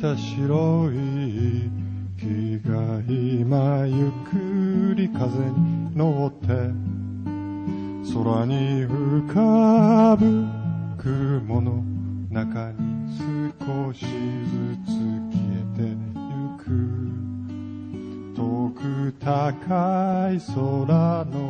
た白い木が今ゆっくり風に乗って空に浮かぶ雲の中に少しずつ消えてゆく。遠く高い空の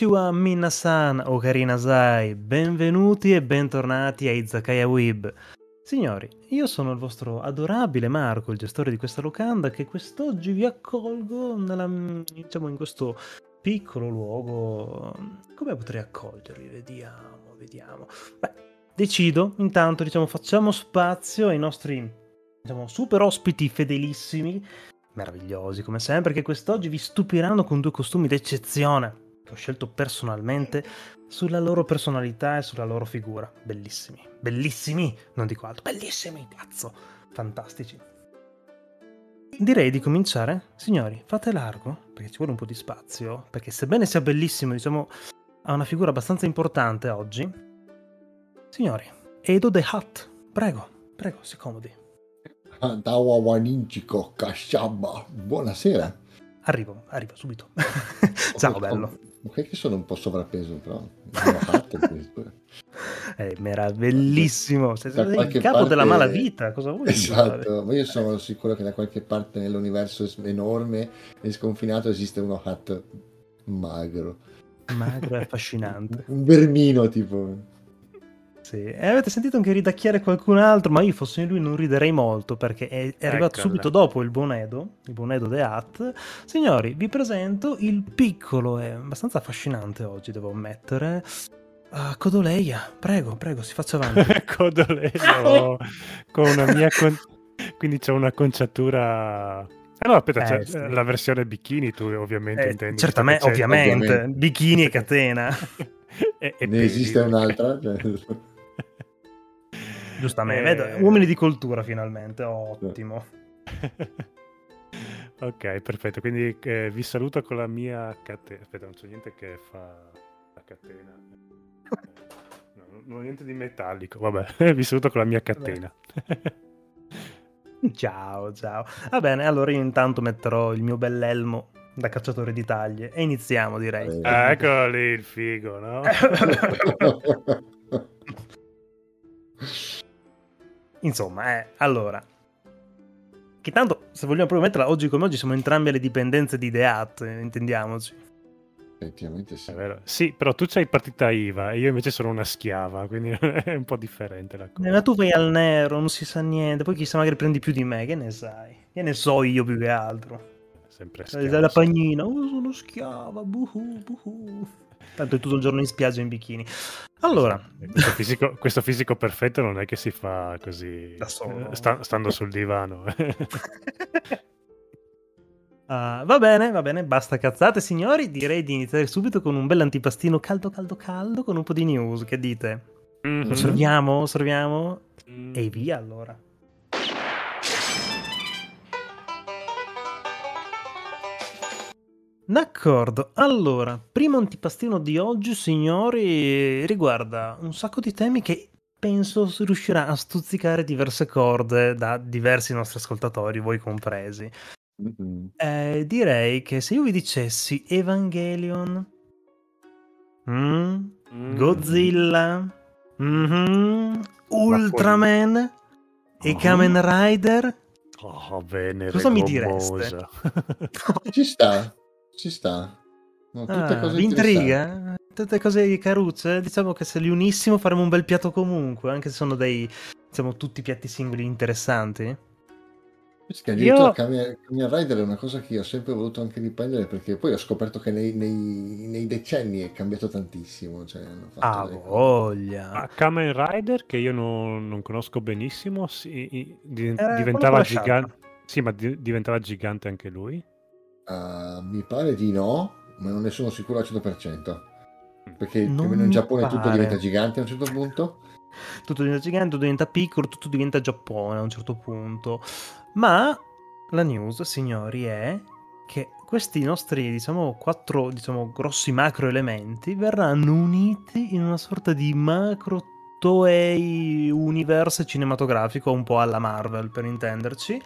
Konnichiwa minasan o karinasai, benvenuti e bentornati a Izakaya Web. Signori, io sono il vostro adorabile Marco, il gestore di questa locanda, che quest'oggi vi accolgo nella, diciamo, in questo piccolo luogo. Come potrei accogliervi? Vediamo, vediamo. Beh, decido, intanto, diciamo, facciamo spazio ai nostri, diciamo, super ospiti fedelissimi meravigliosi come sempre, che quest'oggi vi stupiranno con due costumi d'eccezione che ho scelto personalmente sulla loro personalità e sulla loro figura. Bellissimi, bellissimi, non dico altro, bellissimi, cazzo, fantastici. Direi di cominciare? Signori, fate largo, perché ci vuole un po' di spazio, perché sebbene sia bellissimo, diciamo, ha una figura abbastanza importante oggi. Signori, Edo the Hut, prego, prego, si comodi. Kashaba. Buonasera. Arrivo, arrivo subito. Ciao, bello. Ok, che sono un po' sovrappeso, però. eh, meravellissimo. Sei da il capo parte... della malavita, cosa vuoi Esatto, ma io sono sicuro che da qualche parte nell'universo enorme e sconfinato esiste uno hat magro. Magro e affascinante. un vermino, tipo. Sì. E avete sentito anche ridacchiare qualcun altro, ma io fossi in lui non riderei molto perché è, è arrivato Eccola. subito dopo il buon Edo, il buon Edo The Hat. Signori, vi presento il piccolo e abbastanza affascinante oggi, devo ammettere. Uh, Codoleia, prego, prego, si faccia avanti. Codoleia, oh, con una mia... Con... Quindi c'è una conciatura Ah no, aspetta, eh, c'è sì. la versione bikini, tu ovviamente eh, intendi. Certamente, ovviamente, ovviamente, bikini e catena. e, e ne esiste un'altra? Giustamente, eh... Vedo, uomini di cultura finalmente, ottimo. ok, perfetto, quindi eh, vi saluto con la mia catena. Aspetta, non c'è niente che fa la catena. No, non ho niente di metallico, vabbè, vi saluto con la mia catena. ciao, ciao. Va bene, allora io intanto metterò il mio bell'elmo da cacciatore di taglie e iniziamo direi. Ah, eccolo lì il figo, no? Insomma, eh, allora. Che tanto, se vogliamo proprio metterla oggi come oggi, siamo entrambi alle dipendenze di Deat, intendiamoci. Effettivamente sì. Sì, però tu c'hai partita IVA e io invece sono una schiava, quindi è un po' differente la cosa. Eh, ma tu vai al nero, non si sa niente, poi chissà magari prendi più di me, che ne sai? Che ne so io più che altro. Sempre schiava. La pagnina, oh, sono schiava, buhu, buhu. Tanto è tutto il giorno in spiaggia in bikini. Allora, questo fisico, questo fisico perfetto non è che si fa così da solo. Eh, sta, stando sul divano. Uh, va bene, va bene, basta cazzate signori, direi di iniziare subito con un bel antipastino caldo caldo caldo con un po' di news, che dite? Mm-hmm. Osserviamo, osserviamo mm. e via allora. D'accordo, allora, primo antipastino di oggi, signori, riguarda un sacco di temi che penso si riuscirà a stuzzicare diverse corde da diversi nostri ascoltatori, voi compresi. Mm-mm. Eh, direi che se io vi dicessi Evangelion, mm, Mm. Godzilla, mhm, Ultraman e Oh. Kamen Rider, Oh, bene, Cosa mi gommosa. Ci sta, ci sta. No, tutte Ah, cose intriga? Tutte cose carucce? Diciamo che se li unissimo faremo un bel piatto comunque, anche se sono dei, diciamo, tutti piatti singoli interessanti. Addirittura Io- Kamen Rider è una cosa che io ho sempre voluto anche riprendere perché poi ho scoperto che nei, nei- nei decenni è cambiato tantissimo. Cioè, hanno fatto Ah, voglia. Ah, Kamen Rider, che io non, non conosco benissimo, si- i- di- quello diventava gigante. Sì, ma di- diventava gigante anche lui. Ah, mi pare di no, ma non ne sono sicuro al 100%. Perché più o Non meno in Giappone tutto pare. diventa gigante a un certo punto. Tutto diventa gigante, tutto diventa piccolo, tutto diventa Giappone a un certo punto. Ma la news, signori, è che questi nostri, diciamo, quattro, diciamo, grossi macro elementi verranno uniti in una sorta di macro Toei universe cinematografico, un po' alla Marvel per intenderci,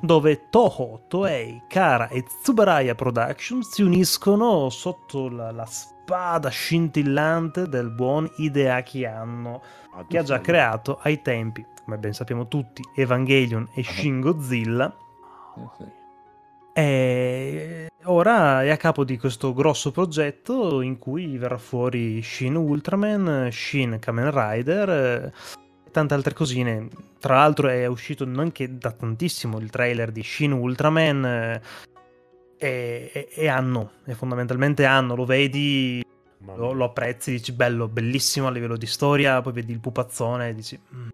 dove Toho, Toei, Kara e Tsubaraya Productions si uniscono sotto la, la spada scintillante del buon Hideaki Anno, che ha già creato ai tempi, come ben sappiamo tutti, Evangelion e Shin Godzilla. Eh, sì. E ora è a capo di questo grosso progetto in cui verrà fuori Shin Ultraman, Shin Kamen Rider tante altre cosine. Tra l'altro è uscito anche da tantissimo il trailer di Shin Ultraman eh, e, e- e Anno, e fondamentalmente Anno, lo vedi, lo, lo apprezzi, dici bello, bellissimo a livello di storia, poi vedi il pupazzone e dici "Mm?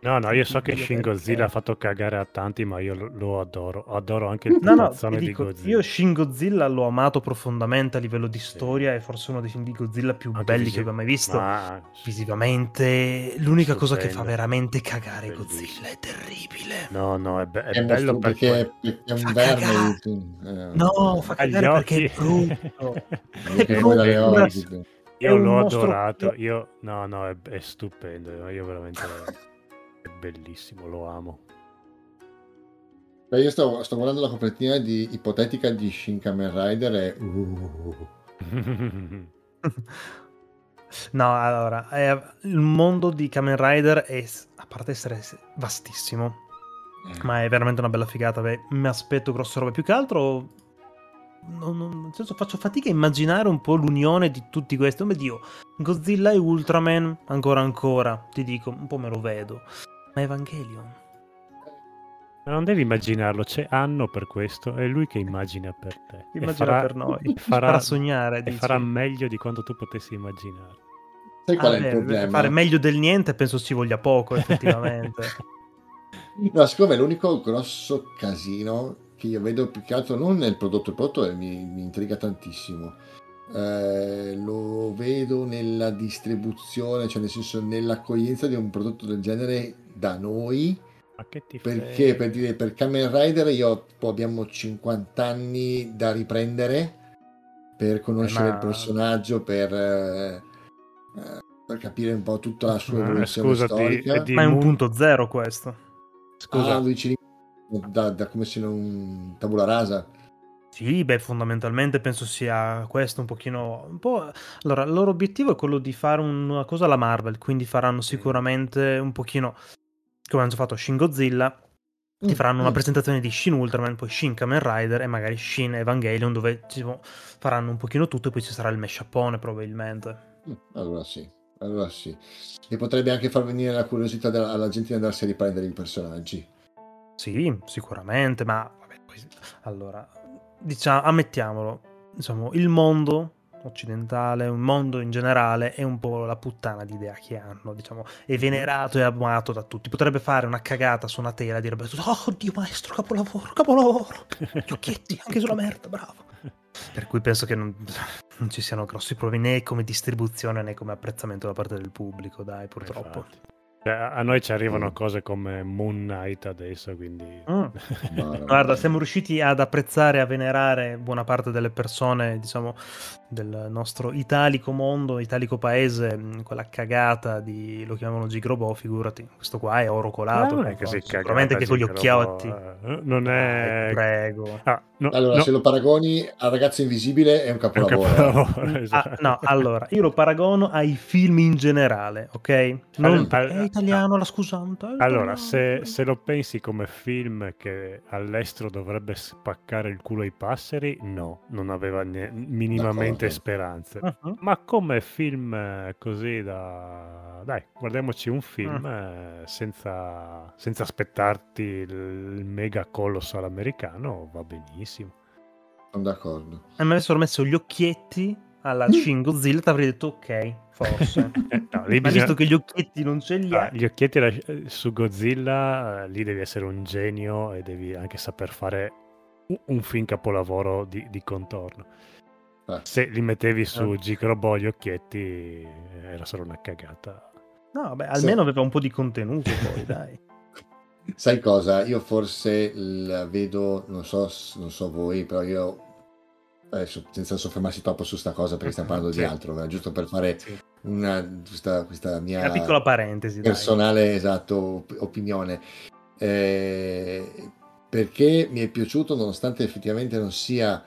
No, no, io so che Shin Godzilla ha fatto cagare a tanti, ma io lo, lo adoro. Adoro anche il No, no, di dico, Godzilla. io Shin Godzilla l'ho amato profondamente a livello di storia, è forse uno dei film di Godzilla più Anche belli visi- che abbia mai visto. Ma- Visivamente, l'unica cosa che fa Stupendo. veramente cagare Bellissimo. Godzilla è terribile. No, no, è, be- è È bello perché, perché è un Fa verme. cagare. eh, No, fa cagare perché è brutto. perché è brutto. Io l'ho mostro- adorato. Io, no, no, è, è stupendo. Io veramente. È bellissimo, lo amo. Beh, io sto, sto guardando la copertina di, ipotetica di Shin Kamen Rider e... uh, No, allora, eh, il mondo di Kamen Rider è, a parte essere vastissimo, eh, ma è veramente una bella figata. beh, mi aspetto grosse robe più che altro. non- non- nel senso, faccio fatica a immaginare un po' l'unione di tutti questi. Oh mio Dio, Godzilla e Ultraman, ancora ancora, ti dico, un po' me lo vedo. Ma Evangelion? Ma non devi immaginarlo, c'è Anno per questo, è lui che immagina per te. Immagina farà- per noi. Farà, farà, sognare. e farà meglio di quanto tu potessi immaginare. Sai qual Ah, è il beh, problema? Fare meglio del niente penso ci voglia poco, effettivamente. No, secondo me l'unico grosso casino che io vedo più che altro non nel prodotto, il prodotto eh, mi, mi intriga tantissimo. Eh, lo vedo nella distribuzione, cioè nel senso nell'accoglienza di un prodotto del genere da noi, Ma che ti perché per dire per Kamen Rider io abbiamo 50 anni da riprendere per conoscere Eh, ma- il personaggio, per, eh, eh, per capire un po' tutta la sua Eh, evoluzione scusati, storica. è di Ma è un punto zero questo. Scusa, Ah, lui ci da, da come se non tabula rasa. Sì, beh, fondamentalmente penso sia questo un pochino... Un po'... Allora, il loro obiettivo è quello di fare una cosa alla Marvel, quindi faranno sicuramente un pochino, come hanno fatto Shin Godzilla, ti faranno una Mm. presentazione di Shin Ultraman, poi Shin Kamen Rider e magari Shin Evangelion, dove diciamo, faranno un pochino tutto e poi ci sarà il mashupone probabilmente. Mm, Allora sì, allora sì. E potrebbe anche far venire la curiosità della- alla gente di andarsi a riprendere i personaggi. Sì, sicuramente, ma vabbè, poi- allora, diciamo, ammettiamolo, diciamo, il mondo occidentale, un mondo in generale è un po' la puttana di idea che hanno, diciamo, è venerato e amato da tutti. Potrebbe fare una cagata su una tela, direbbe "Oh, Dio maestro, capolavoro, capolavoro". Gli occhietti anche sulla merda, bravo. Per cui penso che non, non ci siano grossi problemi né come distribuzione né come apprezzamento da parte del pubblico, dai, purtroppo. infatti. Cioè, a noi ci arrivano Mm. cose come Moon Knight adesso, quindi... Mm. Guarda, siamo riusciti ad apprezzare e a venerare buona parte delle persone, diciamo, del nostro italico mondo, italico paese, mh, quella cagata di lo chiamavano Gigrobò, figurati, questo qua è oro colato. non è così sicuramente cagata, che con gli occhiotti. eh, Non Dai, è... prego. Ah, no, Allora, no, se lo paragoni al ragazzo invisibile è un è un capolavoro. capolavoro, Ah, esatto. no, allora, io lo paragono ai film in generale, ok? Non Allora, è italiano la scusante. Allora, italiano. se, se lo pensi come film che all'estero dovrebbe spaccare il culo ai passeri, no, non aveva ne- minimamente D'accordo. Speranze. Mhm. Ma come film eh, così da... Dai, guardiamoci un film eh, senza, senza aspettarti il, mega colossal americano, va benissimo. Sono d'accordo. E mi avessero messo gli occhietti alla Mm. Shin Godzilla, ti avrei detto ok, forse. Eh, no, lì Ma bisogna- visto che gli occhietti non ce li Ah, ha, gli occhietti la- su Godzilla, lì devi essere un genio e devi anche saper fare un, un film capolavoro di, di contorno. Eh. Se li mettevi su Eh. Gigrobo gli occhietti eh, era solo una cagata. no, beh, almeno aveva un po' di contenuto poi, dai. Sai cosa? Io forse la vedo, non so, non so voi, però io adesso senza soffermarsi troppo su sta cosa perché stiamo parlando Sì. di altro, ma giusto per fare Sì. una, questa, questa mia Una piccola parentesi, dai. personale esatto, op- opinione. Eh, perché mi è piaciuto nonostante effettivamente non sia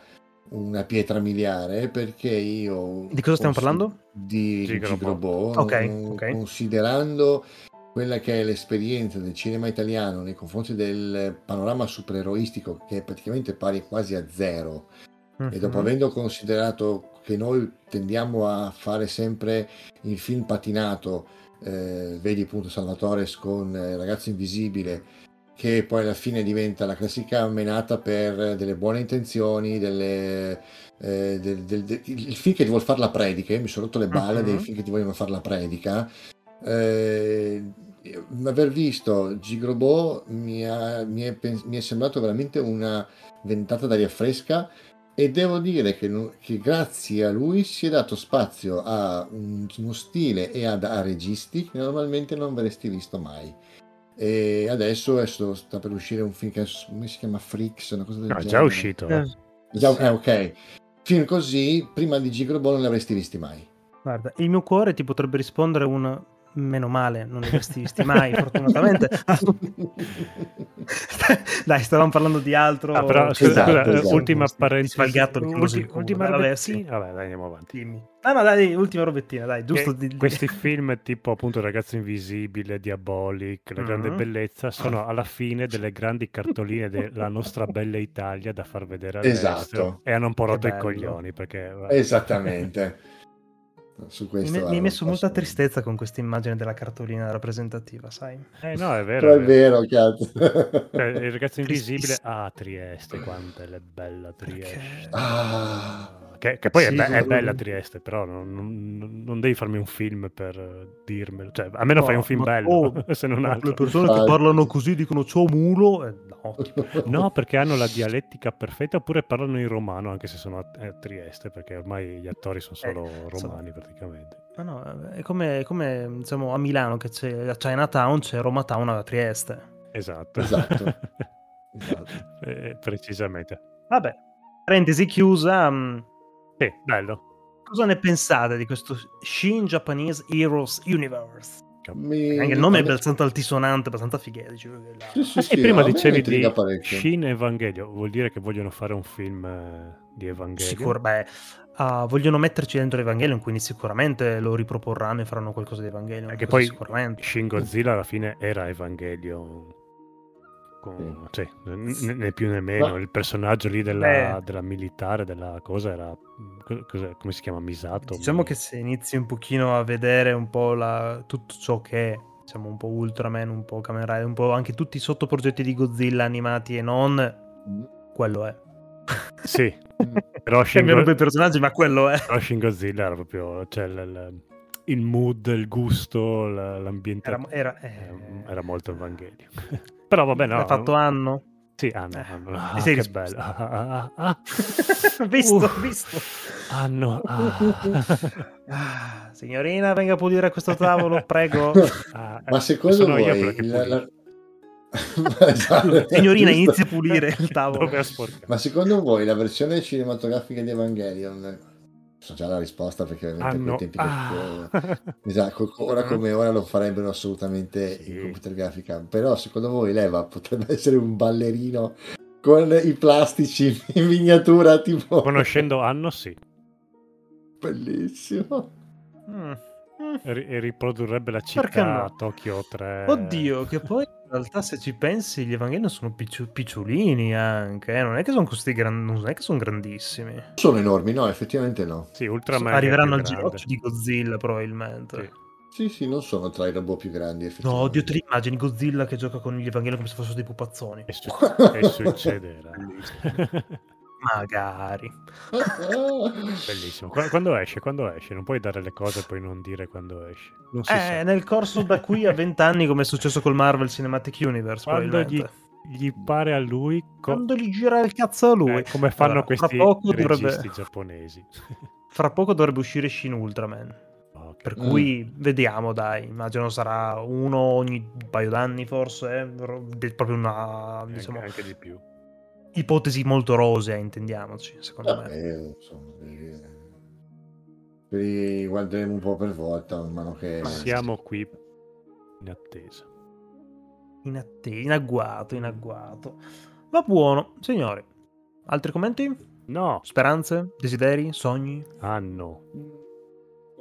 una pietra miliare, perché io... Di cosa stiamo parlando? Di Gigrobò. Gigrobò, Ok, non- ok. considerando quella che è l'esperienza del cinema italiano nei confronti del panorama supereroistico che è praticamente pari quasi a zero e dopo Mhm. avendo considerato che noi tendiamo a fare sempre il film patinato, eh, vedi appunto Salvatore con eh, Ragazzo Invisibile, che poi alla fine diventa la classica menata per delle buone intenzioni, delle, eh, del- del- del- il film che ti vuol fare la predica, mi sono rotto le balle Mhm. dei film che ti vogliono fare la predica. Eh, aver visto Gigrobò mi, ha- mi è, mi è sembrato veramente una ventata d'aria fresca e devo dire che, che grazie a lui si è dato spazio a un- uno stile e ad- a registi che normalmente non avresti visto mai. E adesso, adesso sta per uscire un film che come si chiama Freaks, una cosa del No, è genere. già uscito. eh. Già- eh, ok. Film così, prima di Gigrobò non li avresti visti mai. Guarda, il mio cuore ti potrebbe rispondere un meno male, non li avresti visti mai, fortunatamente. Dai, stavamo parlando di altro. Ah, però, scusa, Esatto, scusa, esatto. ultima Ti parentesi. il gatto Ulti- ultima vabbè, robettina. sì. Vabbè, dai, andiamo avanti. Dimmi. Ah, no, dai, ultima robettina, dai, giusto. Di- questi film tipo appunto Ragazzo Invisibile, Diabolic, La Grande Mhm. Bellezza sono alla fine delle grandi cartoline della nostra bella Italia da far vedere all'estero Esatto. e hanno un po' rotto i coglioni perché Esattamente. Su Mi, questo mi hai allora, messo molta posso- tristezza con questa immagine della cartolina rappresentativa, sai? eh no è vero, Però è è vero. cazzo. Cioè, il ragazzo invisibile Tristissimo. ah Trieste quanto è bella Trieste Perché- Ah. che, che poi è, Sì, be- è bella Trieste però non, non- non devi farmi un film per dirmelo cioè almeno fai un film ma- bello oh, se non altro le persone che parlano così dicono ciao mulo, no, tipo, No, perché hanno la dialettica perfetta oppure parlano in romano anche se sono a, Trieste, perché ormai gli attori sono solo so- romani praticamente. Ma no, è come, è come, diciamo, a Milano che c'è a Chinatown, c'è Roma Town a Trieste. Esatto. Esatto. Esatto. Eh, precisamente. Vabbè, parentesi chiusa. mm, Sì, bello. Cosa ne pensate di questo Shin Japanese Heroes Universe? Mi- Anche il nome è abbastanza altisonante, abbastanza fighetto. dice, là. Sì, sì, e sì, prima a me dicevi di parecchio. Shin Evangelio, vuol dire che vogliono fare un film eh, di Evangelio? Sicuro, beh, ah, vogliono metterci dentro Evangelion, quindi sicuramente lo riproporranno e faranno qualcosa di Evangelion. Perché poi sicuramente. Shin Godzilla alla fine era Evangelio. Con, sì, né, né più né meno. Ma- Il personaggio lì della, della militare, della cosa era. Cos'è- come si chiama? Misato? Diciamo che se inizi un pochino a vedere un po' la- tutto ciò che è, diciamo un po' Ultraman, un po' Kamen Rider, un po' anche tutti i sottoprogetti di Godzilla animati e non, Mm. quello è. Sì, però Shin, Cambiano i personaggi, ma quello è. però Shin Godzilla era proprio. Cioè, l- l- il mood, il gusto, l- l'ambiente. Era, era, eh, era- molto Evangelio. però vabbè, no. l'ha fatto Anno. Sì, hanno. Eh, hanno. ti Ah, sei che bello. Ah, ah, ah, ah. visto, Uff. visto. Hanno. ah. Ah, signorina, venga a pulire questo tavolo, prego. Ah, eh, Ma secondo sono voi io quello che la- la- Esatto, Signorina, giusto. inizi a pulire il tavolo. Ma secondo voi la versione cinematografica di Evangelion so già la risposta perché ovviamente Hanno... quei tempi che- Ah. Esatto, co- ora come ora lo farebbero assolutamente Sì. in computer grafica. Però secondo voi Leva potrebbe essere un ballerino con i plastici in miniatura, tipo Conoscendo Anno, sì. bellissimo. E riprodurrebbe la città no? Tokyo 3. Oddio, che poi in realtà se ci pensi gli Evangelion sono piccio- picciolini anche, eh, non è che sono questi gran- non è che sono grandissimi. Sono enormi, no, effettivamente no. Sì, Ultraman Arriveranno al giroccio di Godzilla probabilmente. Sì. Sì, sì, non sono tra i robot più grandi, No, oddio, te li immagini Godzilla che gioca con gli Evangelion come se fossero dei pupazzoni. E, su- e succederà. Magari. Bellissimo. Qua- Quando esce? Quando esce? Non puoi dare le cose e poi non dire quando esce. Non si Eh, sa. nel corso da qui a vent'anni, come è successo col Marvel Cinematic Universe, Quando gli, probabilmente. gli pare a lui, co- Quando gli gira il cazzo a lui. eh, come fanno Allora, fra questi poco registi dovrebbe- giapponesi. Fra poco dovrebbe uscire Shin Ultraman. Ok. Per Mm. cui vediamo, dai. Immagino sarà uno ogni paio d'anni, forse. eh, ro- de- proprio una Anche- diciamo, anche di più. Ipotesi molto rosea, intendiamoci. Secondo me. Vabbè, insomma, eh, li guarderemo un po' per volta, man mano che... Siamo qui in attesa. In, atte- in agguato, in agguato. Va buono, signori. Altri commenti? No, Speranze? Desideri? Sogni? hanno.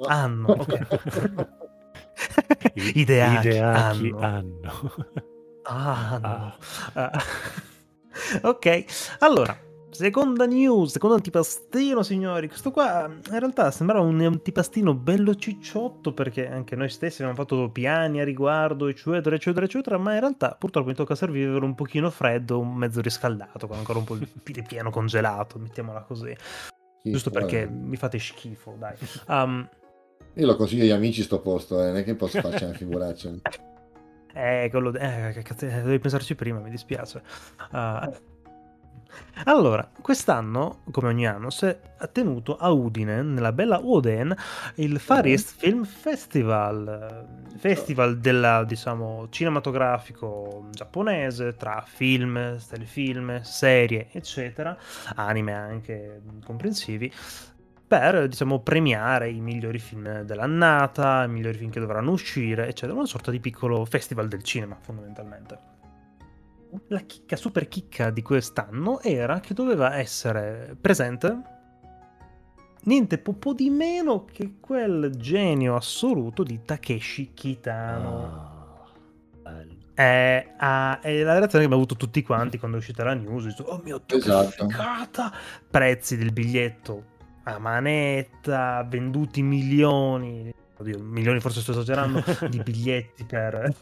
Hanno, ok. Ideachi, ideachi hanno. hanno. Ah, no. Ah. ok, allora, seconda news, secondo antipastino, signori. Questo qua in realtà sembrava un antipastino bello cicciotto perché anche noi stessi abbiamo fatto piani a riguardo, eccetera, eccetera, eccetera, ma in realtà purtroppo mi tocca servire un pochino freddo, mezzo riscaldato, con ancora un po' il ripieno congelato, mettiamola così. Sì, Giusto perché guarda, mi fate schifo, dai. Um, Io lo consiglio agli amici sto posto, eh, non è che posso farci una figuraccia. Eh, quello... Eh, cazzo, eh, dovevi pensarci prima, mi dispiace. Ah, allora, quest'anno, come ogni anno, si è tenuto a Udine, nella bella Oden, il Far. East Film Festival, festival della, diciamo, cinematografico giapponese, tra film, telefilm, serie, eccetera, anime anche comprensivi, per, diciamo, premiare i migliori film dell'annata, i migliori film che dovranno uscire, eccetera. Una sorta di piccolo festival del cinema, fondamentalmente. La chicca, super chicca di quest'anno era che doveva essere presente niente po', di meno che quel genio assoluto di Takeshi Kitano. Bello. Eh, ah, è la reazione che abbiamo avuto tutti quanti quando è uscita la news. dico, Oh mio Dio, Esatto. che figata! Prezzi del biglietto a manetta, venduti milioni, oddio, milioni forse sto esagerando, di biglietti per,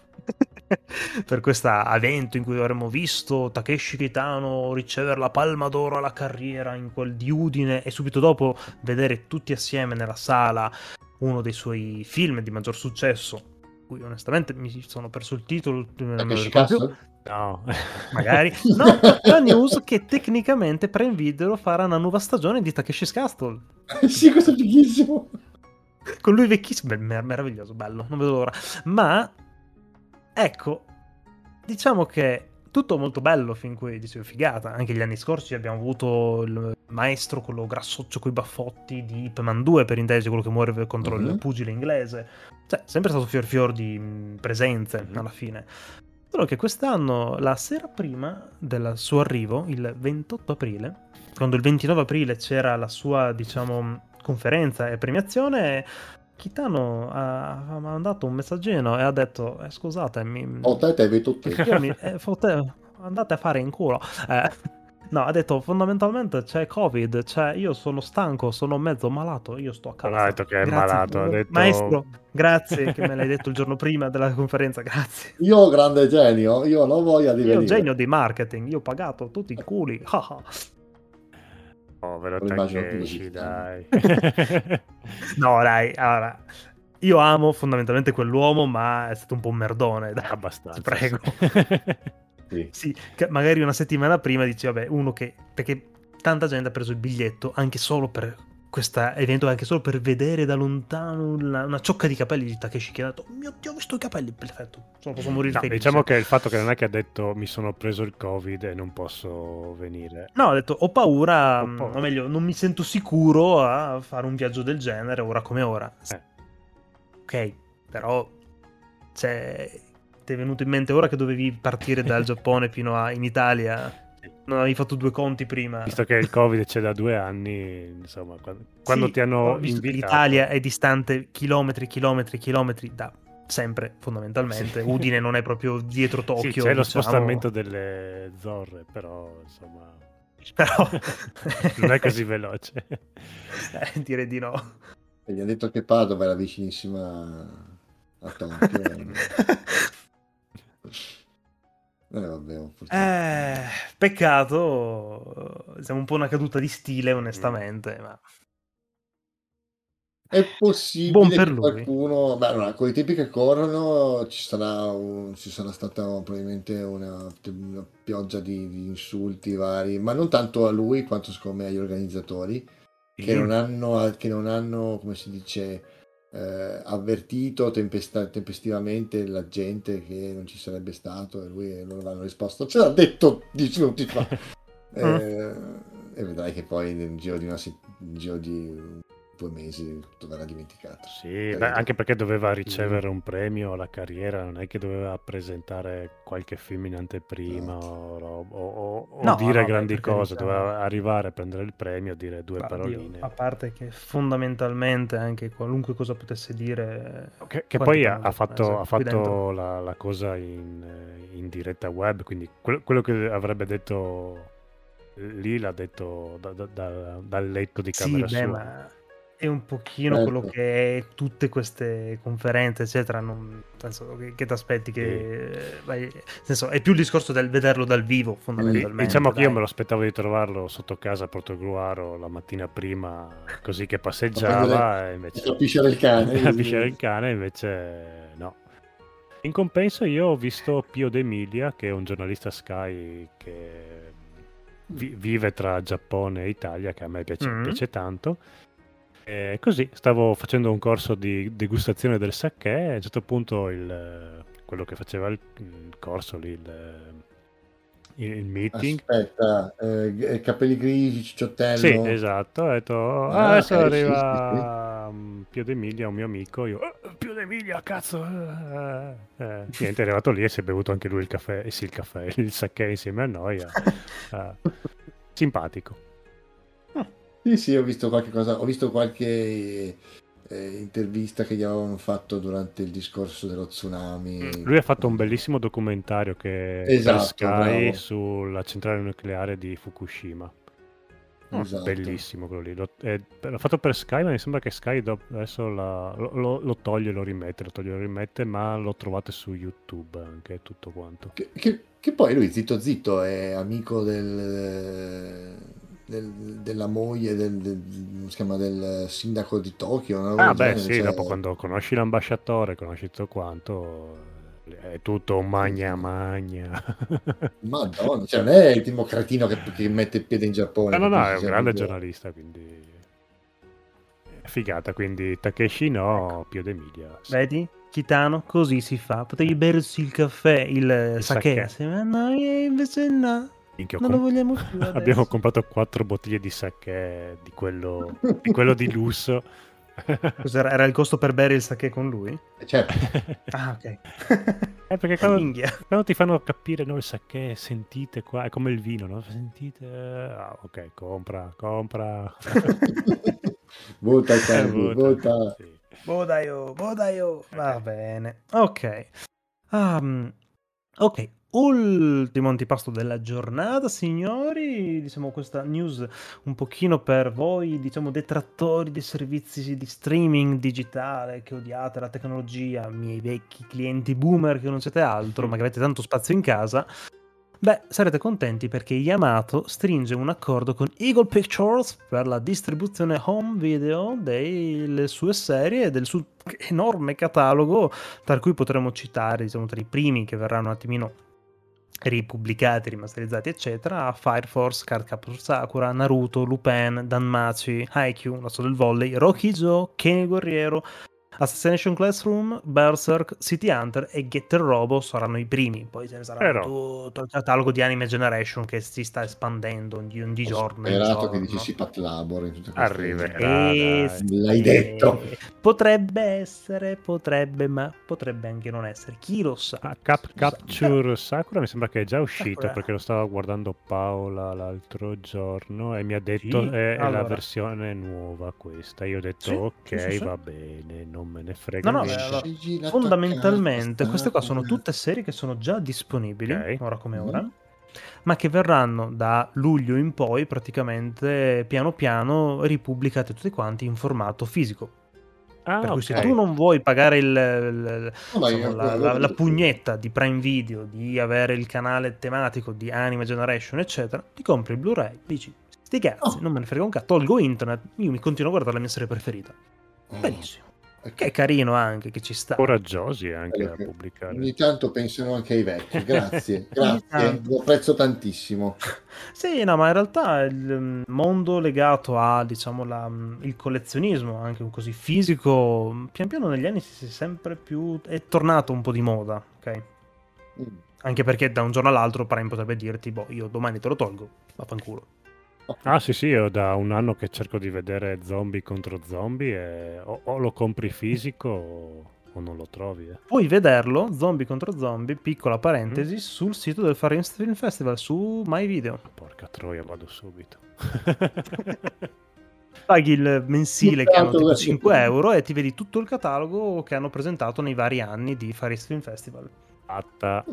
per questo evento in cui avremmo visto Takeshi Kitano ricevere la palma d'oro alla carriera in quel di Udine e subito dopo vedere tutti assieme nella sala uno dei suoi film di maggior successo cui onestamente mi sono perso il titolo non me lo ricordo più? No. magari no la news che tecnicamente Prime farà una nuova stagione di Takeshi's Castle sì, questo è fighissimo. con lui vecchissimo Beh, mer- meraviglioso bello non vedo l'ora ma ecco diciamo che tutto molto bello fin qui dicevo figata anche gli anni scorsi abbiamo avuto il maestro quello grassoccio coi baffotti di Ip Man 2 per intenderci quello che muore contro il Mhm. pugile inglese cioè sempre stato fior fior di mh, presenze Mhm. alla fine solo che quest'anno la sera prima del suo arrivo il 28 aprile quando il 29 aprile c'era la sua diciamo conferenza e premiazione Kitano ha, ha mandato un messaggino e ha detto eh, scusate mi, Oh, te, te, vedo te. io mi- eh, fote- andate a fare in culo. Eh, no, ha detto fondamentalmente c'è Covid, cioè io sono stanco, sono mezzo malato, io sto a casa. Non ha detto che è Grazie. malato, ha detto- Maestro, grazie che me l'hai detto il giorno prima della conferenza, grazie. Io, grande genio, io non voglio di Io genio di marketing, io ho pagato tutti i culi. Povero più Takeshi, dai. no, dai, allora, io amo fondamentalmente quell'uomo, ma è stato un po' un merdone, dai. Abbastanza. Ti prego. Sì. Sì, magari una settimana prima dici, vabbè, uno che... perché tanta gente ha preso il biglietto anche solo per questo evento anche solo per vedere da lontano una, una ciocca di capelli di Takeshi che ha detto, mio Dio, ho visto i capelli, perfetto, Sono, posso morire No, felice. diciamo che il fatto che non è che ha detto mi sono preso il covid e non posso venire. No, ha detto ho paura, Ho mh, paura. o meglio, non mi sento sicuro a fare un viaggio del genere ora come ora. Eh. Ok, però cioè, ti è venuto in mente ora che dovevi partire dal Giappone fino a in Italia? Non avevi fatto due conti prima? Visto che il covid c'è da due anni, insomma, quando, quando Sì, ti hanno visto che invitato... l'Italia è distante chilometri, chilometri, chilometri da sempre, fondamentalmente. Sì. Udine non è proprio dietro Tokyo. Sì, c'è lo diciamo. spostamento delle zorre, però insomma Però... non è così veloce. Eh, direi di no. E gli ha detto che Padova era vicinissima a Tokyo. Eh, vabbè. Eh, peccato, siamo un po' una caduta di stile, onestamente. Ma... È possibile Buon per che qualcuno, beh, allora, con i tempi che corrono ci sarà, un- ci sarà stata probabilmente una, una pioggia di, di insulti vari, ma non tanto a lui quanto secondo me agli organizzatori che non hanno, che non hanno come si dice, eh, avvertito tempesta- tempestivamente la gente che non ci sarebbe stato e lui loro hanno risposto. Ce l'ha detto dieci minuti fa. Eh, e vedrai che poi nel giro di, una, nel giro di due mesi tutto verrà dimenticato Sì, beh, anche perché doveva ricevere un premio alla carriera, non è che doveva presentare qualche film in anteprima o, rob- o- o- o No, dire no, grandi beh, cose, carità. doveva arrivare a prendere il premio, dire due Oddio, paroline. a parte che fondamentalmente anche qualunque cosa potesse dire... Che, che poi ha, ha fatto, giapponesi ha fatto la, la cosa in, in diretta web, quindi quello, quello che avrebbe detto lì l'ha detto da- da- da- dal letto di Sì, camera beh, sua. ma è un pochino Certo. quello che è tutte queste conferenze, eccetera. Non, senso, che, che ti aspetti che. vai- nel senso, è più il discorso del vederlo dal vivo, fondamentalmente. Diciamo che io me lo aspettavo di trovarlo sotto casa a Portogruaro la mattina prima, così che passeggiava e a invece il cane a pisciare il cane, invece no. In compenso io ho visto Pio D'Emilia, che è un giornalista Sky che vi- vive tra Giappone e Italia, che a me piace, Mm. piace tanto. E così stavo facendo un corso di degustazione del sake e a un certo punto il, quello che faceva il, il corso lì, il, il meeting, aspetta eh, capelli grigi cicciottello Sì, esatto. Ho detto, Ah, "Ah, adesso ok, arriva mm, Pio D'Emilia, un mio amico. Io, "Eh, Pio D'Emilia, cazzo! eh, eh." Eh, Niente, è arrivato lì e si è bevuto anche lui il caffè, eh sì, il caffè, il sake insieme a noi. eh. Eh, simpatico. Sì, sì, ho visto qualche cosa, ho visto qualche eh, intervista che gli avevano fatto durante il discorso dello tsunami. Lui ha fatto un bellissimo documentario che Esatto, per Sky bravo. sulla centrale nucleare di Fukushima. Esatto. Bellissimo quello lì. L'ho, è- l'ha fatto per Sky, ma mi sembra che Sky adesso la- lo, lo- lo toglie e lo rimette, lo toglie e lo rimette, ma lo trovate su YouTube anche tutto quanto. Che, che- che poi lui, zitto zitto, è amico del, del- della moglie del, del- chiama, del sindaco di Tokyo. roba Ah, beh, genere, sì, cioè- dopo quando conosci l'ambasciatore, conosci tutto quanto, è tutto magna magna. Madonna, cioè non è il primo cretino che, che mette il piede in Giappone. No, no, no, è un grande giornalista, quindi è figata, quindi Takeshi no, Pio D'Emilia. sì. Vedi? Kitano, così si fa. Potevi bersi il caffè, il, Il sake. sake. Ma no, invece no. Minchia, Non lo vogliamo più adesso. Abbiamo comprato quattro bottiglie di sake di quello di, quello di lusso. Cos'era? Era il costo per bere il sake con lui? Certo, Ah, ok. Eh, perché quando, quando ti fanno capire no, il sake, sentite qua, è come il vino, no? Sentite, ah, ok, compra, compra. vota Eh, vota, vota. sì. Bodaio, bodaio. Va bene. Ok. Um, ok. Ultimo antipasto della giornata, signori. Diciamo questa news un pochino per voi, diciamo, detrattori dei servizi di streaming digitale che odiate la tecnologia, miei vecchi clienti boomer che non siete altro, ma che avete tanto spazio in casa. Beh, sarete contenti perché Yamato stringe un accordo con Eagle Pictures per la distribuzione home video delle sue serie e del suo enorme catalogo, tra cui potremmo citare, diciamo, tra i primi che verranno un attimino ripubblicati, rimasterizzati, eccetera, Fire Force, Card Captor Sakura, Naruto, Lupin, Danmachi, Haikyuu, Lasso del Volley, Rocky Joe, Kenny Guerriero, Assassination Classroom, Berserk, City Hunter e Getter Robo saranno i primi. Poi ce ne sarà Però. tutto il catalogo di Anime Generation che si sta espandendo di, di giorno in Sperato giorno. che dicessi Pat Labor in tutte queste Arriverà. E dai. L'hai detto. Potrebbe essere, potrebbe, ma potrebbe anche non essere. Chi lo sa? Ah, Cap- Capture Sakura mi sembra che è già uscito Sakura. perché lo stava guardando Paola l'altro giorno e mi ha detto Sì? è, è la Allora. versione nuova questa. Io ho detto Sì, ok, sì, sì, sì. va bene, non me ne frega No, no, niente. beh, allora, Fondamentalmente, queste qua sono tutte serie che sono già disponibili, Ok. ora come Mhm. ora, ma che verranno da luglio in poi praticamente piano piano ripubblicate tutte quanti in formato fisico. Ah, per cui ok. se tu non vuoi pagare il- il- io- insomma, la, la- la pugnetta di Prime Video, di avere il canale tematico di Anime Generation, eccetera, ti compri il Blu-ray, dici, sti cazzi, Oh. non me ne frega un cazzo, tolgo internet, io mi continuo a guardare la mia serie preferita. Oh, Benissimo. Che è carino anche, che ci sta. Coraggiosi anche a pubblicare. Ogni tanto pensano anche ai vecchi. Grazie, grazie, lo apprezzo tantissimo. Sì, no, ma in realtà il mm, mondo legato a, diciamo, la, mm, il collezionismo, anche così fisico, mm, pian piano negli anni si è sempre più... è tornato un po' di moda, ok? Mm. Anche perché da un giorno all'altro Prime potrebbe dirti, boh, io domani te lo tolgo, vaffanculo. Ah sì sì, io da un anno che cerco di vedere zombie contro zombie e o, o lo compri fisico o, o non lo trovi. eh. Puoi vederlo, zombie contro zombie, piccola parentesi, Mm. sul sito del Far East Film Festival, su My Video. Porca troia, vado subito. Paghi il mensile che hanno tipo Tanto, 5 euro e ti vedi tutto il catalogo che hanno presentato nei vari anni di Far East Film Festival. Fatta.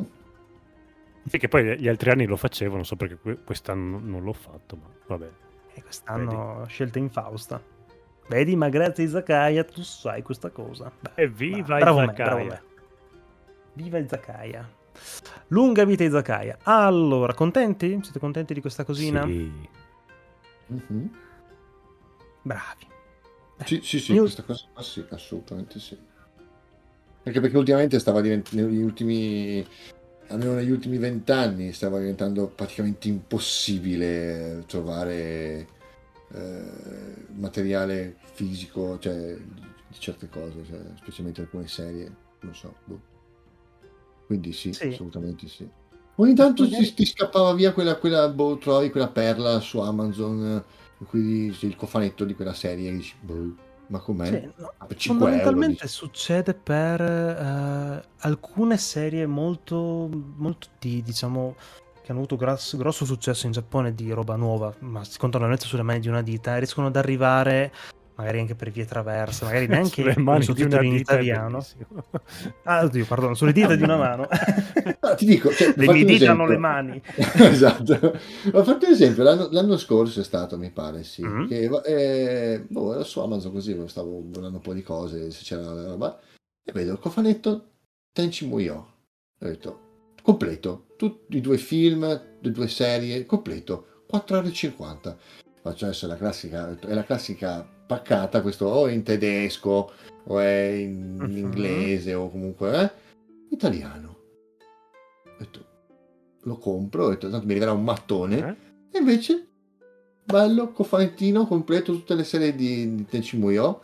Sì, che poi gli altri anni lo facevo, non so perché que- quest'anno non l'ho fatto, ma vabbè. E quest'anno scelta infausta. Vedi, ma grazie a Izakaya tu sai questa cosa. Beh, Evviva bravo me, Izakaya. bravo me. Viva Izakaya. Lunga vita Izakaya. Allora, contenti? Siete contenti di questa cosina? Sì. Mhm. Bravi. Sì, sì, sì, Io- questa cosa sì, assolutamente sì. Anche perché ultimamente stava diventando, negli ultimi, almeno negli ultimi vent'anni, stava diventando praticamente impossibile trovare eh, materiale fisico, cioè di certe cose, cioè, specialmente alcune serie, non so. boh. Quindi sì, Sì. assolutamente sì. Ogni tanto Magari- ti, ti scappava via quella, quella boh, trovi quella perla su Amazon, eh, qui dici il cofanetto di quella serie, e dici, boh, ma com'è? Sì, no, Ah, per 5 Fondamentalmente euro, succede per eh, alcune serie molto, molto di, diciamo, che hanno avuto grosso, grosso successo in Giappone di roba nuova, ma si contano veramente sulle mani di una dita, e riescono ad arrivare magari anche per vie traverse, magari neanche Sulle mani di una in italiano. Ah, oddio, perdono, sulle dita di una mano. Ti dico, cioè, Le mie dita hanno le mani. esatto. Ho fatto un esempio, l'anno, l'anno scorso è stato, mi pare, sì, Mm. che eh, boh, ero su Amazon così, stavo guardando un po' di cose, se c'era la roba, e vedo il cofanetto Tenchi Muyo. Ho detto, completo, tutti i due film, le due serie, completo, 4,50 euro. Faccio adesso la classica, è la classica paccata, questo o è in tedesco, o è in Mhm. inglese, o comunque, eh, italiano. Ho detto, lo compro, ho detto, tanto mi arriverà un mattone, Eh? e invece, bello, cofanettino completo, tutte le serie di, di Tenchi Muyo.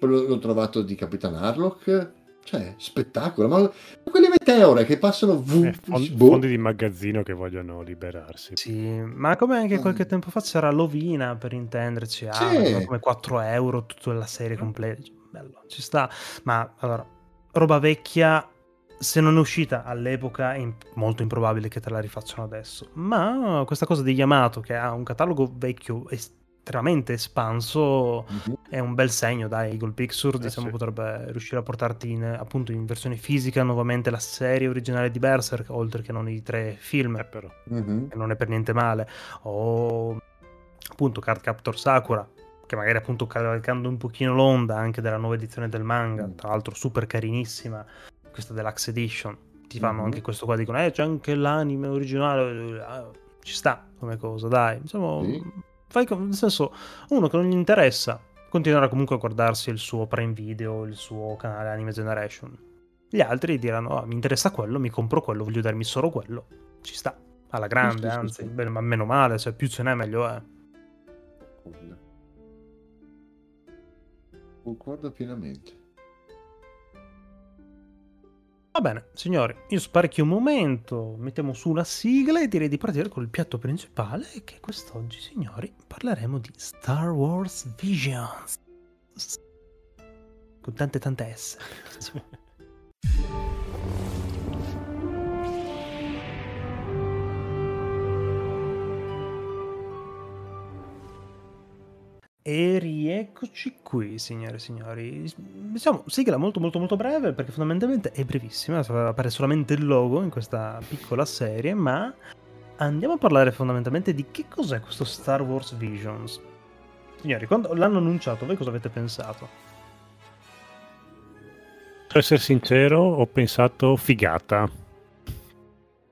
L'ho trovato di Capitan Harlock. Cioè, spettacolo. Ma quelle meteore che passano... vu- Eh, fon- boh. fondi di magazzino che vogliono liberarsi. Sì, ma come anche qualche Mm. tempo fa c'era Lovina per intenderci, ah, Sì. come 4 euro tutta la serie completa. Bello, ci sta. Ma allora, roba vecchia, se non è uscita all'epoca, è molto improbabile che te la rifacciano adesso. Ma questa cosa di Yamato, che ha un catalogo vecchio estremamente espanso, Mhm. è un bel segno, dai. Eagle Pictures, Eh, diciamo, sì. potrebbe riuscire a portarti in, appunto in versione fisica nuovamente la serie originale di Berserk, oltre che non i tre film Eh, però. Mhm. che non è per niente male, o appunto Card Captor Sakura, che magari appunto cavalcando un pochino l'onda anche della nuova edizione del manga, Mm. tra l'altro super carinissima, questa deluxe edition, ti fanno Mhm. anche questo qua, dicono, eh c'è anche l'anime originale, Ah, ci sta come cosa, dai, diciamo, Sì. Fai com- nel senso, uno che non gli interessa, continuerà comunque a guardarsi il suo Prime Video, il suo canale Anime Generation. Gli altri diranno, "Ah, mi interessa quello, mi compro quello, voglio darmi solo quello. ci sta, alla grande, Sì, sì, sì, anzi, sì. bene, ma meno male, cioè più ce n'è meglio è. Concordo pienamente. Va bene, signori, io sparecchio un momento, mettiamo su la sigla e direi di partire col piatto principale che quest'oggi, signori, parleremo di Star Wars Visions. Con tante tante S. E rieccoci qui, signore e signori. Diciamo, sigla molto molto molto breve perché fondamentalmente è brevissima, appare solamente il logo in questa piccola serie, ma andiamo a parlare fondamentalmente di che cos'è questo Star Wars Visions. Signori, quando l'hanno annunciato, voi cosa avete pensato? Per essere sincero, ho pensato figata.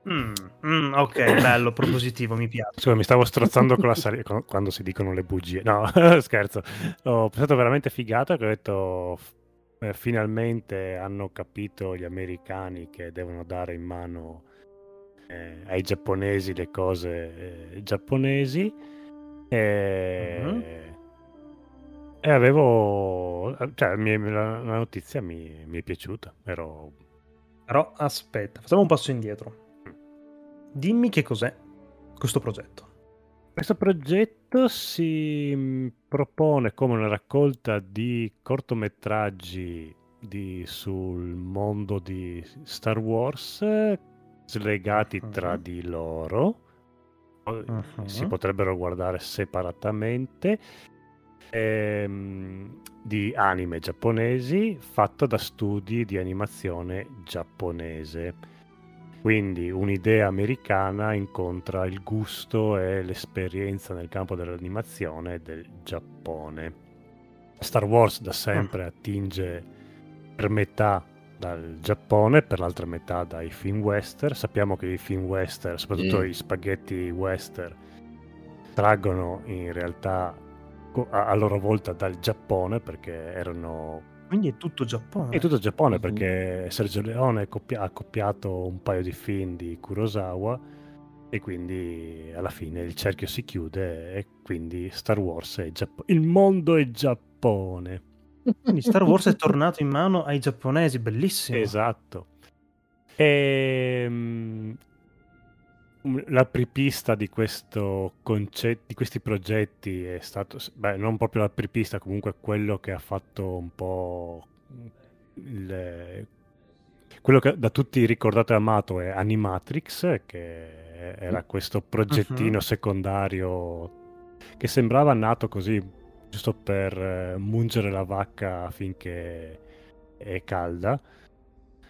Mm, mm, ok, bello, propositivo, mi piace. Scusa, mi stavo strozzando con la con- quando si dicono le bugie. No, scherzo. Ho pensato veramente figata che ho detto eh, finalmente hanno capito gli americani che devono dare in mano eh, ai giapponesi le cose eh, giapponesi. E, Mhm. e avevo... Cioè, mi- la, la notizia mi, mi è piaciuta. Ero... Però aspetta, facciamo un passo indietro. Dimmi che cos'è questo progetto. Questo progetto si mh, propone come una raccolta di cortometraggi di- sul mondo di Star Wars slegati tra Mhm. di loro. Mhm. Si potrebbero guardare separatamente. ehm, di anime giapponesi fatto da studi di animazione giapponese. Quindi un'idea americana incontra il gusto e l'esperienza nel campo dell'animazione del Giappone. Star Wars da sempre attinge per metà dal Giappone, per l'altra metà dai film western. Sappiamo che i film western, soprattutto Mm. i spaghetti western, traggono in realtà a loro volta dal Giappone perché erano Quindi è tutto Giappone. è tutto Giappone Mhm. perché Sergio Leone coppia- ha copiato un paio di film di Kurosawa e quindi alla fine il cerchio si chiude e quindi Star Wars è Giappone. Il mondo è Giappone. Quindi Star Wars è tornato in mano ai giapponesi, bellissimo. Esatto. Ehm, L'apripista di questo concetto, di questi progetti è stato, beh, non proprio l'apripista, comunque quello che ha fatto un po' il, quello che da tutti ricordato e amato è Animatrix, che era questo progettino Mhm. secondario che sembrava nato così, giusto per eh, mungere la vacca finché è calda.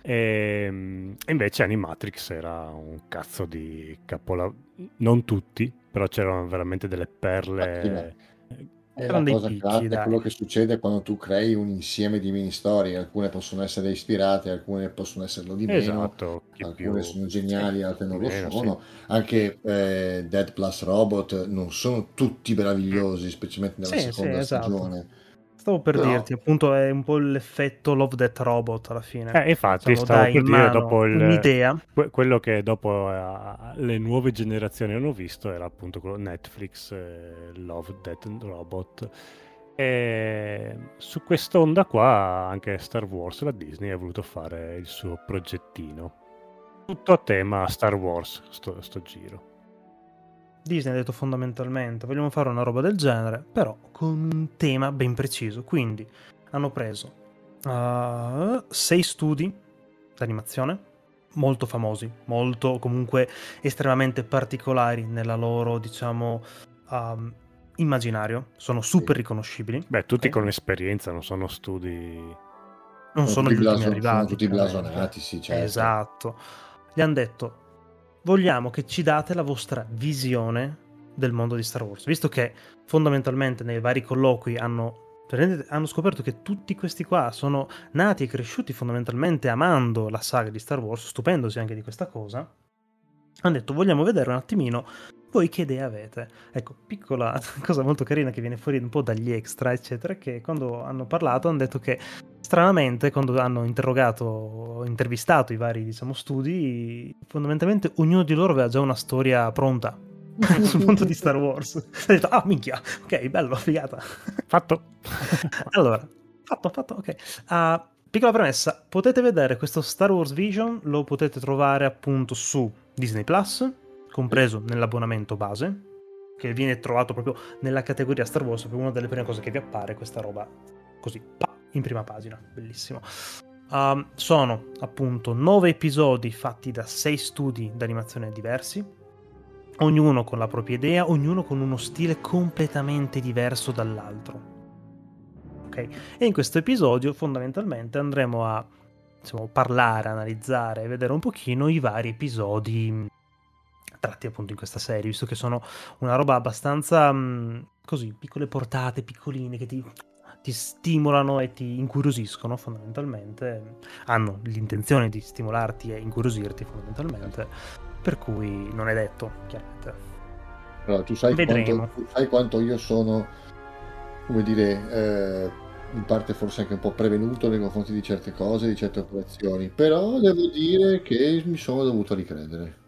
E mm, invece Animatrix era un cazzo di capolavoro. Non tutti, però c'erano veramente delle perle. È Erano la cosa picchi, è quello che succede quando tu crei un insieme di mini storie. Alcune possono essere ispirate, alcune possono esserlo di meno. Esatto, Alcune più- sono geniali, altre non lo meno, sì. sono. Anche eh, Dead Plus Robot non sono tutti meravigliosi, specialmente nella Sì, sì, seconda esatto. stagione. Stavo per Però- dirti, appunto, è un po' l'effetto Love Death Robot alla fine. Eh, infatti, Diciamo, stavo dai per dire dopo il, un'idea. que- quello che dopo eh, le nuove generazioni hanno visto era appunto quello Netflix, eh, Love, Death Robot. E su quest'onda qua anche Star Wars, la Disney ha voluto fare il suo progettino. Tutto a tema Star Wars, sto, sto giro. Disney ha detto fondamentalmente vogliamo fare una roba del genere, però con un tema ben preciso. Quindi hanno preso uh, sei studi d'animazione molto famosi, molto comunque estremamente particolari nella loro, diciamo, um, immaginario. Sono super riconoscibili. Beh, tutti ok? con esperienza, non sono studi... non sono, tutti gli ultimi blason- arrivati. sono tutti blasonati, sì, certo. Esatto. Gli hanno detto: Vogliamo che ci date la vostra visione del mondo di Star Wars. Visto che fondamentalmente nei vari colloqui hanno, hanno scoperto che tutti questi qua sono nati e cresciuti fondamentalmente amando la saga di Star Wars, stupendosi anche di questa cosa. Hanno detto: Vogliamo vedere un attimino voi che idea avete? Ecco, piccola cosa molto carina che viene fuori un po' dagli extra, eccetera, che quando hanno parlato hanno detto che stranamente quando hanno interrogato, intervistato i vari, diciamo, studi, fondamentalmente ognuno di loro aveva già una storia pronta sul mondo di Star Wars. Ha detto, ah minchia, ok, bello, figata. Fatto. allora, fatto, fatto, ok. Uh, piccola premessa, potete vedere questo Star Wars Vision, lo potete trovare appunto su Disney Plus, compreso nell'abbonamento base, che viene trovato proprio nella categoria Star Wars, proprio una delle prime cose che vi appare questa roba così, pa, in prima pagina, bellissimo. Um, sono appunto nove episodi fatti da sei studi d'animazione diversi, ognuno con la propria idea, ognuno con uno stile completamente diverso dall'altro. Ok? E in questo episodio fondamentalmente andremo a diciamo, parlare, analizzare, vedere un pochino i vari episodi tratti appunto in questa serie, visto che sono una roba abbastanza mh, così, piccole portate, piccoline, che ti, ti, stimolano e ti incuriosiscono fondamentalmente, hanno l'intenzione di stimolarti e incuriosirti fondamentalmente, per cui non è detto, chiaramente. Allora, tu sai, quanto, tu sai quanto io sono, come dire, eh, in parte forse anche un po' prevenuto nei confronti di certe cose, di certe operazioni, però devo dire che mi sono dovuto ricredere.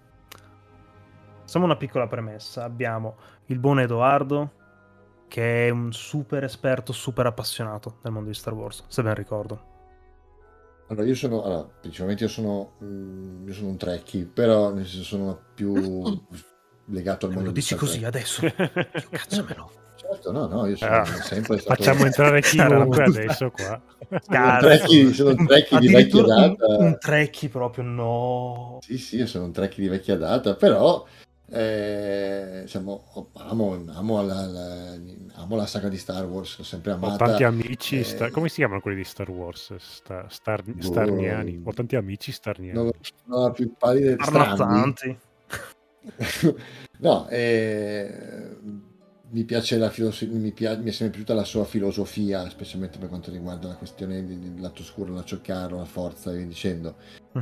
Facciamo una piccola premessa. Abbiamo il buon Edoardo, che è un super esperto, super appassionato del mondo di Star Wars, se ben ricordo. Allora, io sono, allora, principalmente io sono, mm, io sono un trekkie, però nel senso sono più legato al mondo Lo di dici così adesso? Cacciamelo. Certo, no, no, io sono Ah, sempre stato Facciamo entrare chiunque adesso qua. sono un Cazzo. trekkie, sono un trekkie di vecchia Addirittura un, data. un trekkie proprio, no. Sì, sì, io sono un trekkie di vecchia data, però eh, diciamo, amo, amo, la, la, amo la saga di Star Wars, l'ho sempre Ho amata. tanti amici, eh, sta- come si chiamano quelli di Star Wars? Sta- star- Boh. starniani. Ho tanti amici starniani. Non ho la più pallida Parla strambi. tanti. no, eh, mi piace la filosofia, mi, pia- mi è sempre piaciuta la sua filosofia, specialmente per quanto riguarda la questione del lato scuro, lato chiaro, la forza e via dicendo.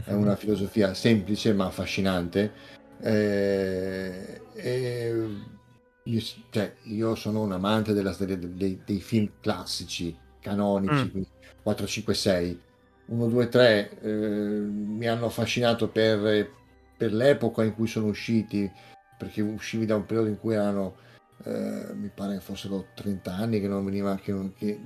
È una filosofia semplice ma affascinante. Eh, e io, cioè, io sono un amante della serie dei, dei film classici, canonici, Mm. quindi 4, 5, 6. 1, 2, 3 eh, mi hanno affascinato per, per l'epoca in cui sono usciti, perché uscivi da un periodo in cui erano, eh, mi pare che fossero 30 anni che non veniva, che non- che-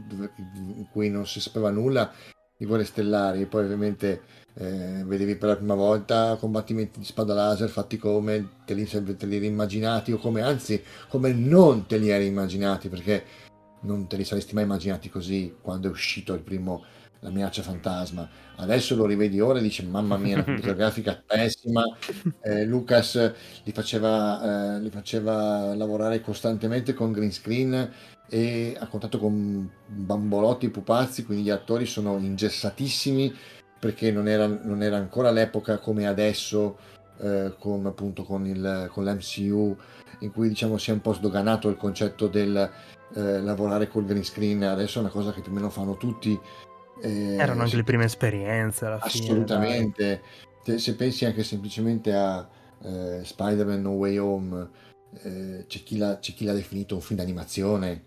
in cui non si sapeva nulla di Guerre Stellari, poi ovviamente eh, vedevi per la prima volta combattimenti di spada laser fatti come te li, te li eri immaginati o come anzi come non te li eri immaginati perché non te li saresti mai immaginati così quando è uscito il primo la minaccia fantasma. Adesso lo rivedi ora e dici mamma mia la computer grafica pessima. Eh, Lucas li faceva, eh, li faceva lavorare costantemente con green screen e a contatto con bambolotti e pupazzi quindi gli attori sono ingessatissimi perché non era, non era ancora l'epoca come adesso eh, con, appunto con, il, con l'MCU in cui diciamo si è un po' sdoganato il concetto del eh, lavorare col green screen. Adesso è una cosa che più o meno fanno tutti eh, Erano anche se- le prime esperienze alla fine. assolutamente. Se- se pensi anche semplicemente a eh, Spider-Man No Way Home eh, c'è, chi l'ha, c'è chi l'ha definito un film d'animazione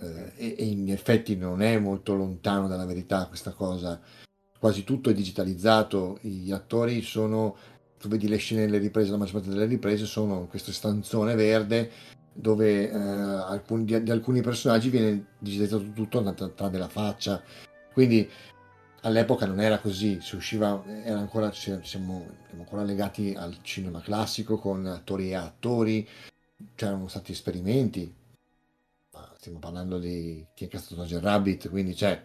eh, e, e in effetti non è molto lontano dalla verità questa cosa quasi tutto è digitalizzato, gli attori sono, tu vedi le scene delle riprese, la maggior parte delle riprese sono in questo stanzone verde dove eh, alcuni, di, di alcuni personaggi viene digitalizzato tutto tra- tranne la faccia, quindi all'epoca non era così, si usciva, era ancora, siamo, siamo ancora legati al cinema classico con attori e attori, c'erano stati esperimenti, stiamo parlando di chi è stato Roger Rabbit, quindi c'è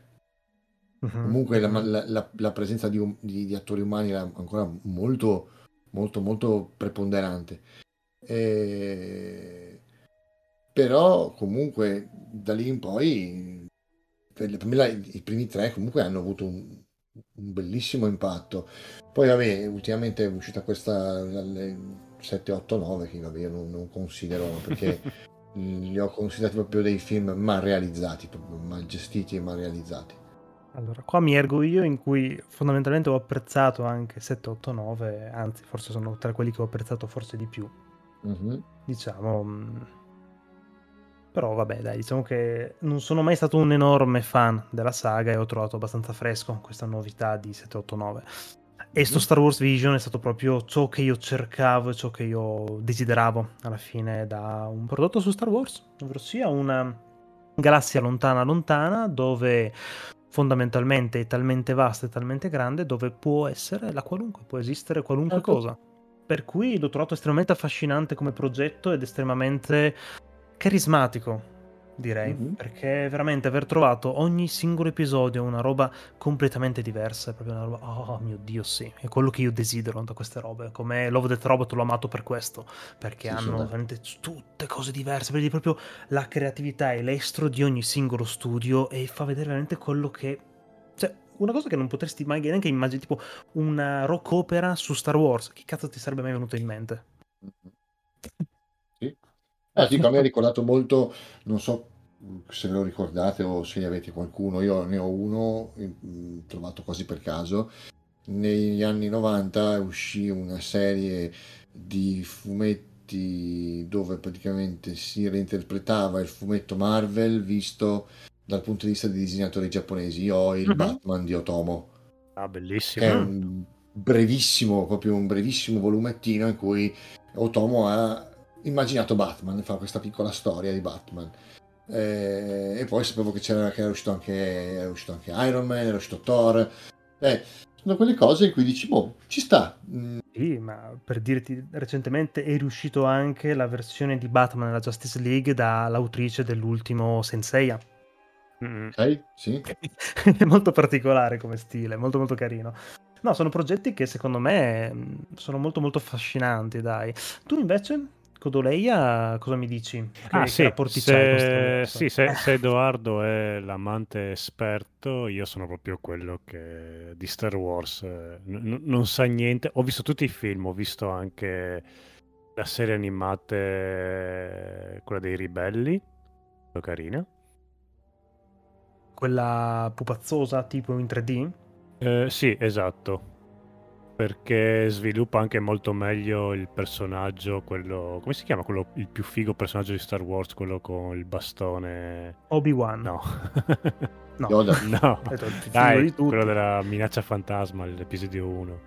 Mhm. comunque la, la- la- presenza di, um- di- di attori umani era ancora molto molto molto preponderante. E- però comunque da lì in poi per me la- i primi tre comunque hanno avuto un, un bellissimo impatto. Poi vabbè ultimamente è uscita questa alle 7, 8, 9 che vabbè io non, non considero perché li ho considerati proprio dei film mal realizzati proprio mal gestiti e mal realizzati Allora, qua mi ergo io in cui fondamentalmente ho apprezzato anche 7, 8, 9, anzi forse sono tra quelli che ho apprezzato forse di più. Mhm. diciamo. mh. Però vabbè, dai, diciamo che non sono mai stato un enorme fan della saga e ho trovato abbastanza fresco questa novità di 789. E sto Mhm. Star Wars Vision è stato proprio ciò che io cercavo e ciò che io desideravo alla fine da un prodotto su Star Wars, ovvero sia una galassia lontana lontana dove fondamentalmente è talmente vasta e talmente grande dove può essere la qualunque, può esistere qualunque Certo. cosa. Per cui l'ho trovato estremamente affascinante come progetto ed estremamente carismatico, direi, Mhm. perché veramente aver trovato ogni singolo episodio una roba completamente diversa, è proprio una roba, oh mio Dio sì, è quello che io desidero da queste robe, come Love Death Robot l'ho amato per questo, perché Sì, hanno veramente tutte cose diverse, vedi proprio la creatività e l'estro di ogni singolo studio e fa vedere veramente quello che... Cioè, una cosa che non potresti mai neanche immaginare, tipo una rock opera su Star Wars, che cazzo ti sarebbe mai venuto in mente? Sì. Eh, dico, a me ha ricordato molto, non so se ve lo ricordate o se ne avete qualcuno, io ne ho uno mm, trovato quasi per caso. Negli anni 90 uscì una serie di fumetti dove praticamente si reinterpretava il fumetto Marvel visto dal punto di vista dei disegnatori giapponesi. Io ho il Mhm. Batman di Otomo Ah, bellissimo. è un brevissimo, proprio un brevissimo volumettino in cui Otomo ha immaginato Batman, fa questa piccola storia di Batman. Eh, e poi sapevo che, c'era, che era, uscito anche, era uscito anche Iron Man, era uscito Thor. Eh, sono quelle cose in cui dici, boh, ci sta. Mm, Sì, ma per dirti, recentemente è riuscito anche la versione di Batman nella Justice League dall'autrice dell'ultimo Senseiya. Mm. ok? Sì. è molto particolare come stile, molto molto carino. No, sono progetti che secondo me mh, sono molto molto affascinanti, dai. Tu invece, Codoleia, cosa mi dici? Che, Ah, sì, se, sì, se, se Edoardo è l'amante esperto, io sono proprio quello che di Star Wars eh, n- non sa niente. Ho visto tutti i film, ho visto anche la serie animata, quella dei ribelli, carina. Quella pupazzosa, tipo in 3D? Eh, sì, esatto. Perché sviluppa anche molto meglio il personaggio, quello... Come si chiama? Quello, il più figo personaggio di Star Wars, quello con il bastone... Obi-Wan? No. No. Yoda. no. Il figo Dai, quello della minaccia fantasma, l'episodio 1.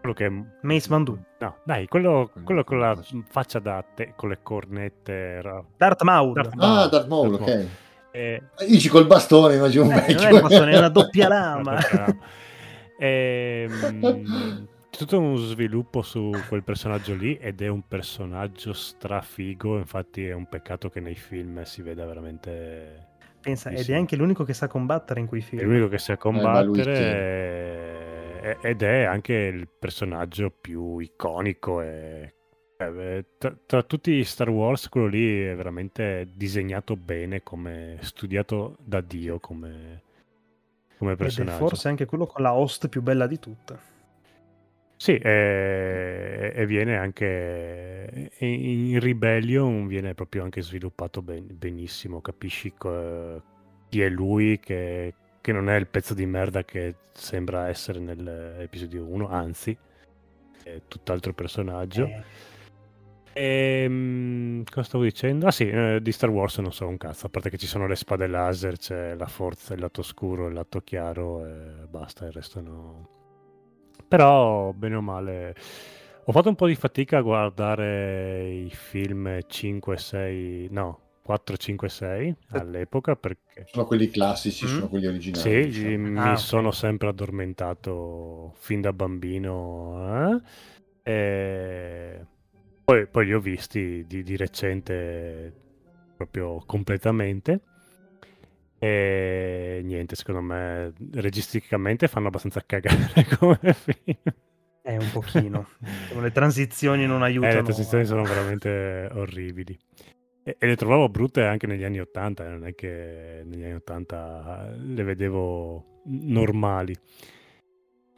Quello che... Mace Windu. No, dai, quello, Quello con la faccia da te, con le cornette... ra- Darth Maul. Darth Ah, Darth Maul, Darth ok. Eh, Dici col bastone, immagino un Eh, vecchio. non è un bastone, è una doppia lama. Ehm, c'è tutto uno sviluppo su quel personaggio lì ed è un personaggio strafigo, infatti è un peccato che nei film si veda veramente... Pensa, ed è anche l'unico che sa combattere in quei È film. l'unico che sa lui combattere sì. eh, ed è anche il personaggio più iconico e... eh, Tra, tra tutti i Star Wars quello lì è veramente disegnato bene come studiato da Dio come, come Ed è personaggio forse anche quello con la host più bella di tutte. Sì, e, e viene anche in in Rebellion viene proprio anche sviluppato ben- benissimo, capisci co- chi è lui, che, che non è il pezzo di merda che sembra essere nell'episodio 1, anzi, è tutt'altro personaggio. Eh, Ehm, cosa stavo dicendo? Ah sì, eh, di Star Wars non so un cazzo, a parte che ci sono le spade laser, c'è la forza, il lato oscuro, il lato chiaro e basta, il resto no. Però, bene o male, ho fatto un po' di fatica a guardare i film 5, 6, no, 4, 5, 6 all'epoca perché Sono quelli classici, Mm. sono quelli originali. sì, diciamo. mi Ah, ok. sono sempre addormentato fin da bambino. eh. Poi, poi li ho visti di, di recente proprio completamente. E niente, secondo me registicamente fanno abbastanza cagare come film. È un pochino. Diciamo, le transizioni non aiutano. Eh, le transizioni sono veramente orribili. E, e le trovavo brutte anche negli anni 80, eh, non è che negli anni 80 le vedevo normali.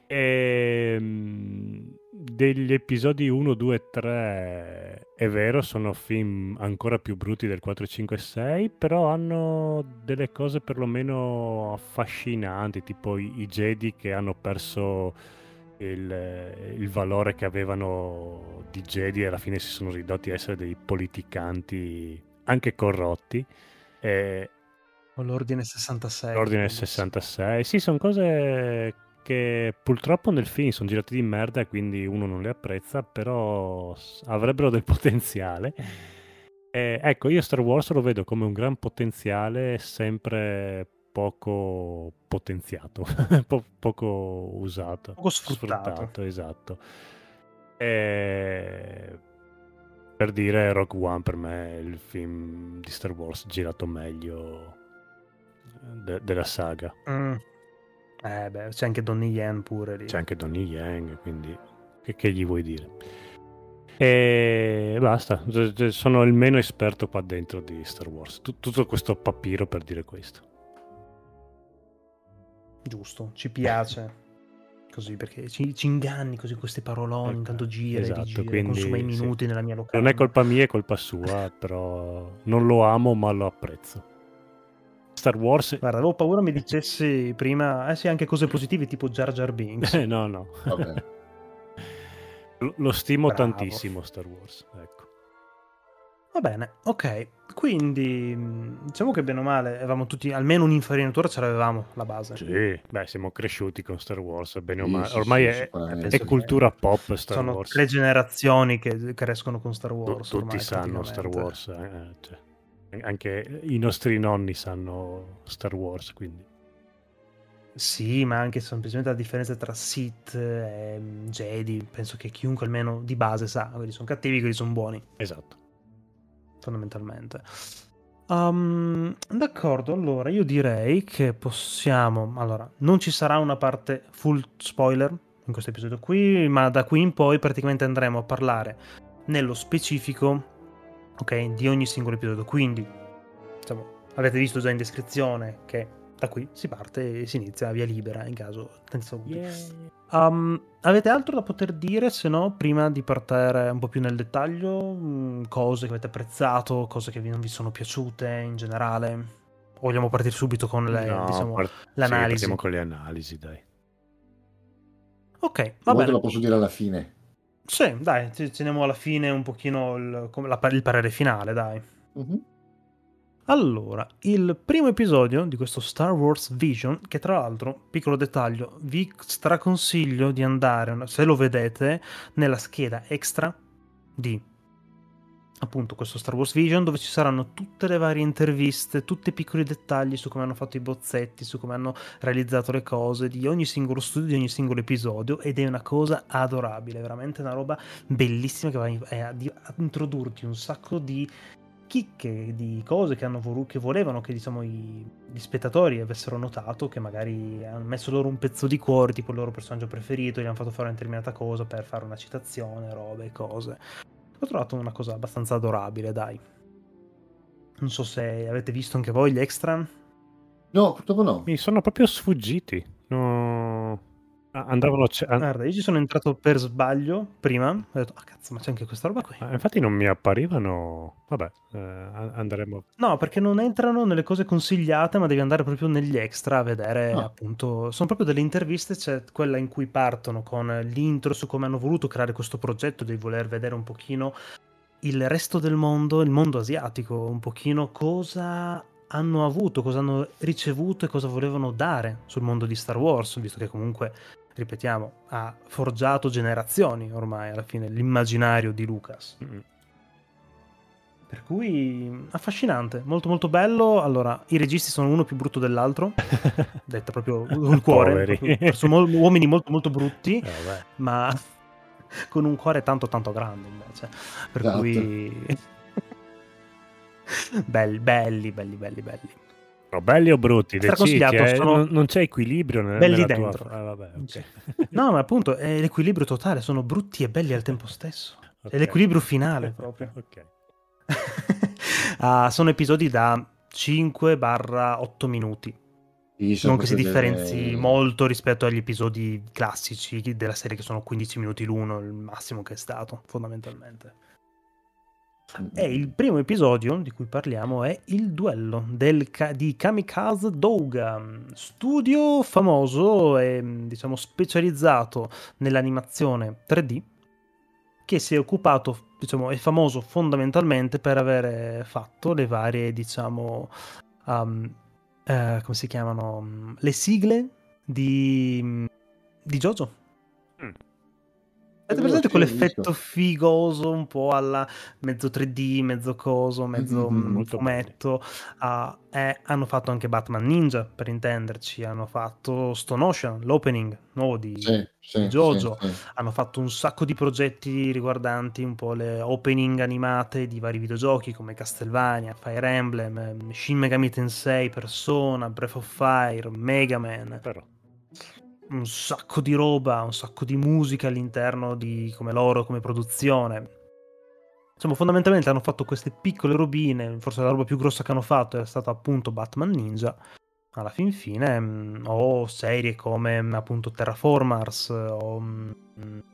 Ehm, degli episodi 1, 2 e 3 è vero, sono film ancora più brutti del 4, 5 e 6, però hanno delle cose perlomeno affascinanti, tipo i, i Jedi che hanno perso il, il valore che avevano di Jedi e alla fine si sono ridotti a essere dei politicanti anche corrotti. E Con l'ordine 66. l'ordine credo. 66, sì, sono cose che purtroppo nel film sono girate di merda e quindi uno non le apprezza, però avrebbero del potenziale. E, ecco, io Star Wars lo vedo come un gran potenziale sempre poco potenziato, po- poco usato. Poco sfruttato. esatto. E per dire Rogue One per me è il film di Star Wars girato meglio de- della saga. Mm. Eh beh, c'è anche Donnie Yen pure lì. C'è anche Donnie Yang, quindi che, che gli vuoi dire? E basta, sono il meno esperto qua dentro di Star Wars. Tu- tutto questo papiro per dire questo. Giusto, ci piace. Così, perché ci, ci inganni così queste parolone, Ecco, intanto gira esatto, e rigira, quindi, consuma i sì. minuti nella mia locale. Non è colpa mia, è colpa sua, però non lo amo, ma lo apprezzo. Star Wars... Guarda, avevo paura mi dicessi prima, eh sì, anche cose positive tipo Jar Jar Binks. Eh, no, no. Vabbè. Lo- stimo Bravo. tantissimo Star Wars, ecco. Va bene, ok. Quindi, mh, diciamo che bene o male, avevamo tutti, almeno un'infarinatura ce l'avevamo, la base. Sì, beh, siamo cresciuti con Star Wars, bene o male. sì, Ormai sì, è, è cultura pop Star Sono Wars. tre generazioni che crescono con Star Wars. tutti ormai, sanno Star. Wars, eh, cioè, anche i nostri nonni sanno Star Wars, quindi Sì, ma anche semplicemente la differenza tra Sith e mm, Jedi, penso che chiunque almeno di base sa, quelli sono cattivi, quelli sono buoni, esatto. fondamentalmente. Um, d'accordo, allora io direi che possiamo... Allora, non ci sarà una parte full spoiler in questo episodio qui, ma da qui in poi praticamente andremo a parlare nello specifico, ok, di ogni singolo episodio. Quindi, diciamo, avete visto già in descrizione che da qui si parte e si inizia via libera in caso tanti saluti. Um, avete altro da poter dire, se no, prima di partire un po' più nel dettaglio? Mm, Cose che avete apprezzato, cose che non vi sono piaciute in generale? Vogliamo partire subito con le, No, diciamo, part- sì, l'analisi? partiamo con le analisi, dai. Ok, va Molto bene. lo posso dire alla fine. Sì, dai, ci teniamo alla fine un pochino il, come la- il parere finale, dai. Mhm. Allora, il primo episodio di questo Star Wars Vision, che tra l'altro, piccolo dettaglio, vi straconsiglio di andare, se lo vedete, nella scheda extra di appunto questo Star Wars Vision, dove ci saranno tutte le varie interviste, tutti i piccoli dettagli su come hanno fatto i bozzetti, su come hanno realizzato le cose di ogni singolo studio, di ogni singolo episodio, ed è una cosa adorabile, veramente una roba bellissima che va è a, introdurti un sacco di chicche di cose che, volu- che volevano che diciamo i- gli spettatori avessero notato che magari hanno messo loro un pezzo di cuore tipo il loro personaggio preferito gli hanno fatto fare una determinata cosa per fare una citazione robe cose ho trovato una cosa abbastanza adorabile dai non so se avete visto anche voi gli extra No, purtroppo no. Mi sono proprio sfuggiti. No. Andavano. ce- an- guarda io ci sono entrato per sbaglio prima ho detto ah cazzo ma c'è anche questa roba qui ah, infatti non mi apparivano. Vabbè, eh, a- andremo. No, perché non entrano nelle cose consigliate, ma devi andare proprio negli extra a vedere, Ah. appunto. Sono proprio delle interviste, c'è quella in cui partono con l'intro su come hanno voluto creare questo progetto, di voler vedere un pochino il resto del mondo, il mondo asiatico, un pochino cosa hanno avuto, cosa hanno ricevuto e cosa volevano dare sul mondo di Star Wars, visto che comunque, ripetiamo, ha forgiato generazioni ormai alla fine l'immaginario di Lucas. Mm. Per cui affascinante, molto molto bello. Allora, i registi sono uno più brutto dell'altro, detta proprio col cuore, proprio sono uomini molto molto brutti, Eh, ma con un cuore tanto tanto grande invece. Per Esatto. cui belli, belli, belli, belli, belli. No, belli o brutti? Decidi, eh, sono non, non c'è equilibrio nel, belli nella dentro. tua... Ah, vabbè, ok. No, ma appunto è l'equilibrio totale, sono brutti e belli al tempo stesso. Ok. È l'equilibrio finale proprio. Ok. Ah, sono episodi da 5-8 minuti. Sì, non che si differenzi delle- molto rispetto agli episodi classici della serie che sono 15 minuti l'uno, il massimo che è stato, fondamentalmente. E il primo episodio di cui parliamo è Il duello del di Kamikaze Douga, studio famoso e diciamo specializzato nell'animazione 3D che si è occupato, diciamo, è famoso fondamentalmente per avere fatto le varie, diciamo, um, eh, come si chiamano, le sigle di, di JoJo. Avete presente quell'effetto figoso un po' alla mezzo 3D, mezzo coso, mezzo Mhm, mm, molto fumetto? Ah, eh, hanno fatto anche Batman Ninja, per intenderci, hanno fatto Stone Ocean, l'opening nuovo di, Sì, sì, di JoJo, sì, sì. hanno fatto un sacco di progetti riguardanti un po' le opening animate di vari videogiochi come Castlevania, Fire Emblem, Shin Megami Tensei, Persona, Breath of Fire, Mega Man Però. Un sacco di roba, un sacco di musica all'interno di come loro, come produzione. Insomma, fondamentalmente hanno fatto queste piccole robine. Forse la roba più grossa che hanno fatto è stata appunto Batman Ninja. Alla fin fine, mh, o serie come mh, appunto Terraformars o mh,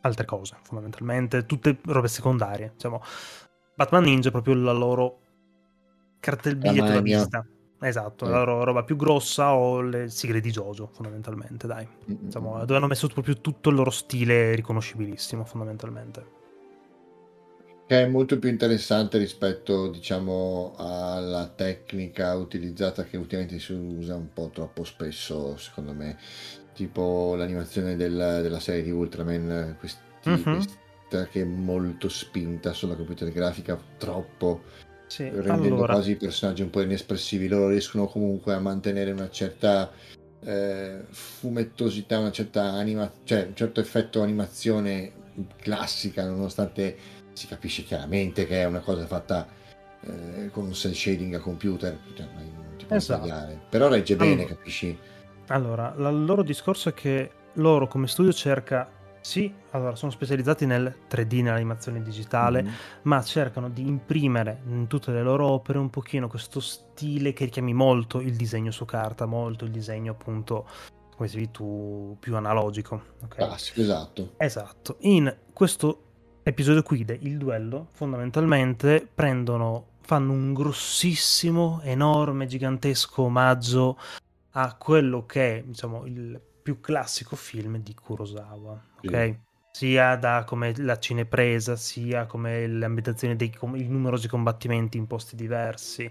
altre cose, fondamentalmente, tutte robe secondarie. Diciamo, Batman Ninja è proprio la loro carta del La biglietto da magna. Esatto, Sì. la loro roba più grossa o le sigle di JoJo, fondamentalmente, dai. Mm, Diciamo, mm, dove hanno messo proprio tutto il loro stile riconoscibilissimo, fondamentalmente. Che è molto più interessante rispetto, diciamo, alla tecnica utilizzata che ultimamente si usa un po' troppo spesso, secondo me. Tipo l'animazione del- della serie di Ultraman, questi, Mhm. questa che è molto spinta sulla computer grafica, troppo, Sì, rendendo allora, quasi i personaggi un po' inespressivi. Loro riescono comunque a mantenere una certa eh, fumettosità, una certa anima, cioè un certo effetto animazione classica, nonostante si capisce chiaramente che è una cosa fatta eh, con un cel shading a computer, cioè, non ti puoi Esatto. Però regge bene, Allora. capisci? allora, il loro discorso è che loro come studio cerca, sì, allora sono specializzati nel 3D, nell'animazione digitale, Mhm. ma cercano di imprimere in tutte le loro opere un pochino questo stile che richiami molto il disegno su carta, molto il disegno appunto, come dicevi tu, più analogico. ok? Classico, esatto. Esatto. In questo episodio qui, de- il duello, fondamentalmente prendono, fanno un grossissimo, enorme, gigantesco omaggio a quello che è, diciamo, il più classico film di Kurosawa, ok? Sì. Sia da come la cinepresa, sia come le ambientazioni dei com- i numerosi combattimenti in posti diversi,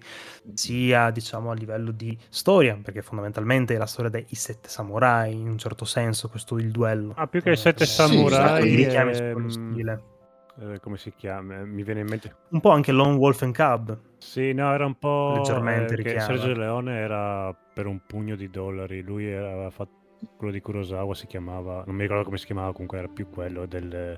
sia diciamo a livello di storia, perché fondamentalmente è la storia dei sette samurai, in un certo senso, questo il duello. Ah, più che i sette Sì, samurai, i richiami su ehm, quello stile. eh, come si chiama? Mi viene in mente. Un po' anche Lone Wolf and Cub. Sì, no, era un po'. Leggermente eh. Sergio Leone era per un pugno di dollari. Lui aveva fatto quello di Kurosawa, si chiamava. Non mi ricordo come si chiamava, comunque era più quello del.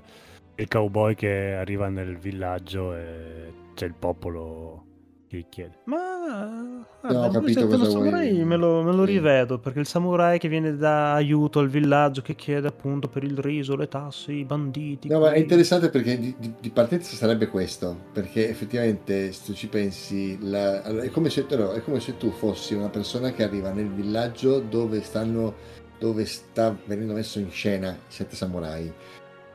Il cowboy che arriva nel villaggio e c'è il popolo che gli chiede. Ma ho guarda, capito invece dello cosa vuoi- samurai me lo, me lo sì. rivedo perché il samurai che viene da aiuto al villaggio che chiede appunto per il riso, le tasse, i banditi. No, ma è interessante perché di, di- di partenza sarebbe questo, perché effettivamente se tu ci pensi, la- allora, è, come se, no, è come se tu fossi una persona che arriva nel villaggio dove stanno, dove sta venendo messo in scena i sette samurai.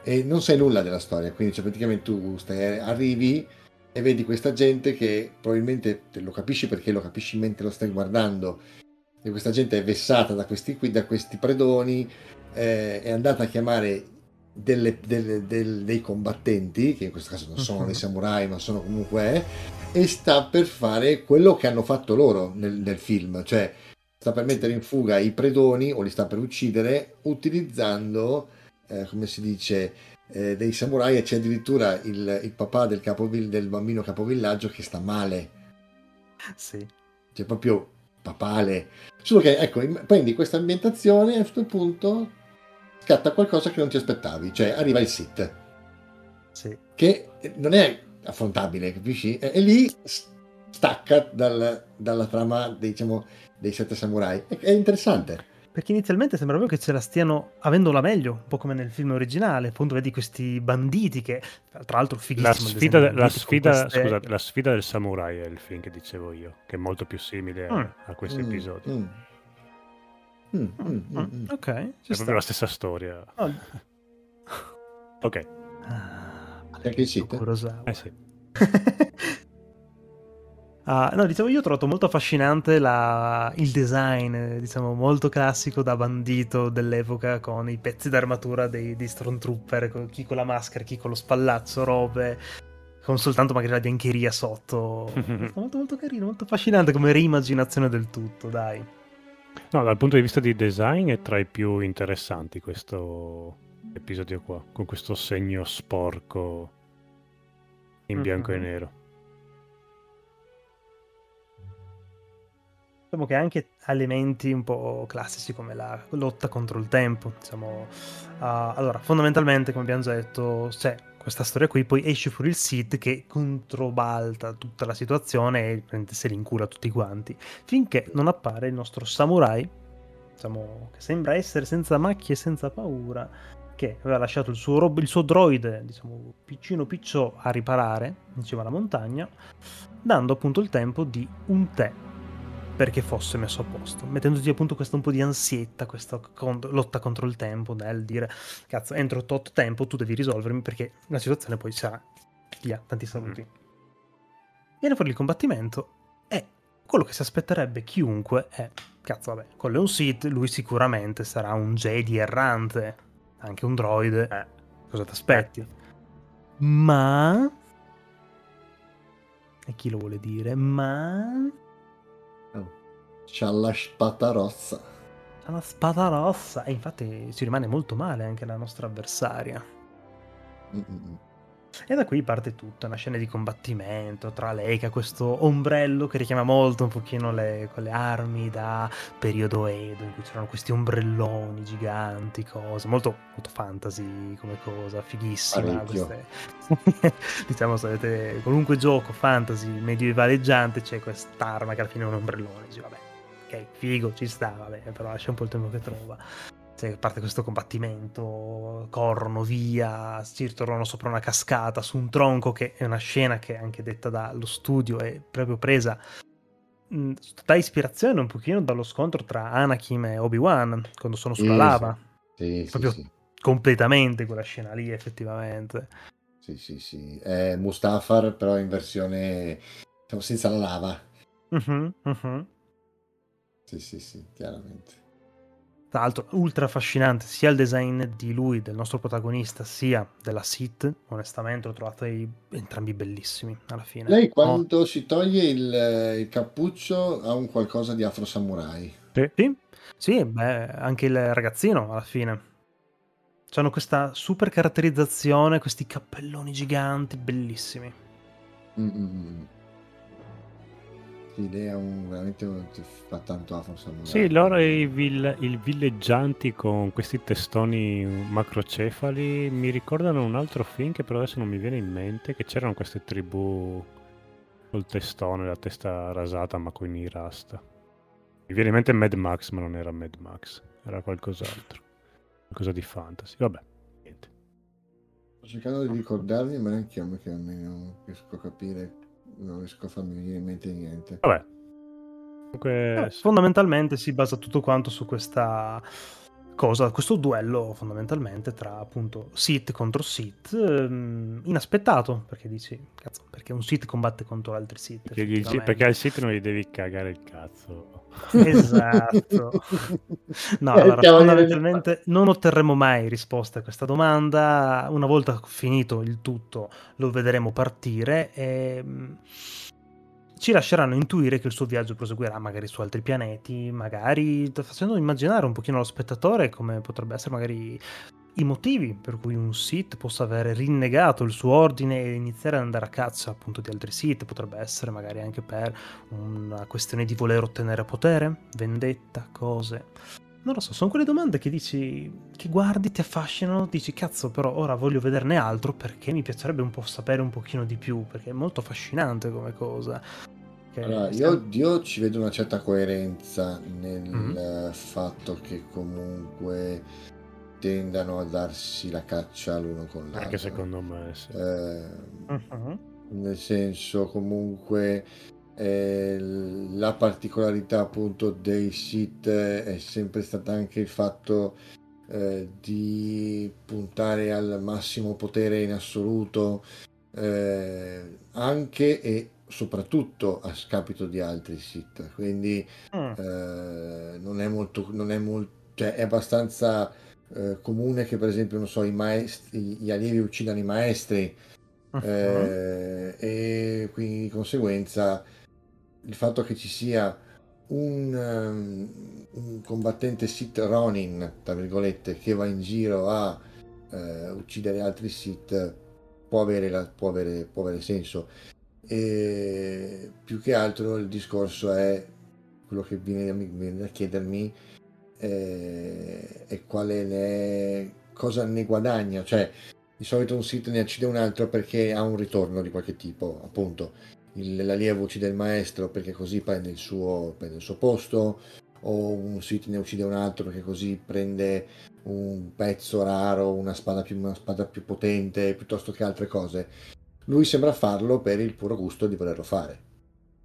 E non sai nulla della storia, quindi cioè, praticamente tu stai- arrivi e vedi questa gente che probabilmente te lo capisci perché lo capisci mentre lo stai guardando. E questa gente è vessata da questi qui, da questi predoni, eh, è andata a chiamare delle- delle- del- dei combattenti, che in questo caso non sono Mhm. dei samurai, ma sono comunque, eh, e sta per fare quello che hanno fatto loro nel, nel film, cioè sta per mettere in fuga i predoni o li sta per uccidere utilizzando, eh, come si dice, eh, dei samurai e c'è addirittura il, il papà del, capovill- del bambino capovillaggio che sta male Sì. cioè proprio papale. Solo che, ecco, prendi questa ambientazione e a questo punto scatta qualcosa che non ti aspettavi, cioè arriva il Sith, Sì. che non è affrontabile, capisci? E, e lì stacca dal- dalla trama diciamo, dei sette samurai. È, è interessante. Perché inizialmente sembrava che ce la stiano avendola meglio, un po' come nel film originale. Appunto, vedi questi banditi che, tra l'altro, fighissimo. La sfida, dei la, sfida, queste- scusate, la sfida del samurai è il film che dicevo io, che è molto più simile a, Mm. a questo Mm, episodio. mm. Mm, mm, Mm, mm. Ok, ci È sta. proprio la stessa storia. Oh. Ok, Ah, Sith? Kurosawa. eh sì. Ah, no, diciamo, io ho trovato molto affascinante la- il design, diciamo, molto classico da bandito dell'epoca, con i pezzi d'armatura dei, dei Stormtrooper, con- chi con la maschera, chi con lo spallazzo, robe, con soltanto magari la biancheria sotto. molto, molto carino, molto affascinante come reimmaginazione del tutto, dai. No, dal punto di vista di design è tra i più interessanti questo episodio qua, con questo segno sporco in bianco e Mhm. nero. Diciamo che anche elementi un po' classici come la lotta contro il tempo. Diciamo, Ah, allora, fondamentalmente, come abbiamo già detto, c'è questa storia qui, poi esce fuori il Sith che controbalta tutta la situazione e se li incula tutti quanti. Finché non appare il nostro samurai, diciamo, che sembra essere senza macchie e senza paura, che aveva lasciato il suo, rob- il suo droide, diciamo, piccino piccio a riparare in cima alla montagna, dando appunto il tempo di un tè perché fosse messo a posto, mettendoti appunto questa un po' di ansietta, questa con- lotta contro il tempo nel dire cazzo, entro tot tempo tu devi risolvermi perché la situazione poi sarà via, tanti saluti. Viene fuori il combattimento e quello che si aspetterebbe chiunque è cazzo, vabbè, è un Sith, lui sicuramente sarà un Jedi errante, anche un droide. Eh. Cosa ti aspetti? Ma e chi lo vuole dire? Ma C'ha la spada rossa. ha la spada rossa e infatti ci rimane molto male anche la nostra avversaria. Mm-mm. E da qui parte tutta una scena di combattimento tra lei che ha questo ombrello che richiama molto un pochino le, quelle armi da periodo Edo in cui c'erano questi ombrelloni giganti, cose, molto, molto fantasy come cosa, fighissima. Queste- diciamo se avete qualunque gioco fantasy medievaleggiante c'è quest'arma che alla fine è un ombrellone, dici vabbè, ok, figo, ci sta, vabbè, però lascia un po' il tempo che trova. Cioè, parte questo combattimento, corrono via, si ritornano sopra una cascata su un tronco, che è una scena che è anche detta dallo studio, è proprio presa mh, da ispirazione un pochino dallo scontro tra Anakin e Obi-Wan, quando sono sulla Sì, lava. Sì, sì, Proprio- sì. Completamente quella scena lì, effettivamente. Sì, sì, sì. È Mustafar, però in versione diciamo, senza la lava. Mhm, mhm. Sì, sì, sì, chiaramente. Tra l'altro, ultra affascinante sia il design di lui, del nostro protagonista, sia della Sith. Onestamente, l'ho trovato entrambi bellissimi alla fine. Lei Oh, quando si toglie il, il cappuccio ha un qualcosa di afro samurai. Sì, sì, beh, anche il ragazzino alla fine. Hanno questa super caratterizzazione, questi cappelloni giganti, bellissimi. Mm-mm. Ha un, veramente un- fa tanto afro samurai. Sì, loro e i, vill- i villeggianti con questi testoni macrocefali mi ricordano un altro film che però adesso non mi viene in mente, che c'erano queste tribù col testone, la testa rasata ma con i rasta. Mi viene in mente Mad Max, ma non era Mad Max, era qualcos'altro. Qualcosa di fantasy. Vabbè, niente. Sto cercando di ricordarmi, ma neanche io perché non riesco a capire, non riesco a farmi venire in mente niente. Vabbè. Comunque, Eh, fondamentalmente si basa tutto quanto su questa cosa, questo duello fondamentalmente tra appunto Sith contro Sith, ehm, inaspettato, perché dici, cazzo, perché un Sith combatte contro altri Sith. perché, perché al sito non gli devi cagare il cazzo. Esatto. No, Eh, allora, fondamentalmente non otterremo mai risposta a questa domanda. Una volta finito il tutto, lo vedremo partire e mm, ci lasceranno intuire che il suo viaggio proseguirà magari su altri pianeti, magari facendo immaginare un pochino allo spettatore come potrebbe essere magari i motivi per cui un Sith possa aver rinnegato il suo ordine e iniziare ad andare a caccia appunto di altri Sith, potrebbe essere magari anche per una questione di voler ottenere potere, vendetta, cose. Non lo so, sono quelle domande che dici, che guardi, ti affascinano, dici cazzo, però ora voglio vederne altro perché mi piacerebbe un po' sapere un pochino di più, perché è molto affascinante come cosa. Allora, io, io ci vedo una certa coerenza nel Mhm. eh, fatto che comunque tendano a darsi la caccia l'uno con l'altro. Anche secondo me, sì. Eh, Mhm. nel senso comunque eh, la particolarità appunto dei sit è sempre stata anche il fatto eh, di puntare al massimo potere in assoluto eh, anche e soprattutto a scapito di altri Sith. Quindi Mm. eh, non è molto, non è molto, cioè è abbastanza eh, comune che per esempio, non so, i maestri, gli allievi uccidano i maestri eh, e quindi di conseguenza il fatto che ci sia un, um, un combattente Sith Ronin, tra virgolette, che va in giro a eh, uccidere altri Sith può avere, la- può avere- può avere senso. E più che altro il discorso è quello che viene, viene da chiedermi eh, è quale ne, cosa ne guadagna. Cioè, di solito un Sith ne uccide un altro perché ha un ritorno di qualche tipo, appunto. L'allievo uccide il maestro perché così prende il suo, prende il suo posto, o un Sith ne uccide un altro perché così prende un pezzo raro, una spada più, una spada più potente, piuttosto che altre cose. Lui sembra farlo per il puro gusto di volerlo fare.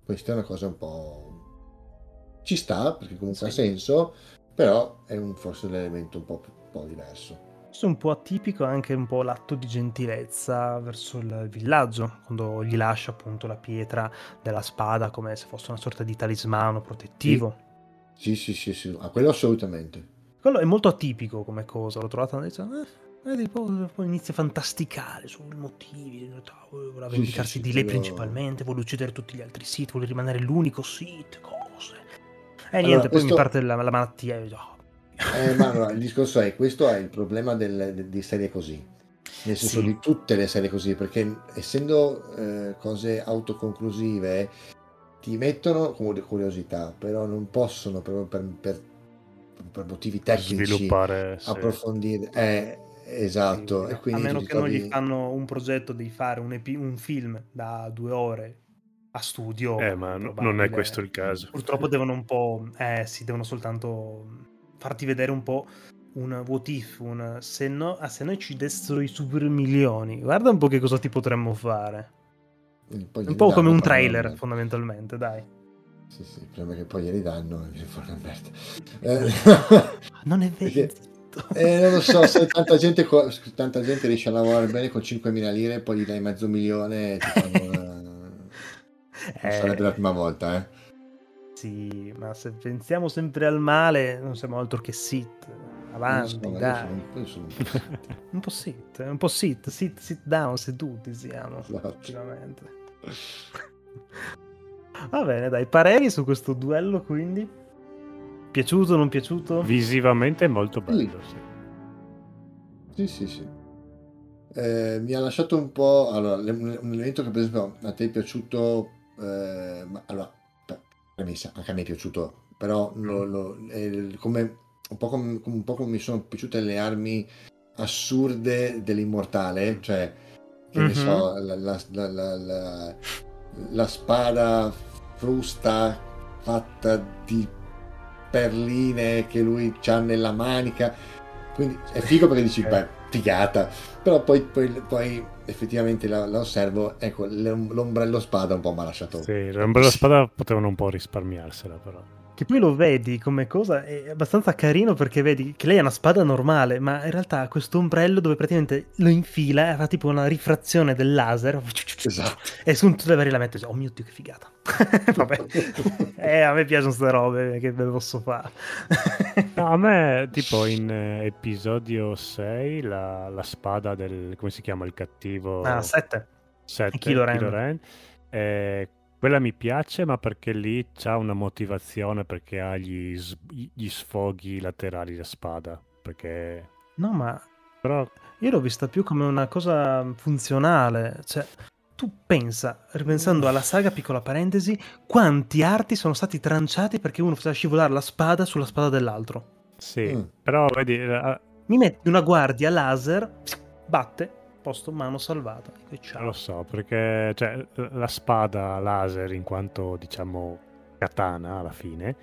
Questa è una cosa un po'... Ci sta, perché comunque Sì. ha senso, però è un, forse un elemento un po', un po' diverso. Questo è un po' atipico anche un po' l'atto di gentilezza verso il villaggio, quando gli lascia appunto la pietra della spada come se fosse una sorta di talismano protettivo. Sì, sì, sì, sì, a quello assolutamente. Quello è molto atipico come cosa, l'ho trovato adesso. Eh, vedi, poi, poi inizia a fantasticare sui motivi, eh, Sì, vendicarsi sì, sì, di lei quello- principalmente, vuole uccidere tutti gli altri Sith, vuole rimanere l'unico Sith, cose. E Allora, niente, poi questo- mi parte la, la malattia e oh, Eh, ma allora, il discorso è, questo è il problema del- de- di serie così, nel senso Sì. di tutte le serie così, perché essendo eh, cose autoconclusive ti mettono come curiosità, però non possono proprio per, per- per motivi tecnici Sviluppare... sì. approfondire. Eh, esatto, Sì, e quindi a meno che non gli fanno un progetto di fare un, epi- un film da due ore a studio. Eh, ma no- non è questo il caso. Purtroppo devono un po'. Eh sì, devono soltanto farti vedere un po' un what if, un se, no, ah, se noi ci dessero i super milioni, guarda un po' che cosa ti potremmo fare. Un po' come un trailer, non- fondamentalmente, dai. Sì, sì, prima che poi glieli danno e una merda. Eh, Non è vero. Perché-. Eh, non lo so, se tanta gente, tanta gente riesce a lavorare bene con 5.000 lire e poi gli dai mezzo milione, ti fanno una- non Eh, sarebbe la prima volta, eh. Sì, ma se pensiamo sempre al male, non siamo altro che sit. Avanti, Non so, io dai. sono- io sono un po' scettico. Un po' sit, un po' sit, sit, sit down, seduti siamo. Esatto. Va bene, dai, pareri su questo duello quindi? Piaciuto, non piaciuto? Visivamente è molto bello, sì. Sì, sì, sì. Eh, mi ha lasciato un po'. Allora, un elemento che per esempio a te è piaciuto. eh, ma- allora, anche a me è piaciuto, però lo- lo- eh, come, un, po come, un po' come mi sono piaciute le armi assurde dell'immortale, cioè, che ne Mhm. so, la, la- la- la- la- spada frusta fatta di perline che lui ha nella manica. Quindi è figo perché dici, Ok. beh, figata. Però poi, poi, poi effettivamente la, la osservo, ecco, l'om- l'ombrello spada un po' mi ha lasciato. Sì, l'ombrello spada potevano un po' risparmiarsela, però. Che poi lo vedi come cosa, è abbastanza carino perché vedi che lei ha una spada normale, ma in realtà ha questo ombrello dove praticamente lo infila e fa tipo una rifrazione del laser. Esatto. E su tutte le varie la mette oh mio dio che figata. Vabbè, eh, a me piacciono queste robe, che ve le posso fare. No, a me, tipo in eh, episodio 6, la, la spada del... come si chiama il cattivo? ah, 7. 7, Kylo Ren. eh, quella mi piace, ma perché lì c'ha una motivazione, perché ha gli, s- gli sfoghi laterali la spada. Perché... No, ma Però io l'ho vista più come una cosa funzionale. Cioè, tu pensa, ripensando alla saga, piccola parentesi, quanti arti sono stati tranciati perché uno faceva scivolare la spada sulla spada dell'altro. sì, Mm. però vedi, eh, Mi metti una guardia laser, batte, posto, mano salvata. Dico, lo so, perché cioè, la spada laser, in quanto diciamo katana alla fine,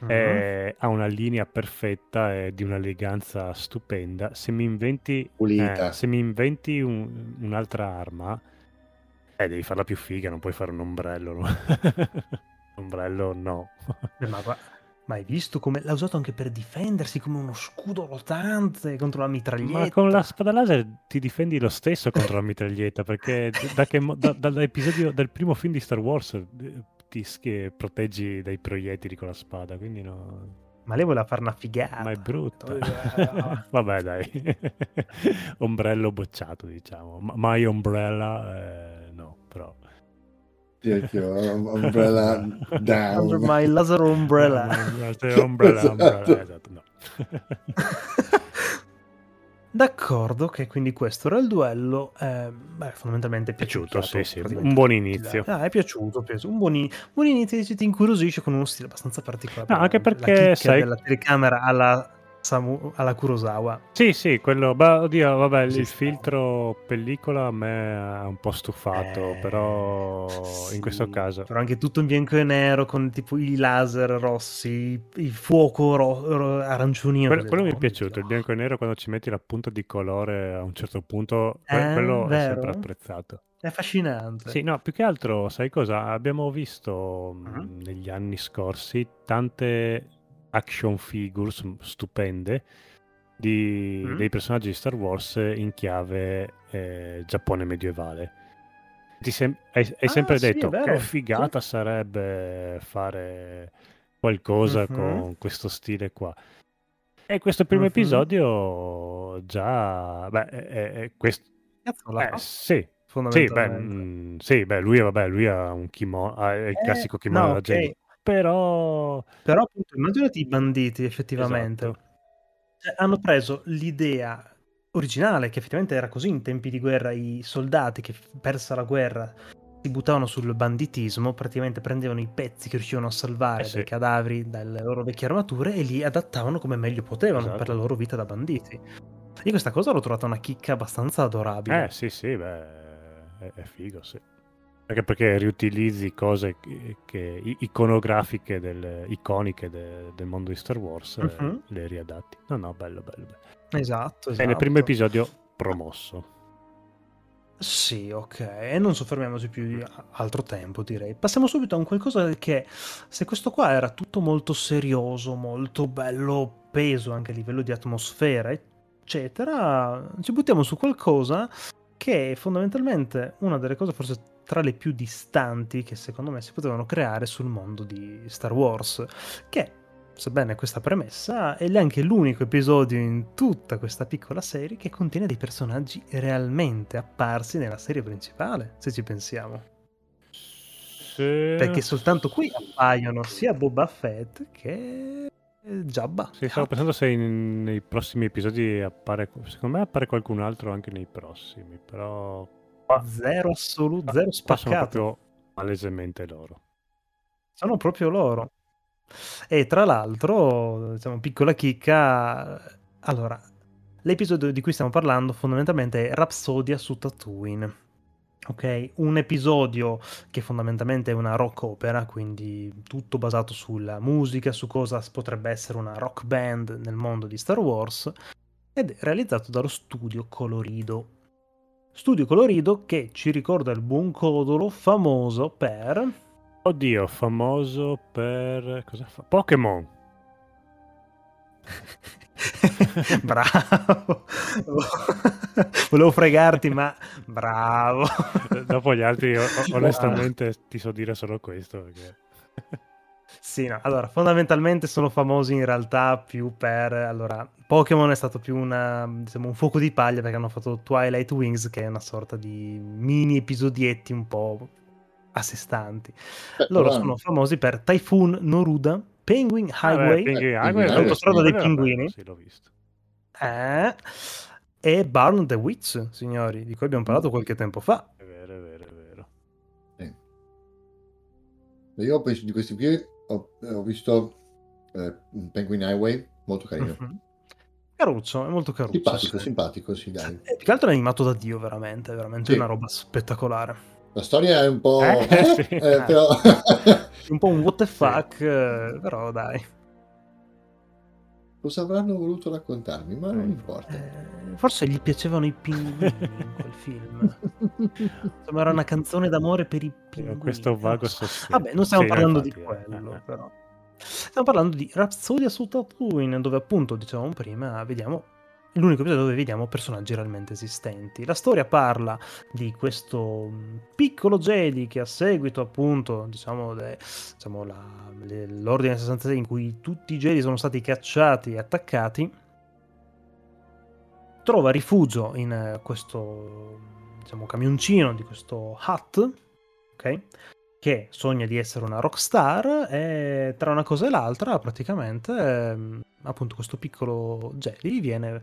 Mhm. è- ha una linea perfetta e di un'eleganza stupenda. Se mi inventi, Pulita. eh, se mi inventi un- un'altra arma, eh, devi farla più figa, non puoi fare un ombrello. no? ombrello no. Eh, Ma, gua- Ma hai visto come l'ha usato anche per difendersi come uno scudo rotante contro la mitraglietta? Ma con la spada laser ti difendi lo stesso contro la mitraglietta, perché da che da- dall'episodio del primo film di Star Wars eh, ti sch- proteggi dai proiettili con la spada, quindi no... Ma lei voleva fare una figata. Ma è brutto. Eh, Vabbè, dai. Ombrello bocciato, diciamo. Ma- My Umbrella, eh, no, però. Sì, anch'io, umbrella down. Under my laser umbrella. umbrella, umbrella, Esatto. esatto, no. D'accordo, che quindi questo era il duello. eh, beh, fondamentalmente è Piaciuto, sì, sì, un buon inizio. Ah, è piaciuto, è piaciuto. Un buon, in- buon inizio che ti incuriosisce con uno stile abbastanza particolare. No, anche perché, sai- della telecamera alla, Samu- alla Kurosawa. Sì, sì, quello, beh, oddio, vabbè, il filtro pellicola a me ha un po' stufato, Eh, però sì, in questo caso... Però anche tutto in bianco e nero con tipo i laser rossi, il fuoco ro- ro- arancione. Quello, quello mi è piaciuto, il bianco e nero quando ci metti la punta di colore a un certo punto, Eh, quello è vero? sempre apprezzato. È affascinante. Sì, no, più che altro, sai cosa? Abbiamo visto Mhm. negli anni scorsi tante action figures stupende di- Mhm. dei personaggi di Star Wars in chiave eh, Giappone medievale. Ti sem- hai, hai Ah, sempre sì, detto che figata sarebbe fare qualcosa Mhm. con questo stile qua. E questo primo Mhm. episodio già... Beh, è, è- è quest- Cazzo, la eh, sì, sì, beh, fondamentalmente. mm, sì, beh, lui, vabbè, lui ha un kimono, ha il Eh, classico kimono no, da Jedi, ok. Però... Però appunto immaginati i banditi effettivamente. Esatto. Cioè, hanno preso l'idea originale, che effettivamente era così in tempi di guerra, i soldati che persa la guerra si buttavano sul banditismo, praticamente prendevano i pezzi che riuscivano a salvare Eh sì. dai cadaveri, dalle loro vecchie armature e li adattavano come meglio potevano Esatto. per la loro vita da banditi. Io questa cosa l'ho trovata una chicca abbastanza adorabile. Eh, sì, sì, beh, è, è figo, sì. Anche perché riutilizzi cose che, che- iconografiche, del- iconiche de- del mondo di Star Wars, e Mhm. le riadatti. No, no, bello, bello. bello. Esatto, E esatto. nel primo episodio promosso. Sì, ok, e non soffermiamoci più di altro tempo, direi. Passiamo subito a un qualcosa che, se questo qua era tutto molto serioso, molto bello peso anche a livello di atmosfera, eccetera, ci buttiamo su qualcosa che è fondamentalmente una delle cose forse tra le più distanti che secondo me si potevano creare sul mondo di Star Wars, che sebbene questa premessa, è anche l'unico episodio in tutta questa piccola serie che contiene dei personaggi realmente apparsi nella serie principale, se ci pensiamo. Sì. Perché soltanto qui appaiono sia Boba Fett che Jabba. Sì, stavo pensando se in- nei prossimi episodi appare... Secondo me appare qualcun altro anche nei prossimi, però... Zero assoluto, zero Qua sono spaccato. proprio palesemente loro. Sono proprio loro. E tra l'altro, diciamo, piccola chicca. Allora, l'episodio di cui stiamo parlando fondamentalmente è Rapsodia su Tatooine. Ok, un episodio che fondamentalmente è una rock opera, quindi tutto basato sulla musica, su cosa potrebbe essere una rock band nel mondo di Star Wars, ed è realizzato dallo studio Colorido. Studio Colorido che ci ricorda il buon Codolo, famoso per... Oddio, famoso per... Cosa fa? Pokémon! bravo. Volevo fregarti, ma bravo. Dopo gli altri, onestamente, ti so dire solo questo. Perché... Sì, no, allora, fondamentalmente sono famosi in realtà più per... Allora, Pokémon è stato più una, diciamo, un fuoco di paglia perché hanno fatto Twilight Wings, che è una sorta di mini episodietti un po' a sé stanti. Beh, Loro sono famosi per Typhoon Noruda, Penguin Highway, Ah, beh, Eh, Highway, l'autostrada dei pinguini. Sì, l'ho visto. eh, e Barn the Witch, signori, di cui abbiamo parlato qualche tempo fa. È vero, è vero, è vero. Io penso di questi qui ho, ho visto eh, Penguin Highway, molto carino. Mhm. Caruccio, è molto caruccio. Simpatico, sì. simpatico, sì, dai. Eh, più che altro è animato da Dio, veramente, veramente Sì. una roba spettacolare. La storia è un po'... Eh, eh, sì. eh, però... Un po' un what the fuck, eh, però dai. Cosa avranno voluto raccontarmi? Ma non importa. Eh, forse gli piacevano i pinguini in quel film. Insomma, era una canzone d'amore per i Ho pinguini. questo vago lo so. sospetto. Vabbè, non stiamo Sì, parlando infatti, di eh, quello, eh, eh. però. Stiamo parlando di Rhapsodia su Tatooine, dove appunto, dicevamo prima, vediamo l'unico episodio dove vediamo personaggi realmente esistenti. La storia parla di questo mm, piccolo Jedi che a seguito appunto, diciamo, de, diciamo la, le, l'ordine 66 in cui tutti i Jedi sono stati cacciati e attaccati, trova rifugio in eh, questo diciamo camioncino di questo Hut, ok? Che sogna di essere una rockstar e tra una cosa e l'altra praticamente ehm, appunto questo piccolo Jedi viene,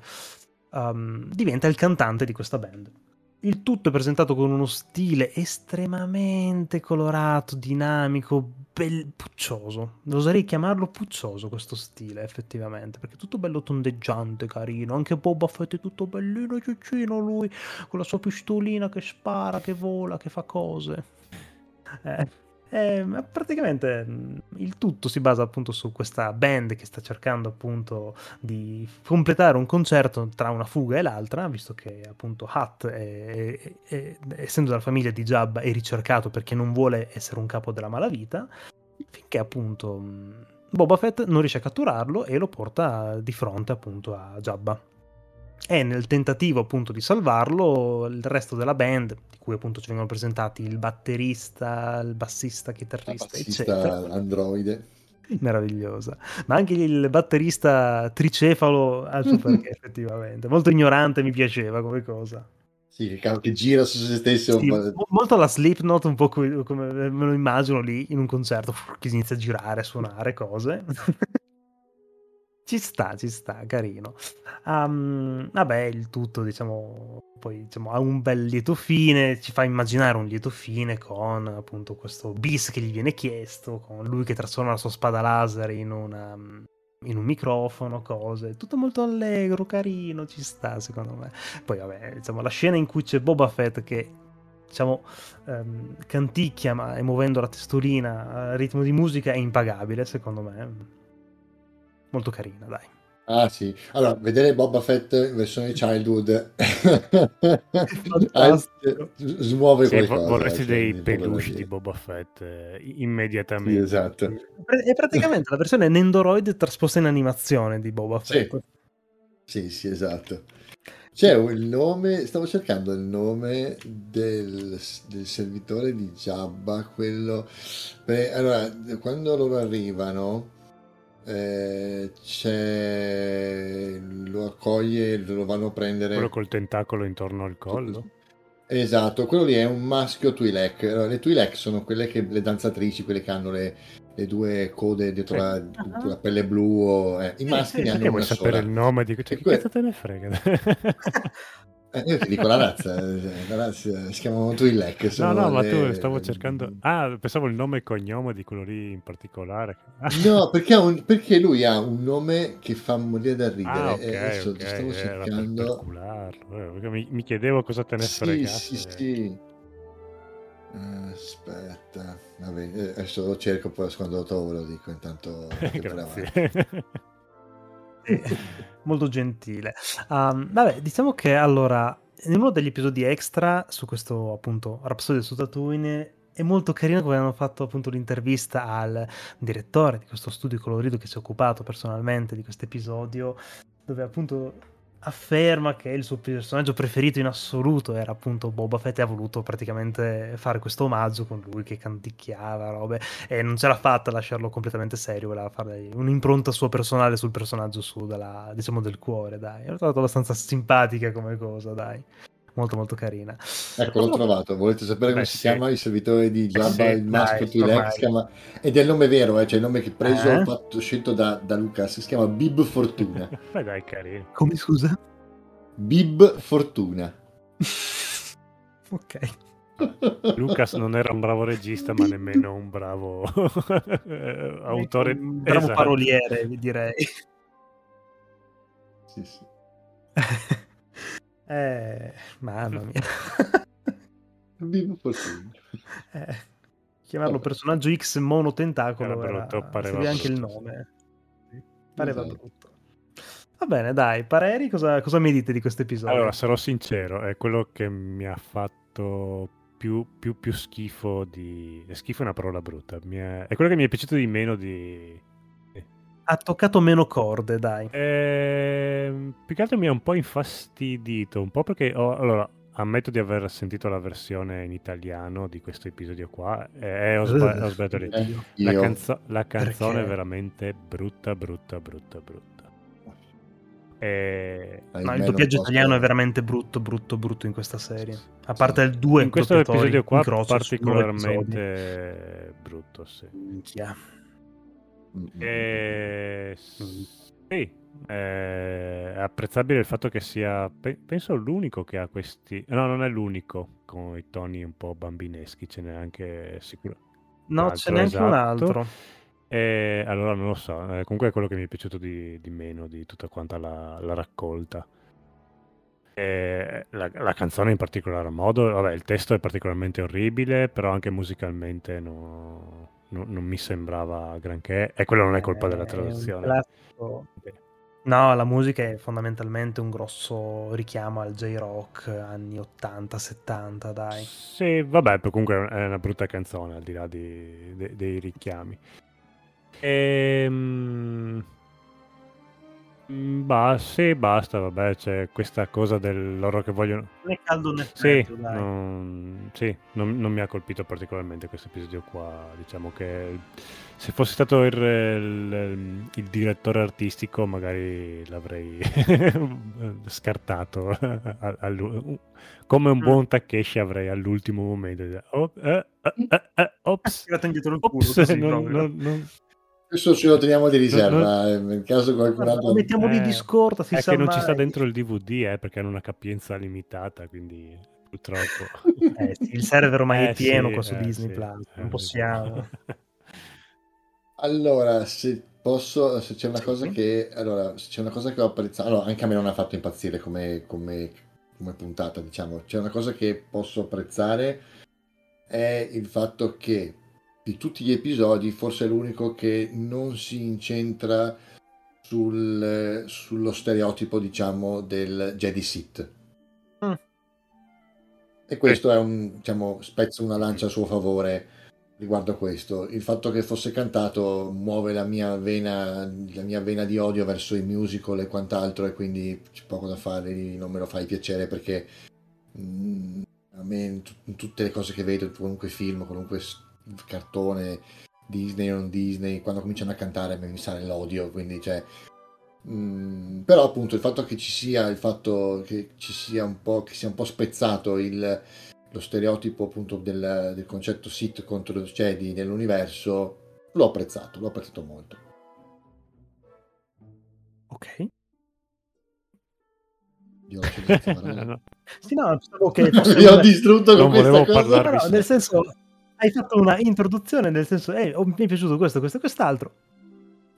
um, diventa il cantante di questa band. Il tutto è presentato con uno stile estremamente colorato, dinamico, bel... puccioso. Oserei chiamarlo puccioso questo stile, effettivamente, perché è tutto bello tondeggiante, carino. Anche Boba Fett è tutto bellino, ciccino lui, con la sua pistolina che spara, che vola, che fa cose. Eh. E ehm, praticamente mm, il tutto si basa appunto su questa band che sta cercando appunto di completare un concerto tra una fuga e l'altra, visto che appunto Hutt, è, è, è, essendo della famiglia di Jabba, è ricercato perché non vuole essere un capo della malavita, finché appunto mm, Boba Fett non riesce a catturarlo e lo porta di fronte appunto a Jabba e nel tentativo appunto di salvarlo il resto della band di cui appunto ci vengono presentati il batterista il bassista chitarrista bassista eccetera androide meravigliosa ma anche il batterista tricefalo al suo perché effettivamente molto ignorante mi piaceva come cosa sì, che, gira su se stesso. Sì, molto la Slipknot, un po' come, come me lo immagino lì in un concerto che inizia a girare, a suonare cose. Ci sta, ci sta, carino. Um, vabbè, il tutto, diciamo, poi diciamo, ha un bel lieto fine, ci fa immaginare un lieto fine con appunto questo bis che gli viene chiesto, con lui che trasforma la sua spada laser in, una, in un microfono, cose. Tutto molto allegro, carino, ci sta secondo me. Poi vabbè, diciamo, la scena in cui c'è Boba Fett che diciamo, um, canticchia ma, e muovendo la testolina a ritmo di musica è impagabile secondo me molto carina, dai. Ah sì, allora vedere Boba Fett in versione childhood smuove sì, qualcosa. Vorresti dei peluche di Boba Fett eh, immediatamente. Sì, esatto. È praticamente la versione Nendoroid trasposta in animazione di Boba Fett. Sì, sì, sì esatto. C'è il nome, stavo cercando il nome del, del servitore di Jabba, quello... Beh, allora, quando loro arrivano eh, c'è lo accoglie lo vanno a prendere quello col tentacolo intorno al collo esatto quello lì è un maschio Twi'lek le Twi'lek sono quelle che le danzatrici quelle che hanno le, le due code dietro sì. la, uh-huh. la, pelle blu o, eh. i maschi sì, ne hanno una sapere sola. il nome di cioè, che que... cazzo te ne frega Eh, io ti dico la razza, la razza si chiamano Twi'lek. No, no, ma tu stavo cercando... Ah, pensavo il nome e cognome di quello lì in particolare. no, perché, un... perché, lui ha un nome che fa morire da ridere. Ah, okay, e adesso okay, stavo cercando... Per eh, mi, mi, chiedevo cosa te ne sì, fregasse. Sì, sì, Aspetta, Vabbè, eh, adesso lo cerco, poi quando lo trovo lo dico, intanto... Grazie. molto gentile. Um, vabbè, diciamo che allora, in uno degli episodi extra su questo appunto Rhapsody su Tatooine è molto carino come hanno fatto appunto l'intervista al direttore di questo studio colorido che si è occupato personalmente di questo episodio, dove appunto afferma che il suo personaggio preferito in assoluto era appunto Boba Fett e ha voluto praticamente fare questo omaggio con lui che canticchiava robe e non ce l'ha fatta a lasciarlo completamente serio voleva fare un'impronta sua personale sul personaggio suo della, diciamo del cuore dai. L'ho trovato abbastanza simpatica come cosa dai molto molto carina. Ecco, l'ho trovato. Volete sapere come Beh, si sì. chiama il servitore di Jabba, sì, il maschio? Si chiama... Ed è il nome vero, eh? cioè il nome che preso, eh? fatto, scelto da, da Lucas. Si chiama Bib Fortuna. Ma dai, carino. Come scusa? Bib Fortuna. ok. Lucas non era un bravo regista, ma nemmeno un bravo autore. Un bravo esatto. paroliere, direi. Sì, sì. Eh, mamma mia. Vivo fortuna. Eh, chiamarlo personaggio X monotentacolo era brutto, era... pareva anche il nome. Pareva esatto. brutto. Va bene, dai, pareri, cosa, cosa mi dite di questo episodio? Allora, sarò sincero, è quello che mi ha fatto più, più, più schifo di... Schifo è una parola brutta. È... è quello che mi è piaciuto di meno di, ha toccato meno corde, dai. Ehm, più che altro mi ha un po' infastidito, un po' perché ho, allora, ammetto di aver sentito la versione in italiano di questo episodio qua e ho, sba- ho sbagliato lì. Eh, La, canzo- la canzone Perché? è veramente brutta, brutta, brutta, brutta. E... Hai No, il doppiaggio italiano è veramente brutto, brutto, brutto in questa serie. Sì. A parte il 2 In questo episodio qua particolarmente brutto, sì. Minchia. E... Mm. Sì, è apprezzabile il fatto che sia, pe- penso, l'unico che ha questi... No, non è l'unico con i toni un po' bambineschi, ce n'è anche sicuro. No, ce n'è anche un esatto. altro. E allora non lo so, eh, comunque è quello che mi è piaciuto di, di meno di tutta quanta la, la raccolta. E la, la canzone in particolar modo, vabbè, il testo è particolarmente orribile, però anche musicalmente no- no- non mi sembrava granché. E quello non è colpa della Eh, traduzione. No, la musica è fondamentalmente un grosso richiamo al J-rock anni 80-70, dai. Sì, vabbè, comunque è una brutta canzone al di là di- de- dei richiami. Ehm... mm, Bah, sì, basta, vabbè, c'è questa cosa del loro che vogliono... Non è caldo nel Sì, freddo, dai. non, sì, non, non mi ha colpito particolarmente questo episodio qua. Diciamo che se fosse stato il, il- il direttore artistico, magari l'avrei scartato. al- al- come un Mm. buon Takeshi avrei all'ultimo momento. detto, "Oh, eh, eh, eh, eh, ops, Tirato indietro il culo, ops, così non- proprio. non- non- Questo ce lo teniamo di riserva, No, eh, nel caso qualcun altro... lo mettiamo lì Eh, di scorta, si è sa che non ci sta mai. dentro il DVD, eh, perché hanno una capienza limitata, quindi purtroppo. Eh, sì, il server ormai è Eh, pieno sì, qua su eh, Disney sì, Plus, eh, non possiamo. Allora, se posso, se c'è una Sì. cosa che, allora, se c'è una cosa che ho apprezzato, allora, anche a me non ha fatto impazzire come, come, come puntata, diciamo, c'è una cosa che posso apprezzare è il fatto che di tutti gli episodi forse è l'unico che non si incentra sul, sullo stereotipo, diciamo, del Jedi Sith. Mm. E questo è un, diciamo, spezzo una lancia a suo favore riguardo a questo. Il fatto che fosse cantato muove la mia vena, la mia vena di odio verso i musical e quant'altro, e quindi c'è poco da fare, non me lo fai piacere perché mm, a me in, tu- in tutte le cose che vedo, in qualunque film, qualunque s- cartone, Disney o non Disney, quando cominciano a cantare mi sale l'odio, quindi cioè. mm, però appunto il fatto che ci sia il fatto che ci sia un po' che sia un po' spezzato il, lo stereotipo appunto del, del concetto Sith contro Jedi nell'universo l'ho apprezzato, l'ho apprezzato molto. Ok. Io di parlare. No, Sì, no, pensavo che ho distrutto con Non questa volevo cosa. parlare. No, no, nel senso, hai fatto una introduzione, nel senso, eh, oh, mi è piaciuto questo, questo e quest'altro.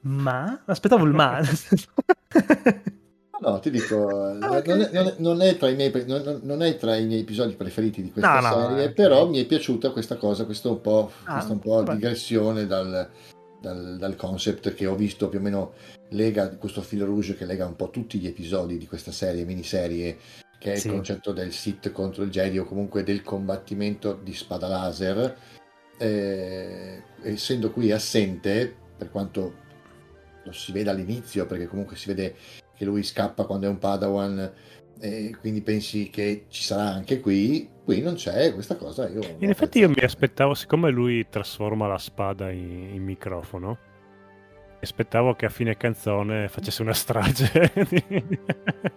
Ma? Aspettavo il ma. No, ti dico, Ah, non, è, non tra i miei, pre- non- non è tra i miei episodi preferiti di questa No, no, serie, eh, però ok. mi è piaciuta questa cosa, questo un po', Ah, questa un po' digressione dal, dal, dal concept che ho visto più o meno lega questo filo rouge che lega un po' tutti gli episodi di questa serie, miniserie, che è Sì. il concetto del Sith contro il Jedi o comunque del combattimento di spada laser, eh, essendo qui assente, per quanto lo si vede all'inizio, perché comunque si vede che lui scappa quando è un Padawan, e quindi pensi che ci sarà anche qui, qui non c'è questa cosa. In effetti io mi aspettavo, siccome lui trasforma la spada in, in microfono, mi aspettavo che a fine canzone facesse una strage.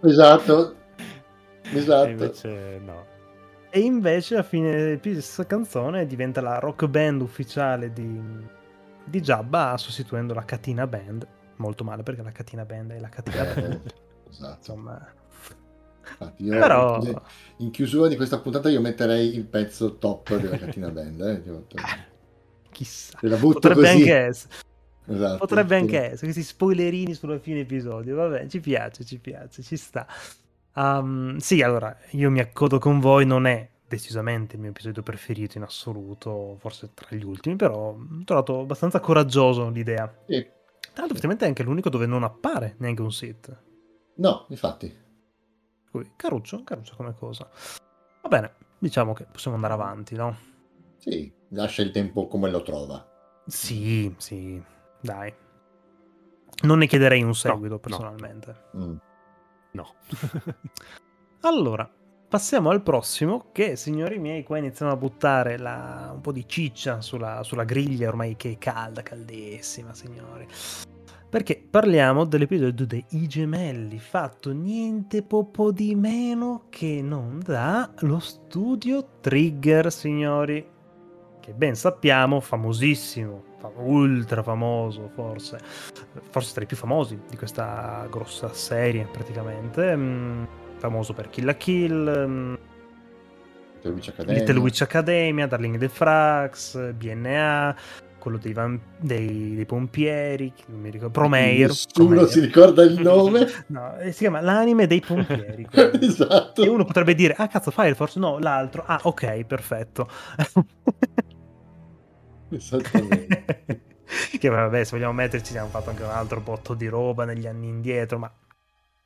Esatto, esatto. E invece no. E invece a fine di questa canzone diventa la rock band ufficiale di, di Jabba, sostituendo la Katina Band. Molto male perché la Katina Band è la Katina Eh, Band. esatto. Insomma, Infatti, io- Però- in chiusura di questa puntata io metterei il pezzo top della cattina band. Eh? Io- chissà. Te la butto Potrebbe così. anche essere. Esatto. Potrebbe anche essere questi spoilerini sulla fine episodio. Vabbè, ci piace, ci piace, ci sta. Um, sì, allora, io mi accodo con voi, non è decisamente il mio episodio preferito in assoluto, forse tra gli ultimi, però ho trovato abbastanza coraggioso l'idea. Sì. Tra l'altro, effettivamente è anche l'unico dove non appare neanche un sit. No, infatti. Cui, caruccio, caruccio come cosa. Va bene, diciamo che possiamo andare avanti, no? Sì, lascia il tempo come lo trova. Sì, sì, dai. Non ne chiederei un seguito, personalmente. Mm. No. Allora, passiamo al prossimo, che signori miei, qua iniziamo a buttare la- un po' di ciccia sulla, sulla griglia, ormai che è calda, caldissima, signori. Perché parliamo dell'episodio dei Gemelli, fatto niente po' po' di meno che non da lo studio Trigger, signori. Che ben sappiamo, famosissimo, fa- ultra famoso forse, forse tra i più famosi di questa grossa serie praticamente. mm, famoso per Kill la Kill, mm, Little Witch Academia. Little Witch Academia, Darling in the Frax, BNA, quello dei, vam- dei- dei pompieri, mi ricordo, Promeir. Nessuno Promeir. si ricorda il nome. No, eh, si chiama l'anime dei pompieri. esatto. e uno potrebbe dire, ah cazzo, Fire Force? No, l'altro. Ah, ok, perfetto. Esattamente. che vabbè, se vogliamo metterci, abbiamo fatto anche un altro botto di roba negli anni indietro, ma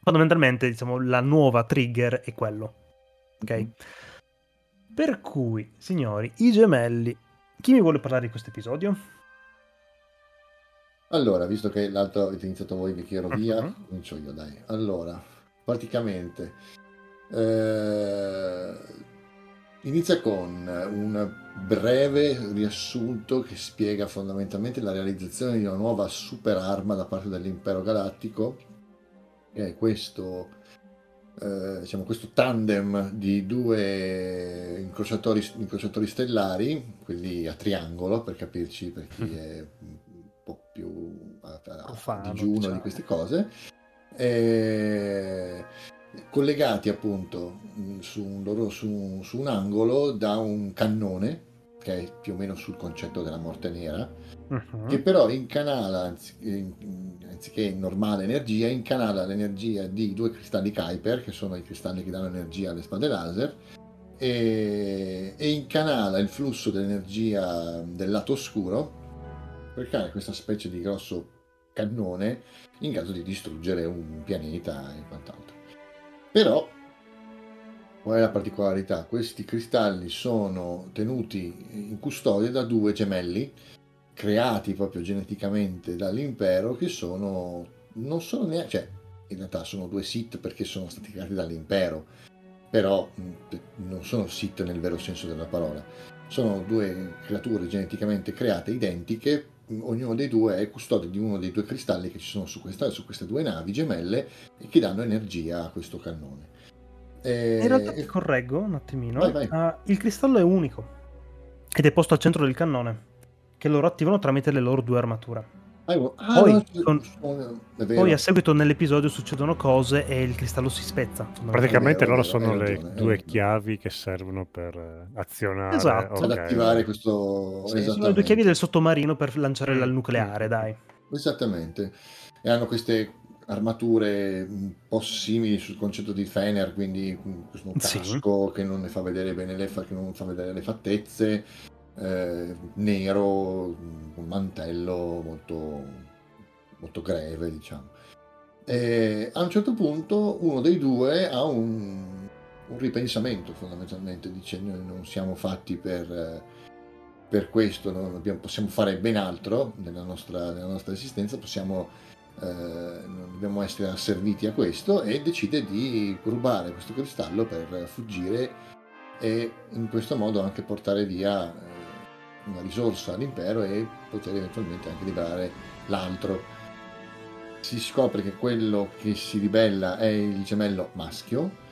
fondamentalmente, diciamo, la nuova trigger è quello. Ok? Mhm. Per cui, signori, i gemelli. Chi mi vuole parlare di questo episodio? Allora, visto che l'altro avete iniziato voi che ero via, Mhm. comincio io, dai. Allora, praticamente eh, inizia con un breve riassunto che spiega fondamentalmente la realizzazione di una nuova super arma da parte dell'impero galattico, che è questo, eh, diciamo, questo tandem di due incrociatori, incrociatori stellari, quelli a triangolo per capirci, per chi è un po' più a, a- a digiuno diciamo. di queste cose. eh, collegati appunto mh, su un, loro- su- su un angolo da un cannone che è più o meno sul concetto della morte nera Mhm. che però incanala anzi- in- anziché normale energia incanala l'energia di due cristalli Kuiper che sono i cristalli che danno energia alle spade laser e, e incanala il flusso dell'energia del lato oscuro per creare questa specie di grosso cannone in grado di distruggere un pianeta e quant'altro però qual è la particolarità? questi cristalli sono tenuti in custodia da due gemelli creati proprio geneticamente dall'impero che sono non sono neanche cioè in realtà sono due Sith perché sono stati creati dall'impero però non sono Sith nel vero senso della parola sono due creature geneticamente create identiche ognuno dei due è custode di uno dei due cristalli che ci sono su, questa- su queste due navi gemelle e che danno energia a questo cannone E- In realtà ti correggo un attimino. Vai, vai. Ah, il cristallo è unico ed è posto al centro del cannone, che loro attivano tramite le loro due armature. Ah, ah, Poi, no, con-. Poi a seguito nell'episodio succedono cose e il cristallo si spezza. Praticamente vero, loro sono le ragione, due chiavi che servono per eh, azionare. Esatto. ad ok. attivare questo Sì, sono le due chiavi del sottomarino per lanciare il nucleare, dai. Esattamente. E hanno queste armature un po' simili sul concetto di Fener, quindi questo Sì. casco che non ne fa vedere bene le, fa- che non fa vedere le fattezze, eh, nero, un mantello molto, molto greve, diciamo. E a un certo punto uno dei due ha un, un ripensamento fondamentalmente, dice noi non siamo fatti per... per questo non abbiamo- possiamo fare ben altro nella nostra, nella nostra esistenza, possiamo, non dobbiamo essere asserviti a questo e decide di rubare questo cristallo per fuggire e in questo modo anche portare via eh, una risorsa all'impero e poter eventualmente anche liberare l'altro. Si scopre che quello che si ribella è il gemello maschio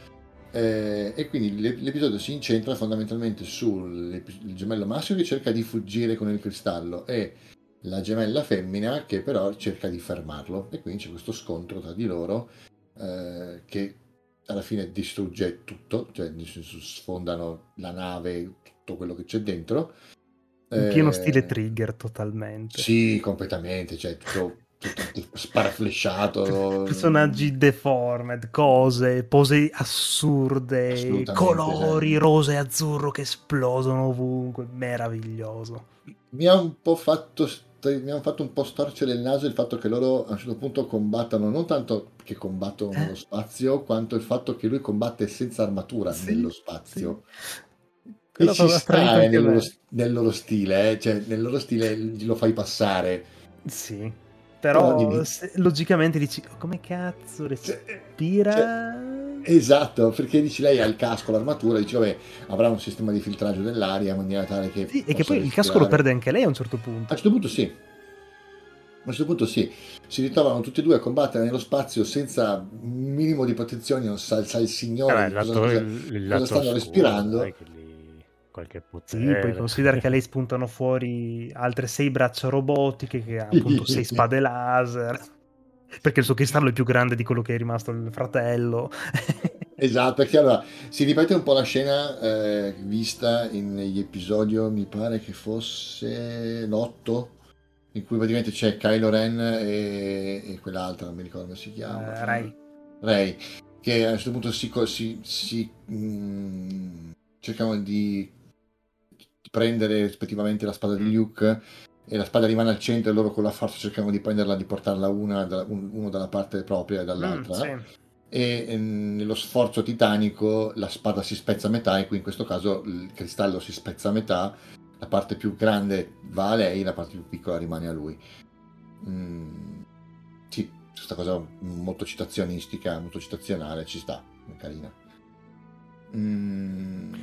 eh, e quindi l'ep- l'episodio si incentra fondamentalmente sul gemello maschio che cerca di fuggire con il cristallo e la gemella femmina che però cerca di fermarlo e quindi c'è questo scontro tra di loro eh, che alla fine distrugge tutto, cioè sfondano la nave, tutto quello che c'è dentro. In pieno Eh, stile trigger totalmente. Sì, completamente, cioè tutto, tutto sparaflesciato. Personaggi deformed, cose, pose assurde, colori cioè. rosa e azzurro che esplodono ovunque, meraviglioso. mi ha un po' fatto mi hanno fatto un po' storcere il naso il fatto che loro a un certo punto combattano non tanto che combattono Eh. nello spazio quanto il fatto che lui combatte senza armatura Sì, nello spazio sì. e ci sta eh, nel, loro, nel loro stile eh, cioè nel loro stile lo fai passare Sì. Però Però se- logicamente dici, "Oh, come cazzo respira? Esatto, perché dici lei ha il casco, l'armatura, dici vabbè avrà un sistema di filtraggio dell'aria in maniera tale che... Sì, e che poi il casco lo perde anche lei a un certo A punto. un certo punto sì. A un certo punto sì. Si ritrovano tutti e due a combattere nello spazio senza un minimo di protezioni, non sa, sa il signore il cosa, lato, cosa- il, cosa stanno respirando. dai, qualche Sì, potere. poi considera che a lei spuntano fuori altre sei braccia robotiche che ha appunto sei spade laser. Perché il suo cristallo è più grande di quello che è rimasto il fratello. Esatto, perché allora si ripete un po' la scena eh, vista negli episodi, mi pare che fosse l'otto, in cui praticamente c'è Kylo Ren e, e quell'altra, non mi ricordo come si chiama. Eh, Rey. Rey, che a un certo punto si, si- si, mm, cercano di prendere rispettivamente la spada di Luke e la spada rimane al centro e loro con la forza cercano di prenderla, di portarla una, uno dalla parte propria e dall'altra Mm, sì. e ehm, nello sforzo titanico la spada si spezza a metà e qui in questo caso il cristallo si spezza a metà, la parte più grande va a lei, la parte più piccola rimane a lui. Mm, sì, questa cosa molto citazionistica, molto citazionale, ci sta, è carina. Mm.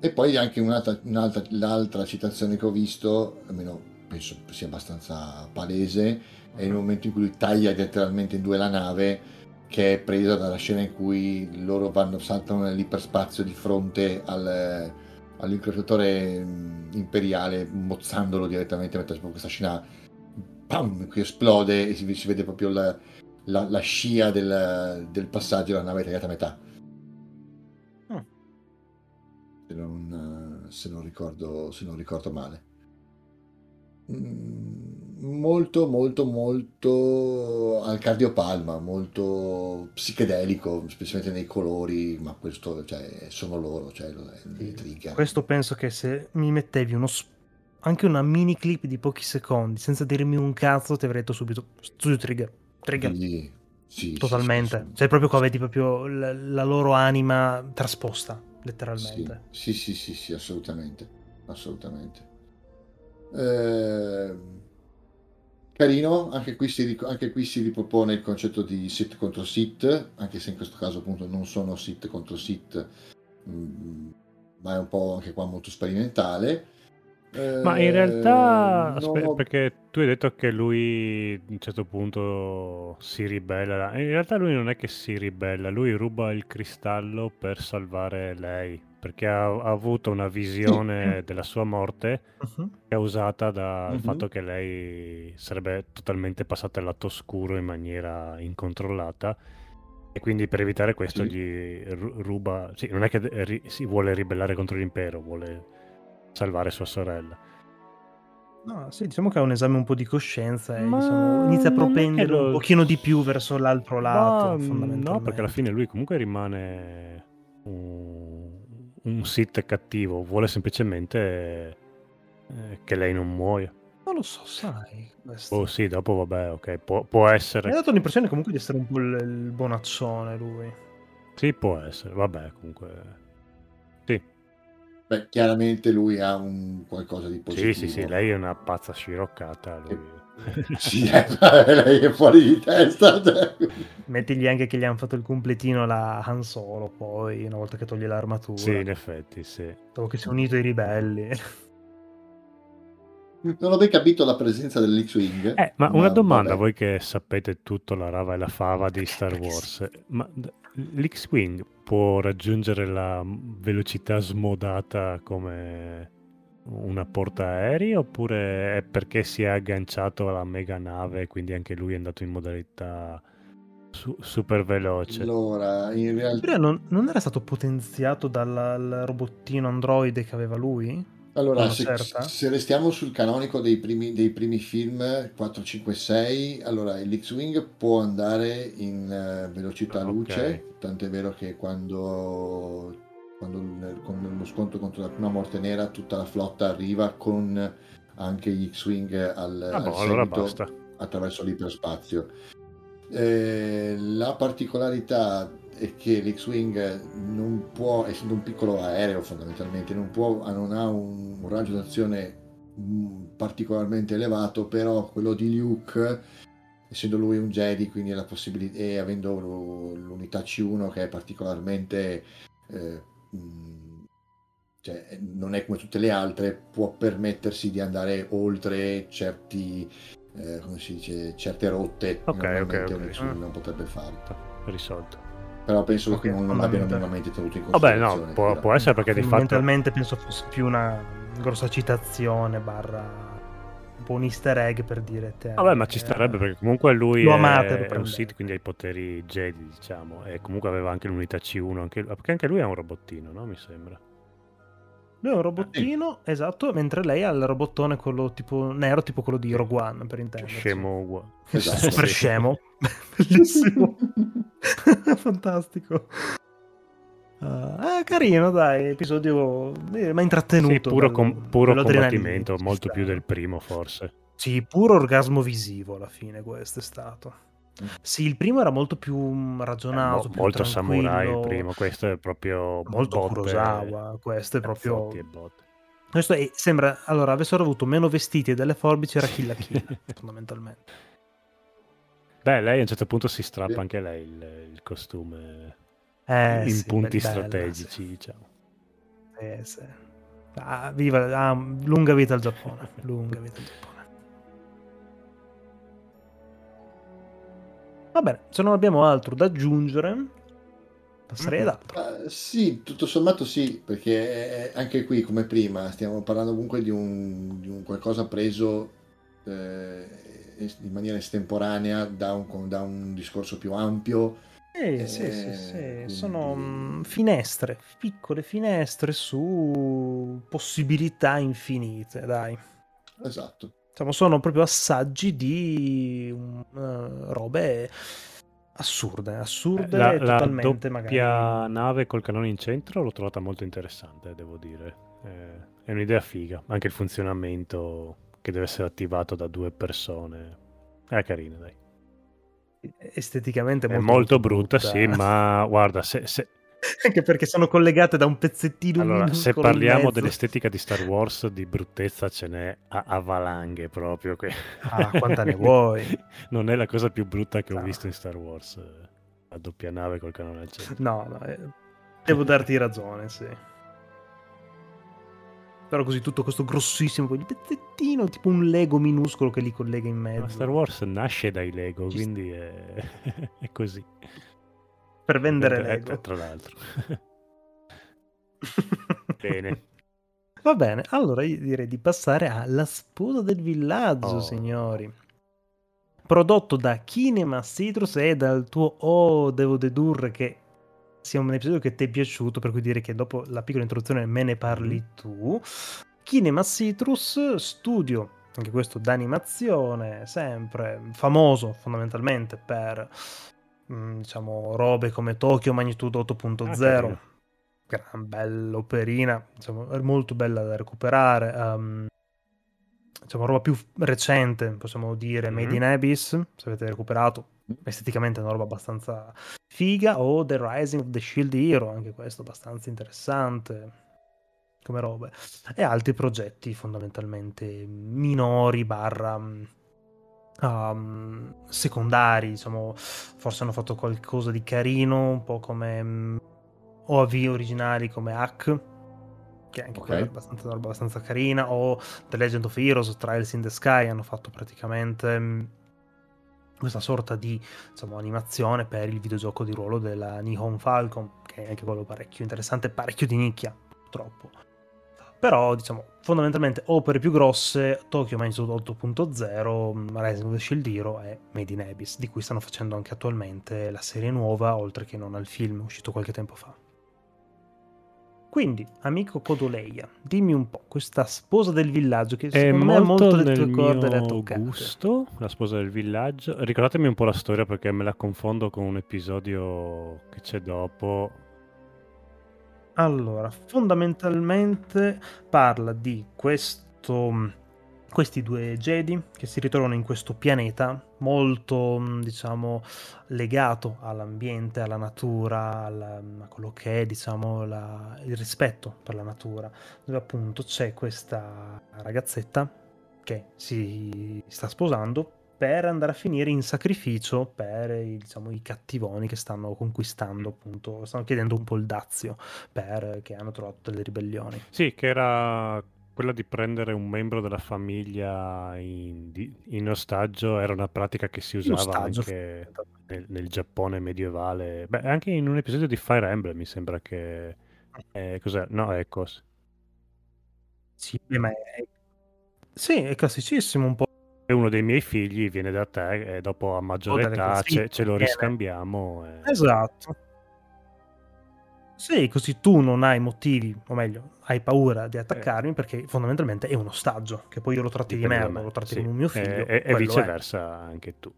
E poi anche un'altra, un'altra- l'altra citazione che ho visto, almeno penso sia abbastanza palese, è il momento in cui taglia letteralmente in due la nave, che è presa dalla scena in cui loro vanno, saltano nell'iperspazio di fronte al, all'incrociatore mm, imperiale, mozzandolo direttamente, mentre questa scena pam, che esplode e si, si vede proprio la, la- la scia del, del passaggio della nave tagliata a metà. Se non, eh, se non ricordo, se non ricordo male. Mm, molto molto molto al cardiopalma molto psichedelico specialmente nei colori ma questo cioè, sono loro cioè li trigger Questo penso che se mi mettevi uno s- anche una mini clip di pochi secondi senza dirmi un cazzo ti avrei detto subito studio trigger. Trigger. Sì, sì, Totalmente. sì, sì, Cioè proprio qua vedi proprio la, la loro anima trasposta, letteralmente. Sì, sì, sì, sì, assolutamente. Assolutamente. Eh, carino, anche qui, si, anche qui si ripropone il concetto di sit contro sit, anche se in questo caso appunto non sono sit contro sit, mm, ma è un po' anche qua molto sperimentale. Ma in Eh, realtà, non aspe- ho- perché tu hai detto che lui a un certo punto si ribella. In realtà lui non è che si ribella, lui ruba il cristallo per salvare lei, perché ha, ha avuto una visione della sua morte Mhm. causata dal Mhm. fatto che lei sarebbe totalmente passata al lato oscuro in maniera incontrollata. E quindi per evitare questo Sì. gli ru- ruba... Sì, non è che ri- si vuole ribellare contro l'impero, vuole salvare sua sorella. No, sì, diciamo che ha un esame un po' di coscienza e Ma diciamo, inizia a non è che propendere un lo- pochino di più verso l'altro lato, mm, no, perché alla fine lui comunque rimane un, un Sith cattivo, vuole semplicemente eh, che lei non muoia. Non lo so, sai. questo. Oh sì, dopo vabbè, ok, può, può Mi ha essere. dato l'impressione comunque di essere un po' il, il bonaccione lui. Sì, può essere, vabbè, comunque. Sì, Beh, chiaramente lui ha un qualcosa di sì, positivo. sì, sì, lei è una pazza sciroccata. Lui... Sì, eh, lei è fuori di testa. cioè. Mettigli anche che gli hanno fatto il completino la Han Solo poi, una volta che toglie l'armatura. sì, in effetti, sì. Dopo che si è unito ai ribelli. Non ho ben capito la presenza dell'X-Wing. Eh, ma una domanda, vabbè. voi che sapete tutto la rava e la fava di Star Wars, ma l'X-Wing può raggiungere la velocità smodata come una portaerei oppure è perché si è agganciato alla mega nave e quindi anche lui è andato in modalità su- super veloce? Allora, in realtà, non, non era stato potenziato dal robottino androide che aveva lui? Allora se, se restiamo sul canonico dei primi, dei primi film 4, 5, 6, allora l'X-Wing può andare in eh, velocità Ok. luce, tant'è vero che quando, quando il- con lo scontro contro la prima morte nera tutta la flotta arriva con anche gli X-Wing al, Ah, al boh, allora basta. attraverso l'iperspazio. Eh, la particolarità è che l'X-Wing non può, essendo un piccolo aereo fondamentalmente, non, può, non ha un, un raggio d'azione mm, particolarmente elevato, però quello di Luke, essendo lui un Jedi, quindi la possibilità, e avendo l'unità C1 che è particolarmente... Eh, mm, cioè, non è come tutte le altre, può permettersi di andare oltre certi, eh, come si dice, certe rotte Ok, che ok, normalmente ok. nessuno Mm. non potrebbe fare. Risolto. Però penso Ok, che non, non abbiano minimamente tenuto in Vabbè, considerazione. no, può, può essere perché di fatto... Fondamentalmente penso fosse più una grossa citazione barra un po' un easter egg per dire te. Vabbè, ma ci starebbe perché comunque lui Lo è, amate, lo è un. Sith, quindi ha i poteri Jedi, diciamo, e comunque aveva anche l'unità C1, anche, perché anche lui è un robottino, no? Mi sembra. Lui è un robottino, esatto, mentre lei ha il robottone quello tipo nero, tipo quello di Rogue One, per intenderci. Scemo. Esatto. Super scemo. Bellissimo. Fantastico. Ah, carino, dai, episodio eh, mi ha intrattenuto. Sì, puro, com- puro combattimento, molto più del primo forse. Sì, puro orgasmo visivo alla fine questo è stato. Sì, il primo era molto più mm, Eh, ragionato, mo- più molto tranquillo, samurai il primo, questo è proprio Molto botte, Kurosawa, questo è proprio... cazzotti e botte. Questo è- sembra, allora, avessero avuto meno vestiti e delle forbici era Kill la Kill, fondamentalmente. Beh, lei a un certo punto si strappa anche lei il, il costume Eh, in sì, punti be- bella, strategici, sì. diciamo. Sì, sì. Ah, viva, ah, lunga vita al Giappone, lunga vita al Giappone. Va bene, se non abbiamo altro da aggiungere, passerei ad altro. Ah, sì, tutto sommato sì, perché eh, anche qui come prima stiamo parlando comunque di un, di un qualcosa preso eh, in maniera estemporanea da un, da un discorso più ampio. Eh, sì, sì, Eh, sì, quindi- sono mm, finestre, piccole finestre su possibilità infinite, dai. Esatto. Diciamo, sono proprio assaggi di eh, robe assurde, assurde La, e la totalmente doppia magari... nave col canone in centro l'ho trovata molto interessante, devo dire. Eh, è un'idea figa, anche il funzionamento che deve essere attivato da due persone. È carina, dai. esteticamente È molto, molto brutta, sì, ma guarda, se, se- anche perché sono collegate da un pezzettino allora, se parliamo mezzo. dell'estetica di Star Wars, di bruttezza ce n'è a, a valanghe proprio. Ah, quanta ne vuoi? non è la cosa più brutta che ho No. visto in Star Wars, eh, la doppia nave col canone al centro. No, no, eh, devo darti ragione, sì. Però così tutto questo grossissimo pezzettino, tipo un Lego minuscolo che li collega in mezzo. Ma Star Wars nasce dai Lego, Ci quindi è, è così. Per vendere Eh, Lego. Tra l'altro. Bene. Va bene, allora io direi di passare alla sposa del villaggio, Oh. signori. Prodotto da Kinema Citrus e dal tuo Oh, devo dedurre che sia un episodio che ti è piaciuto, per cui dire che dopo la piccola introduzione me ne parli tu. Kinema Citrus, studio, anche questo d'animazione, sempre famoso fondamentalmente per mm, diciamo robe come Tokyo Magnitude 8.0 Ah, gran bella operina, diciamo, è molto bella da recuperare. ehm, diciamo, roba più recente, possiamo dire, Made Mhm. in Abyss, se avete recuperato. Esteticamente è una roba abbastanza figa. O The Rising of the Shield Hero, anche questo abbastanza interessante come robe. E altri progetti fondamentalmente minori, barra mm, um, secondari, diciamo, forse hanno fatto qualcosa di carino, un po' come mm, OAV originali come Hack, che anche Ok. quella è abbastanza, una roba abbastanza carina, o The Legend of Heroes, Trials in the Sky, hanno fatto praticamente mm, questa sorta di diciamo, animazione per il videogioco di ruolo della Nihon Falcon, che è anche quello parecchio interessante, parecchio di nicchia, purtroppo. Però, diciamo, fondamentalmente opere più grosse, Tokyo Magnitude 8.0, mm, Rising of the Shield Hero e Made in Abyss, di cui stanno facendo anche attualmente la serie nuova, oltre che non al film uscito qualche tempo fa. Quindi, amico Codoleia, dimmi un po', questa sposa del villaggio che È secondo me molto molto le tue corde toccate. gusto, la sposa del villaggio. Ricordatemi un po' la storia perché me la confondo con un episodio che c'è dopo. Allora, fondamentalmente parla di questo mh, questi due Jedi che si ritrovano in questo pianeta molto, mh, diciamo, legato all'ambiente, alla natura, alla- a quello che è, diciamo, la- il rispetto per la natura, dove appunto c'è questa ragazzetta che si sta sposando per andare a finire in sacrificio per i, diciamo, i cattivoni che stanno conquistando, appunto, stanno chiedendo un po' il dazio per che hanno trovato delle ribellioni. Sì, che era quella di prendere un membro della famiglia in, in ostaggio, era una pratica che si usava ostaggio, anche nel, nel Giappone medievale. Beh, anche in un episodio di Fire Emblem mi sembra che... eh, cos'è? No, Echoes. Sì, ma è... Sì, è classicissimo un po'. E uno dei miei figli viene da te e dopo a maggiore dalle età ce, ce lo riscambiamo. e- Esatto. Sì, così tu non hai motivi, o meglio, hai paura di attaccarmi perché fondamentalmente è un ostaggio, che poi io lo tratti di dipende da merda, me, lo tratti sì. come un mio figlio. E, e- e quello è. viceversa anche tu.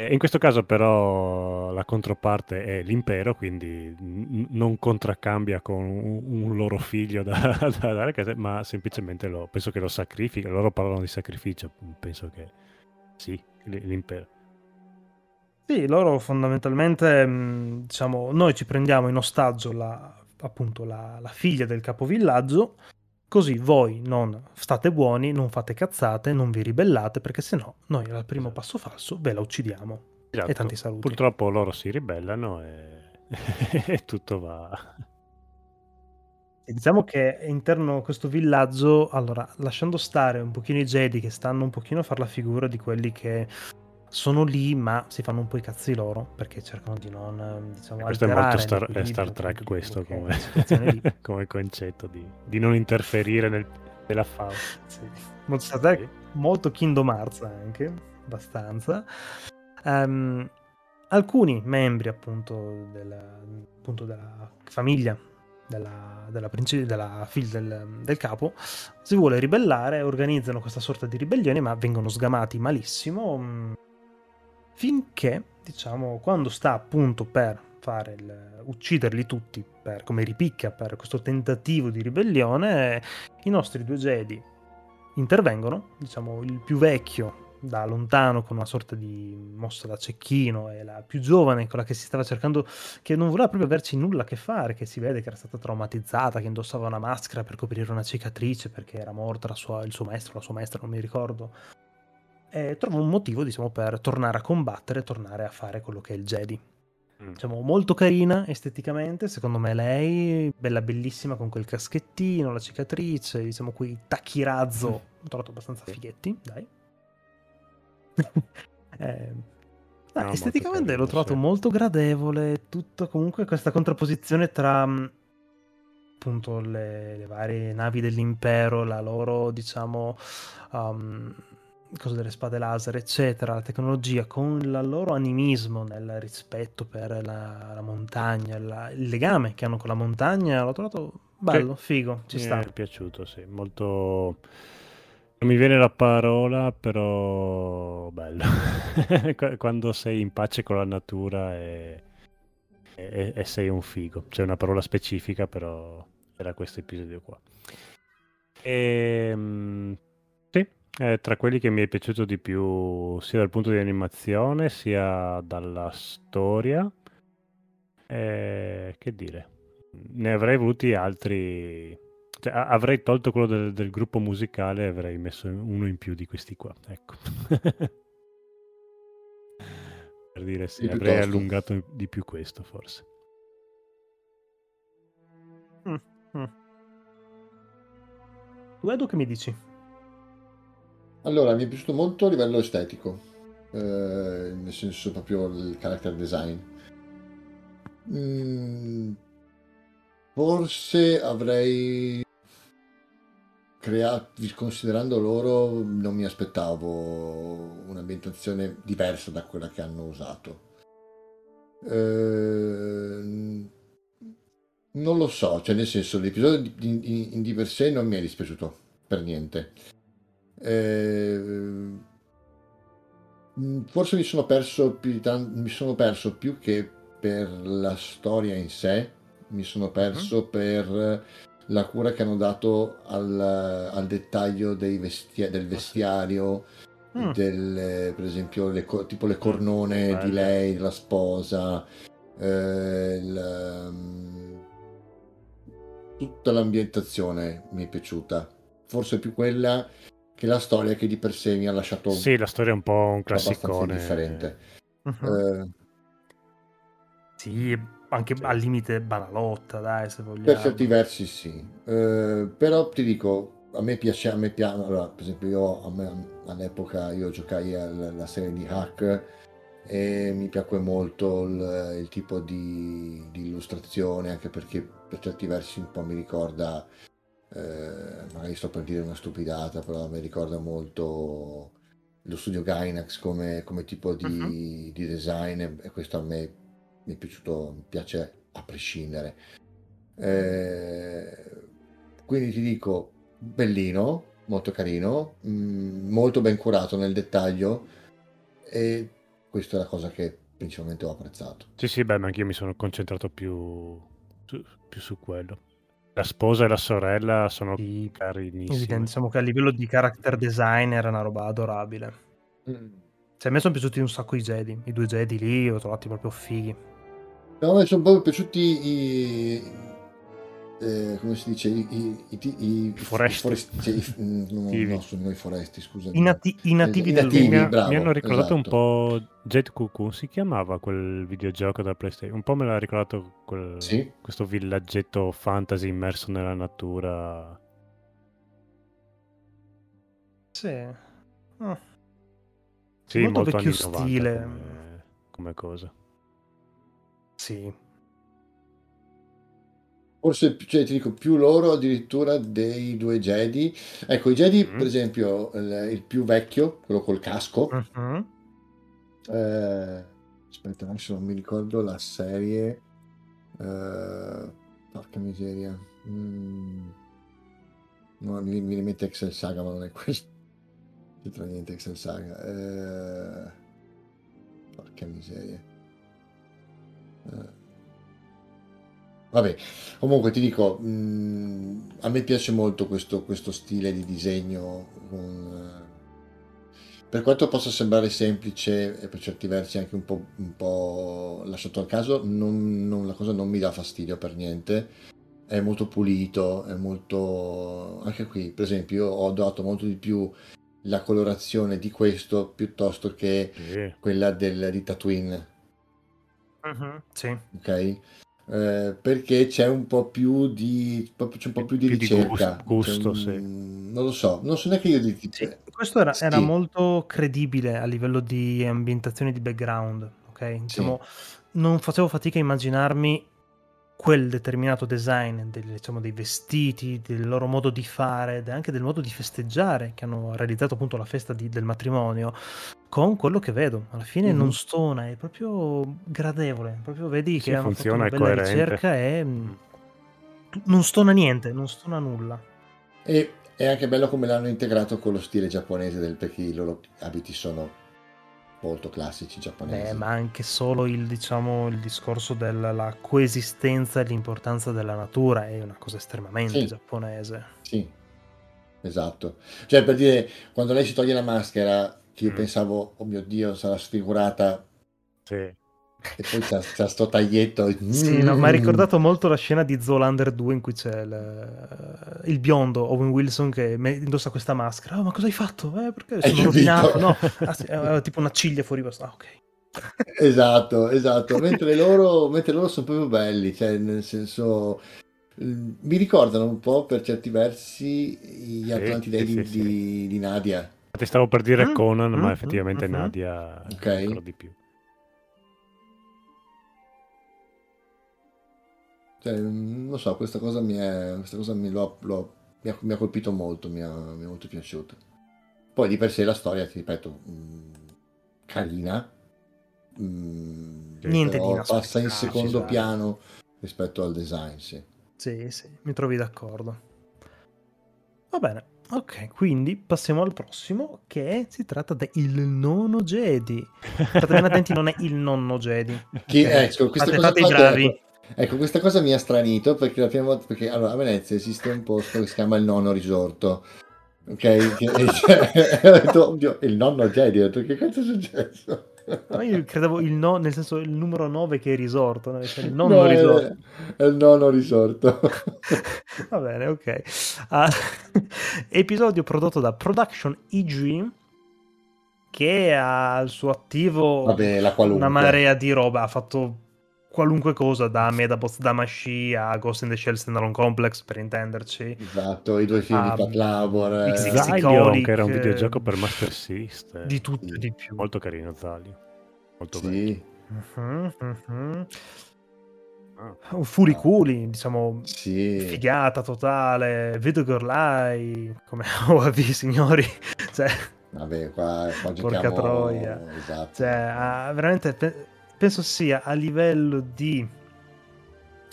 Sì. E in questo caso però la controparte è l'impero, quindi n- non contraccambia con un, un loro figlio da, da dare, casa, ma semplicemente lo, penso che lo sacrifica. Loro parlano di sacrificio, penso che sì, l'impero. Sì, loro fondamentalmente, mh, diciamo, noi ci prendiamo in ostaggio la, appunto la, la figlia del capovillaggio, così voi non state buoni, non fate cazzate, non vi ribellate, perché sennò noi al primo passo falso ve la uccidiamo. Esatto. E tanti saluti. Purtroppo loro si ribellano e, e tutto va. E Diciamo che interno questo villaggio, allora, lasciando stare un pochino i Jedi che stanno un pochino a fare la figura di quelli che sono lì, ma si fanno un po' i cazzi loro, perché cercano di non, eh, diciamo, Questo è molto Star, è Star Trek questo come, come concetto di, di non interferire nel, nella fauna. Sì. Molto Star Trek, molto Kingdom Hearts anche, abbastanza. Ehm, alcuni membri appunto della, appunto della famiglia della, della, princi- della figlia del, del capo si vuole ribellare, organizzano questa sorta di ribellione ma vengono sgamati malissimo mh, finché diciamo quando sta appunto per fare il, ucciderli tutti per, come ripicca per questo tentativo di ribellione i nostri due Jedi intervengono, diciamo il più vecchio da lontano con una sorta di mossa da cecchino e la più giovane quella che si stava cercando che non voleva proprio averci nulla a che fare che si vede che era stata traumatizzata che indossava una maschera per coprire una cicatrice perché era morta sua- il suo maestro la sua maestra non mi ricordo e trova un motivo diciamo per tornare a combattere tornare a fare quello che è il Jedi. Mm. diciamo molto carina esteticamente secondo me lei bella bellissima con quel caschettino la cicatrice diciamo quei tacchi razzo ho trovato abbastanza fighetti dai. Eh, No, molto esteticamente carino, l'ho trovato sì. molto gradevole tutto comunque questa contrapposizione tra mh, appunto le, le varie navi dell'impero la loro diciamo um, cosa delle spade laser eccetera la tecnologia con il loro animismo nel rispetto per la, la montagna la- il legame che hanno con la montagna l'ho trovato bello figo ci Mi sta è piaciuto, sì, molto... Non mi viene la parola, però bello. Qu- Quando sei in pace con la natura e, e- e sei un figo. C'è una parola specifica, però era questo episodio qua. E, sì, è tra quelli che mi è piaciuto di più, sia dal punto di animazione, sia dalla storia. E, che dire, ne avrei voluti altri. Cioè, avrei tolto quello del, del gruppo musicale e avrei messo uno in più di questi qua. Ecco. per dire sì, Sì, avrei piuttosto. allungato di più questo forse. Mm, mm. tu Edo che mi dici? Allora, mi è piaciuto molto a livello estetico, eh, nel senso proprio il character design. Mm, forse avrei creato, considerando loro, non mi aspettavo un'ambientazione diversa da quella che hanno usato. Eh, non lo so, cioè nel senso l'episodio di, di- in di per sé non mi è dispiaciuto per niente. Eh, mm, forse mi sono perso più, mi sono perso più che per la storia in sé, mi sono perso per la cura che hanno dato al, al dettaglio dei vestia- del vestiario, Mm. del, per esempio le, tipo le cornone di lei, della sposa, eh, il, um, tutta l'ambientazione mi è piaciuta. Forse più quella che la storia che di per sé mi ha lasciato Sì, la storia è un po' un classicone. indifferente. Mhm. Eh, Sì, anche Sì. al limite banalotta, dai, se vogliamo. Per certi versi sì, Eh, però ti dico, a me piace, a me piace, allora, per esempio io a me- all'epoca io giocai alla serie di Hack e mi piacque molto il, il tipo di, di illustrazione, anche perché per certi versi un po' mi ricorda, eh, magari sto per dire una stupidata, però mi ricorda molto lo studio Gainax come, come tipo di, Mhm. di design e, questo a me mi è piaciuto, mi piace a prescindere. Eh, quindi ti dico, bellino, molto carino, mm, molto ben curato nel dettaglio e questa è la cosa che principalmente ho apprezzato. Sì, sì, beh, ma anch'io mi sono concentrato più su, più su quello. La sposa e la sorella sono Sì, carinissime. evidente, diciamo che a livello di character design era una roba adorabile. Cioè, a me sono piaciuti un sacco i Jedi. I due Jedi lì, li ho trovati proprio fighi. No, mi sono proprio piaciuti i... eh, come si dice? I, i, i, i- i- foresti. cioè, i- mm, no, Nativi. no, sono i foresti, scusa. I, nati- i nativi I del nativi, mi, ha- mondo. bravo, mi hanno ricordato un esatto. po' Jet Cuckoo, si chiamava quel videogioco da PlayStation? Un po' me l'ha ricordato quel- Sì. questo villaggetto fantasy immerso nella natura. Sì. Ah, Sì, Molto molto, vecchio anni 90 stile. come, come cosa. sì. Forse cioè, ti dico più loro addirittura dei due Jedi. Ecco, i Jedi, Mm. per esempio, il, il più vecchio, quello col casco. Mhm. eh, aspetta, adesso non mi ricordo la serie. eh, porca miseria. Mm, no, mi, mi rimette Excel Saga, ma non è questo. Non c'entra niente Excel Saga. eh, porca miseria. Eh, Vabbè, comunque ti dico, mh, a me piace molto questo, questo stile di disegno. con, eh, per quanto possa sembrare semplice e per certi versi anche un po', un po' lasciato al caso, non- non- la cosa non mi dà fastidio per niente. È molto pulito, è molto... Anche qui, per esempio, io ho dato molto di più la colorazione di questo piuttosto che Sì. quella del, di Tatooine Mhm, Sì. ok? Eh, perché c'è un po' più di c'è un po' più di Più di ricerca, gusto, C'è sì. non lo so, non so neanche io di Sì, questo era, era Sì. molto credibile a livello di ambientazione di background, ok? Diciamo, non facevo fatica a immaginarmi quel determinato design del- diciamo, dei vestiti, del loro modo di fare, ed anche del modo di festeggiare che hanno realizzato appunto la festa di- del matrimonio con quello che vedo. Alla fine Mhm. non stona, è proprio gradevole, proprio vedi Sì, che hanno funziona, fatto una bella coerente. ricerca e mm, non stona niente, non stona nulla. E è anche bello come l'hanno integrato con lo stile giapponese del perché i loro abiti sono molto classici giapponesi. Beh, ma anche solo il, diciamo, il discorso della coesistenza e l'importanza della natura è una cosa estremamente Sì. giapponese. Sì, esatto. Cioè, per dire, quando lei si toglie la maschera, che io Mm. pensavo, oh mio Dio, sarà sfigurata, Sì. E poi c'ha, c'ha sto taglietto. Sì, no, mi ha Mm. ricordato molto la scena di Zoolander 2 in cui c'è il, il biondo Owen Wilson che indossa questa maschera. Oh, ma cosa hai fatto? Eh, perché Hai sono rovinato? No, ah, sì, tipo una ciglia fuori. basta. Ah, ok. Esatto, esatto, mentre loro, mentre loro sono proprio belli, cioè nel senso mm, mi ricordano un po' per certi versi gli Sì, Atlantidei sì, di, sì, di- di Nadia. Ti stavo per dire Mm, Conan, mm, ma mm, effettivamente mhm. Nadia Ok. ancora di più. Cioè, non so, questa cosa mi, è, questa cosa mi, l'ho- l'ho- mi ha, mi ha colpito molto, mi, ha- mi è molto piaciuta. Poi di per sé la storia, ti ripeto, mm, carina, mm, Niente di passa in secondo piano rispetto al design, sì. Sì, sì, mi trovi d'accordo. Va bene, ok, quindi passiamo al prossimo che si tratta del nono Jedi. State ben attenti, non è il nonno Jedi. Chi- Ok? ecco, questa cosa i bravi. Ecco, questa cosa mi ha stranito perché la prima volta, perché allora a Venezia esiste un posto che si chiama il Nono Risorto. Ok, e cioè, ho detto, oddio, il nonno Jedi, ho detto che cazzo è successo? No, io credevo il no, nel senso il numero 9 che è risorto, no? Cioè, il nonno No, è, risorto. è il nono risorto. Va bene, ok. Ah, episodio prodotto da Production EG che ha al suo attivo Vabbè, una marea di roba, ha fatto qualunque cosa da Medabots Damashi a Ghost in the Shell Standalone Complex per intenderci. Esatto, i due film Ah, di Pat Labor. eh, Zalion, che era un videogioco per Master System. Di tutto Sì. e di più. Molto carino Zalio. Molto. Sì, mhm. Ah. Un furiculi, diciamo, sì. figata totale, Video Girlai, come OAV signori, cioè, Vabbè, qua, qua Porca giochiamo... troia. Esatto. cioè ha- veramente pe- penso sia a livello di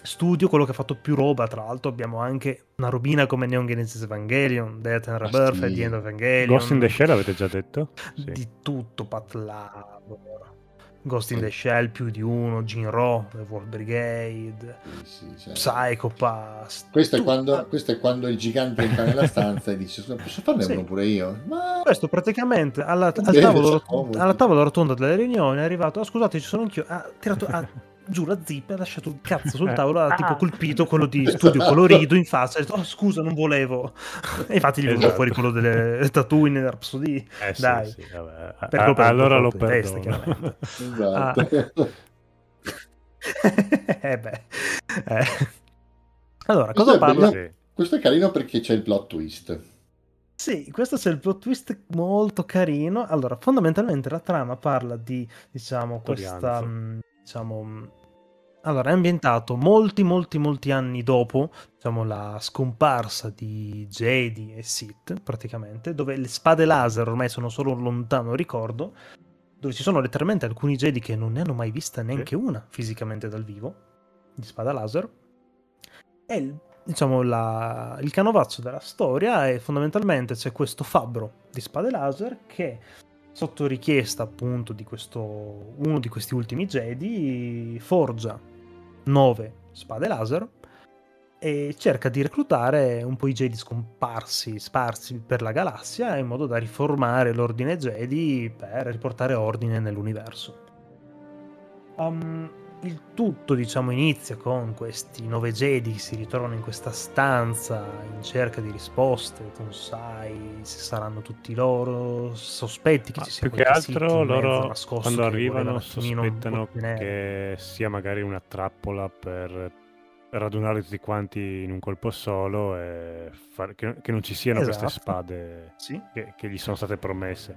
studio quello che ha fatto più roba, tra l'altro abbiamo anche una robina come Neon Genesis Evangelion, Death and Ah, Rebirth, sì. The End of Evangelion, Ghost in the Shell avete già detto? Sì. di tutto, Pat Labor, Ghost in the Shell più di uno, Jinro, The World Brigade, Sì, sì, cioè. Psycho Pass. Questo è, quando, questo è quando il gigante entra nella stanza e dice: "Scusa, Posso farne Sì. uno pure io? Ma Questo praticamente alla, al tavolo, alla tavola rotonda delle riunioni è arrivato, "Ah, scusate ci sono anch'io, ha tirato ha- giù la zip e ha lasciato il cazzo sul tavolo, ha tipo Ah. colpito quello di studio colorido in faccia, ha detto oh scusa non volevo, e infatti gli è venuto Esatto. fuori quello delle Tatooine in Rhapsody, Eh, sì, dai, sì, vabbè. Per Ah, colpa del allora lo testa, perdono. esatto. eh beh. Eh. Allora, Questo cosa è parla? Questo è carino perché c'è il plot twist. Sì, questo c'è il plot twist molto carino. Allora, fondamentalmente la trama parla di, diciamo, questa... Mh, Diciamo... Allora, è ambientato molti, molti, molti anni dopo, diciamo, la scomparsa di Jedi e Sith, praticamente, dove le spade laser ormai sono solo un lontano ricordo, dove ci sono letteralmente alcuni Jedi che non ne hanno mai vista neanche una fisicamente dal vivo, di spada laser. E diciamo la- il canovaccio della storia è fondamentalmente c'è questo fabbro di spade laser che sotto richiesta appunto di questo uno di questi ultimi Jedi forgia nove spade laser e cerca di reclutare un po' i Jedi scomparsi, sparsi per la galassia in modo da riformare l'ordine Jedi per riportare ordine nell'universo. Um, il tutto, diciamo, inizia con questi nove Jedi che si ritrovano in questa stanza in cerca di risposte. Tu non sai se saranno tutti loro, sospetti che Ma ci sia più che altro loro quando arrivano sospettano che sia magari una trappola per radunare tutti quanti in un colpo solo e far- che, che non ci siano queste Esatto. spade Sì, che, che gli sono state promesse.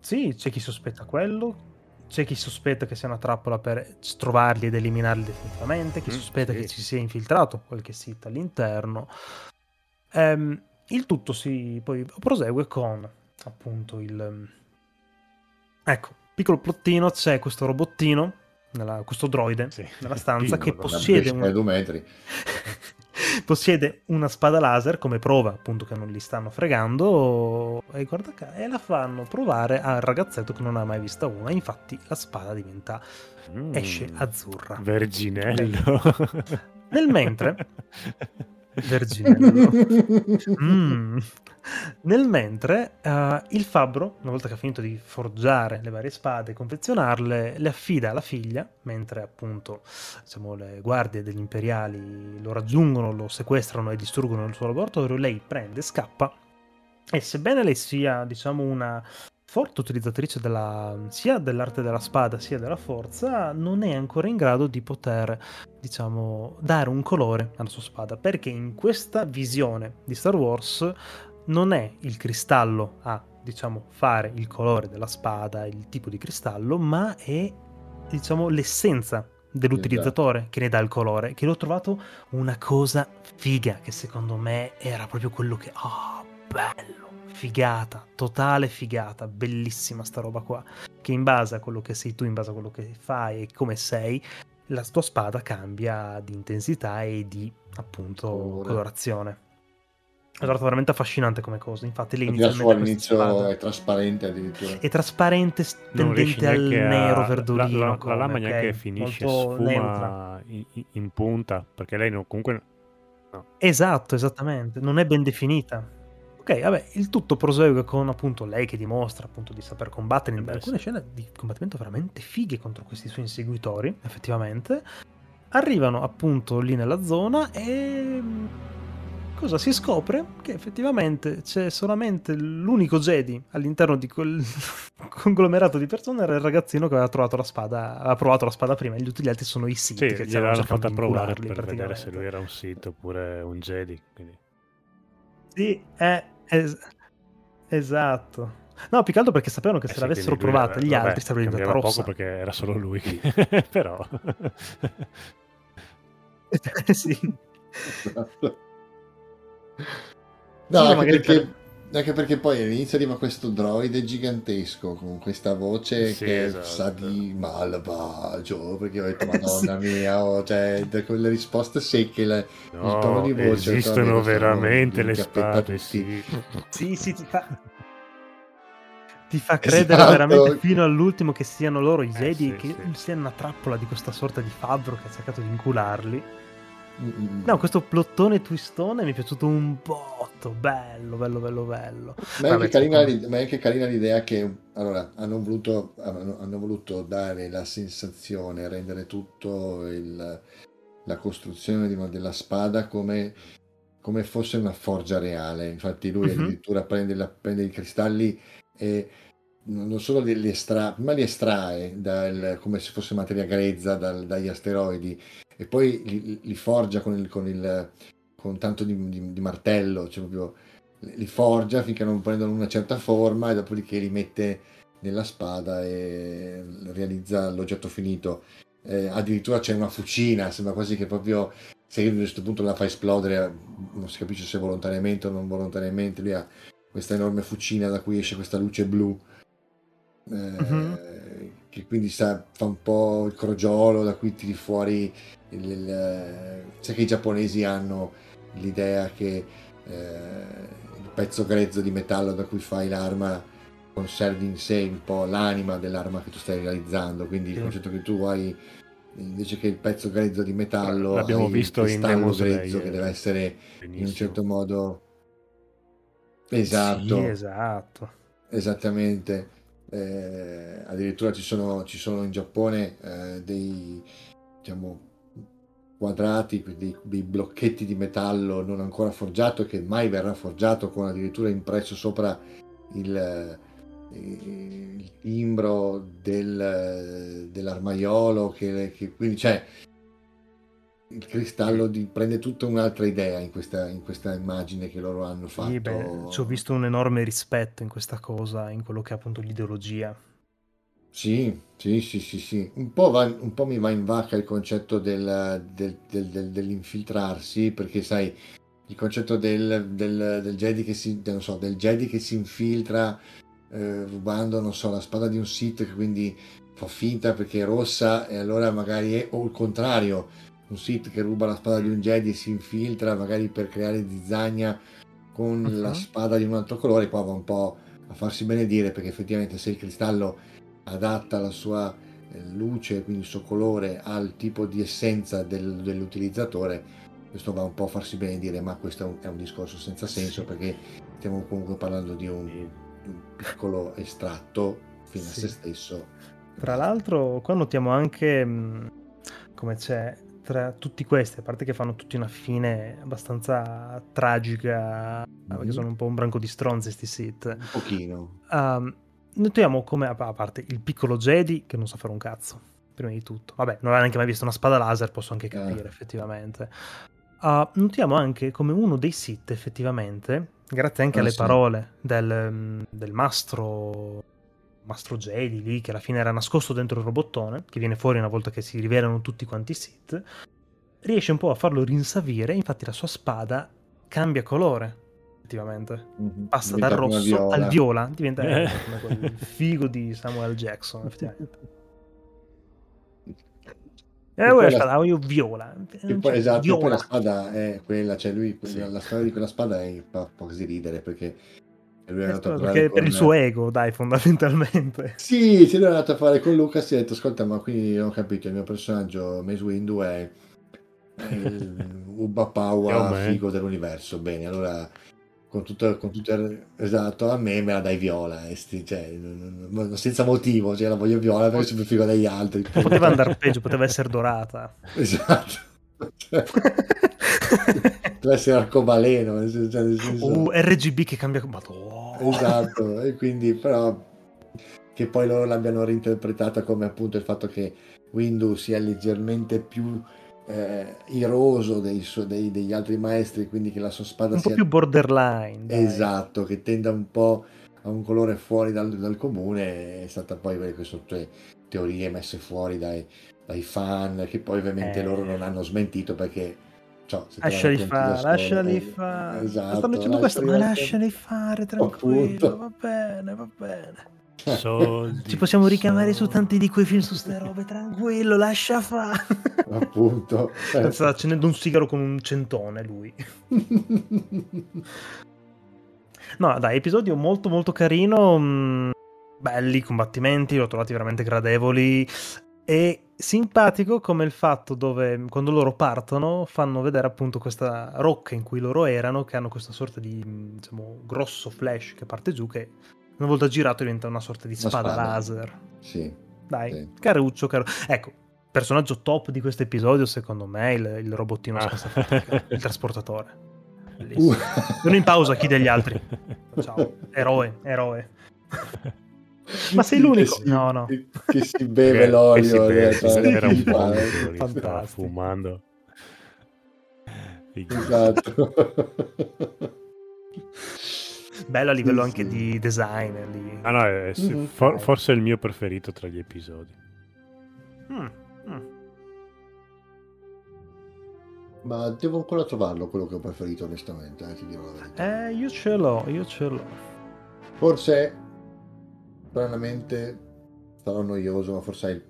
sì, c'è chi sospetta quello. C'è chi sospetta che sia una trappola per trovarli ed eliminarli definitivamente. Chi Mm, sospetta sì. che ci sia infiltrato qualche sito all'interno. Ehm, il tutto si poi prosegue con appunto il. Ecco, piccolo plottino: c'è questo robottino, nella- questo droide Sì. nella stanza che Piccolo, possiede Una un, metri. possiede una spada laser come prova appunto che non li stanno fregando e guarda ca- e la fanno provare al ragazzetto che non ha mai vista una. Infatti la spada diventa Mm, esce azzurra. Verginello. Nel mentre- Verginello. Mm. Nel mentre eh, il fabbro, una volta che ha finito di forgiare le varie spade e confezionarle, le affida alla figlia, mentre appunto diciamo, le guardie degli imperiali lo raggiungono, lo sequestrano e distruggono il suo laboratorio, lei prende, scappa e sebbene lei sia diciamo una forte utilizzatrice della, sia dell'arte della spada sia della forza, non è ancora in grado di poter diciamo, dare un colore alla sua spada, perché in questa visione di Star Wars non è il cristallo a, diciamo, fare il colore della spada, il tipo di cristallo, ma è, diciamo, l'essenza dell'utilizzatore che ne dà il colore, che l'ho trovato una cosa figa, che secondo me era proprio quello che... Ah, bello! Figata, totale figata, bellissima sta roba qua. Che in base a quello che sei tu, in base a quello che fai e come sei, la tua spada cambia di intensità e di appunto Colore. colorazione. È stato veramente affascinante come cosa. Infatti, lei inizialmente all'inizio spada è trasparente addirittura. è trasparente, tendente al a- nero la- verdolino. La, la, come, lama neanche finisce, sfuma in, in punta, perché lei non, comunque... No. Esatto, esattamente, non è ben definita. Ok, vabbè, il tutto prosegue con appunto lei che dimostra appunto di saper combattere in Eh alcune scene di combattimento veramente fighe contro questi suoi inseguitori, effettivamente. Arrivano appunto lì nella zona e mm, cosa si scopre? Che effettivamente c'è solamente l'unico Jedi all'interno di quel conglomerato di persone era il ragazzino che aveva trovato la spada, aveva provato la spada prima, e tutti gli altri sono i Sith Sì, che gliel'hanno fatta di provare per vedere se lui era un Sith oppure un Jedi. Quindi... Sì, è es- esatto. No, più che altro perché sapevano che Eh se sì, l'avessero provata gli vabbè, altri sarebbe diventata cambiava rossa. poco perché era solo lui, però... sì. Esatto. Sì, No, anche magari perché, anche perché poi all'inizio arriva questo droide gigantesco con questa voce Sì, che esatto. sa di malvagio, perché ho detto madonna mia, oh, cioè, da quelle risposte secche, la- il tono No, di voce, esistono veramente le spade, sì. Sì, sì, ti fa... Ti fa credere Esatto. veramente fino all'ultimo che siano loro i Eh, Jedi sì, e che sì. siano una trappola di questa sorta di fabbro che ha cercato di incularli. No, questo plottone twistone mi è piaciuto un botto. Bello, bello, bello, bello. Ma è, anche Vabbè, carina, secondo- l'id- ma è anche carina l'idea che allora, hanno, voluto, hanno, hanno voluto dare la sensazione, rendere tutto il- la costruzione di una- della spada come, come fosse una forgia reale. Infatti, lui Mhm. addirittura prende, la- prende i cristalli e non solo li, li estrae, ma li estrae dal- come se fosse materia grezza dal- dagli asteroidi e poi li, li forgia con, il, con, il, con tanto di, di- di martello, cioè proprio li forgia finché non prendono una certa forma e dopodiché li mette nella spada e realizza l'oggetto finito. Eh, addirittura c'è una fucina, sembra quasi che proprio se a questo punto la fa esplodere, non si capisce se volontariamente o non volontariamente, lui ha questa enorme fucina da cui esce questa luce blu. Eh, Mhm. Che quindi sa- fa un po' il crogiolo da cui tiri fuori il, il- sai che i giapponesi hanno l'idea che eh, il pezzo grezzo di metallo da cui fai l'arma conservi in sé un po' l'anima dell'arma che tu stai realizzando quindi il concetto che tu hai invece che il pezzo grezzo di metallo L'abbiamo hai il visto in Slayer. grezzo che deve essere in un Benissimo. certo modo esatto Sì, esatto. Esattamente, Eh, addirittura ci sono, ci sono in Giappone eh, dei diciamo, quadrati, quindi dei blocchetti di metallo non ancora forgiato che mai verrà forgiato con addirittura impresso sopra il, il timbro del, dell'armaiolo che, che quindi c'è il cristallo di- prende tutta un'altra idea in questa, in questa immagine che loro hanno fatto Sì, beh, ci ho visto un enorme rispetto in questa cosa, in quello che è appunto l'ideologia. Sì, sì, sì, sì, sì. Un po', va- un po' mi va in vacca il concetto del- del- del- del- dell'infiltrarsi, perché sai, il concetto del, del- del Jedi che si, non so, del Jedi che si infiltra eh, rubando, non so, la spada di un Sith quindi fa finta perché è rossa e allora magari è, o il contrario, un Sith che ruba la spada di un Jedi e si infiltra magari per creare zizzagna con Mhm. la spada di un altro colore, qua va un po' a farsi benedire perché effettivamente se il cristallo adatta la sua eh, luce, quindi il suo colore al tipo di essenza del- dell'utilizzatore, questo va un po' a farsi benedire, ma questo è un, è un discorso senza senso perché stiamo comunque parlando di un, di un piccolo estratto fino a Sì. se stesso. Tra l'altro, qua notiamo anche mh, come c'è tra tutti questi, a parte che fanno tutti una fine abbastanza tragica, perché Mhm. sono un po' un branco di stronzi sti Sith. Un pochino. Um, notiamo come, a parte il piccolo Jedi che non sa fare un cazzo, prima di tutto. Vabbè, non aveva neanche mai visto una spada laser, posso anche capire, Eh. effettivamente. Uh, notiamo anche come uno dei Sith, effettivamente, grazie anche Ah, alle sì. parole del, del mastro, mastro Jedi lì, che alla fine era nascosto dentro il robottone, che viene fuori una volta che si rivelano tutti quanti i Sith, riesce un po' a farlo rinsavire, infatti la sua spada cambia colore, effettivamente Mhm. passa Diventa dal rosso viola. al viola, diventa Eh. come quel figo di Samuel Jackson, effettivamente. E E voi poi la spada, io viola. E Cioè, poi, esatto, e poi viola. la spada è quella, cioè lui, Sì. la storia di quella spada è fa fa così ridere perché E andato a Perché parlare per con- il suo ego, dai, fondamentalmente. Sì, se lui è andato a fare con Lucas e ha detto, ascolta, ma qui ho capito, il mio personaggio Mace Windu è è il Ubba Yo, Power figo dell'universo. Bene, allora con tutto, con tutto esatto, a me me la dai viola, e sti- cioè, senza motivo, cioè la voglio viola perché sono più figo degli altri. Poteva andare peggio, poteva essere dorata. Esatto. Cioè, Deve essere arcobaleno, cioè, Uh, RGB che cambia... Madonna. Esatto, e quindi però che poi loro l'abbiano reinterpretata come appunto il fatto che Windows sia leggermente più eh, iroso dei dei- degli altri maestri, quindi che la sua spada Un po' sia più borderline. dai. esatto, che tenda un po' a un colore fuori dal, dal comune, è stata poi sono tutte teorie messe fuori dai, dai fan, che poi ovviamente Eh. loro non hanno smentito perché cioè, Lasciali fare, storia, lasciali eh, fare. Esatto, Stanno dicendo questo, ma lasciali fare, tranquillo, Appunto. va bene, va bene. Soldi, Ci possiamo ricavare su soldi. tanti di quei film su ste robe, tranquillo, lascia fare. appunto. Eh. Sta accendendo un sigaro con un centone lui. No, dai, episodio molto molto carino. mh, belli combattimenti, l'ho trovati veramente gradevoli. E simpatico come il fatto dove quando loro partono fanno vedere appunto questa rocca in cui loro erano, che hanno questa sorta di mh, diciamo grosso flash che parte giù, che una volta girato diventa una sorta di spada, spada. laser. sì, Dai, Sì. caruccio, caro. Ecco, personaggio top di questo episodio secondo me il, il robottino Ah. fatica, il trasportatore. Bellissimo. Uh. Sono in pausa, chi degli altri? Ciao, eroe, eroe. Ma sei l'unico? Che si- No, no. Che, che si beve l'olio. si beve, si era un po' Fantastico. fumando. Esatto. Bello a livello Sì, anche sì. di design. Lì. Ah no, è- sì, Mhm. for- forse è il mio preferito tra gli episodi. Mm, mm. Ma devo ancora trovarlo quello che ho preferito, onestamente. eh, ti dirò la verità. Eh, io ce l'ho, io ce l'ho. Forse, stranamente, sarò noioso, ma forse è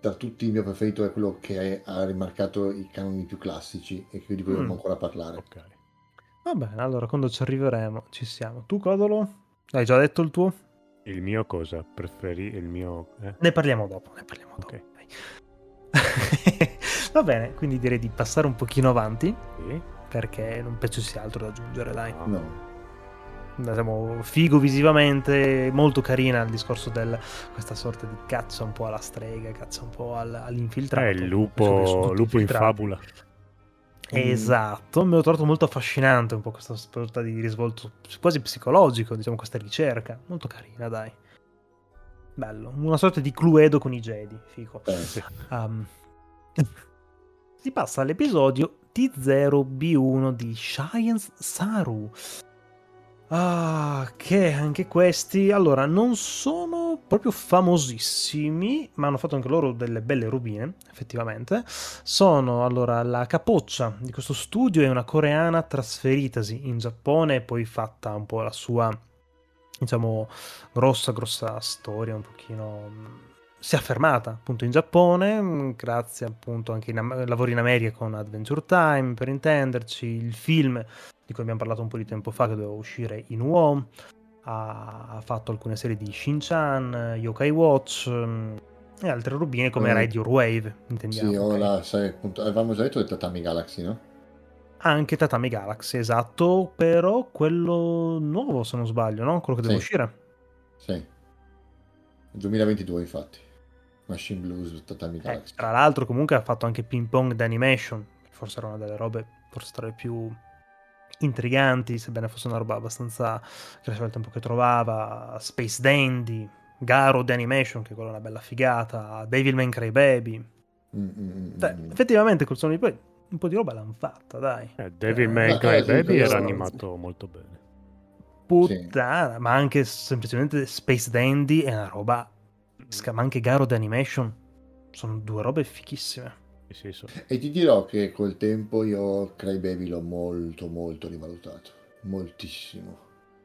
tra tutti il mio preferito è quello che è- ha rimarcato i canoni più classici e di cui dobbiamo Mm. ancora parlare. Ok. Va bene, allora quando ci arriveremo ci siamo. Tu, Codolo? Hai già detto il tuo? Il mio cosa? Preferi il mio... eh? Ne parliamo dopo, ne parliamo dopo. Ok. dai. Va bene, quindi direi di passare un pochino avanti Sì? perché non penso ci sia altro da aggiungere, dai. No. Siamo figo visivamente, molto carina il discorso del questa sorta di caccia un po' alla strega, caccia un po' al- all'infiltrato. Eh, il lupo, lupo in fabula. Esatto, me l'ho trovato molto affascinante un po' questa sorta di risvolto quasi psicologico, diciamo questa ricerca, molto carina, dai. Bello, una sorta di Cluedo con i Jedi, figo. Eh, Sì. Um, si passa all'episodio T0B1 di Science Saru. Ah, che anche questi, allora, non sono proprio famosissimi, ma hanno fatto anche loro delle belle rubine, effettivamente. Sono, allora, la capoccia di questo studio è una coreana trasferitasi in Giappone e poi fatta un po' la sua, diciamo, grossa, grossa storia, un pochino... Si è affermata appunto in Giappone, mh, grazie appunto anche in Am- lavori in America con Adventure Time, per intenderci, il film di cui abbiamo parlato un po' di tempo fa che doveva uscire in UO, ha, ha fatto alcune serie di Shin-Chan, Yokai Watch mh, e altre rubine come Mm. Your Wave, intendiamo. Sì, ho ok? la, sai, appunto, avevamo già detto del Tatami Galaxy, no? Anche Tatami Galaxy, esatto, però quello nuovo se non sbaglio, no? Quello che deve Sì. uscire. Sì. 2022, infatti. Machine Blues, Tatami Eh, Galaxy. tra l'altro comunque ha fatto anche Ping Pong d'Animation, forse era una delle robe, forse tra le più intriganti, sebbene fosse una roba abbastanza che lasciava il tempo che trovava, Space Dandy, Garo d'Animation, che quella è una bella figata, Devilman Crybaby. Mm, mm, mm, Cioè, mm. effettivamente col suono di poi un po' di roba l'hanno fatta, dai. Eh, Devil Eh, May eh, sì, Baby era animato molto bene. Puttana, ma anche semplicemente Space Dandy è una roba, ma anche Garo d'Animation, sono due robe fichissime. E ti dirò che col tempo io Crybaby l'ho molto, molto rivalutato. Moltissimo.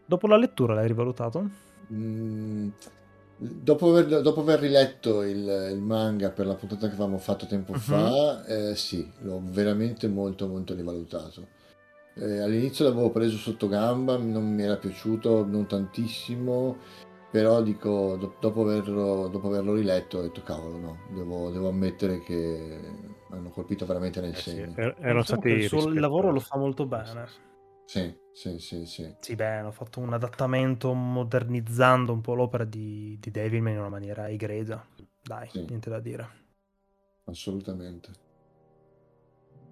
Dopo la lettura l'hai rivalutato? Mm, dopo, aver, dopo aver riletto il, il manga per la puntata che avevamo fatto tempo Mhm. fa, eh, sì, l'ho veramente molto, molto rivalutato. Eh, all'inizio l'avevo preso sotto gamba, non mi era piaciuto, non tantissimo, però dico, do- dopo, averlo, dopo averlo riletto ho detto cavolo, no, devo, devo ammettere che hanno colpito veramente nel Eh sì, segno. er- erano Diciamo stati il suo lavoro lo fa molto bene. Sì, sì, sì, sì. Sì, beh, hanno fatto un adattamento modernizzando un po' l'opera di, di Devilman in una maniera egregia. Dai, Sì. niente da dire. assolutamente.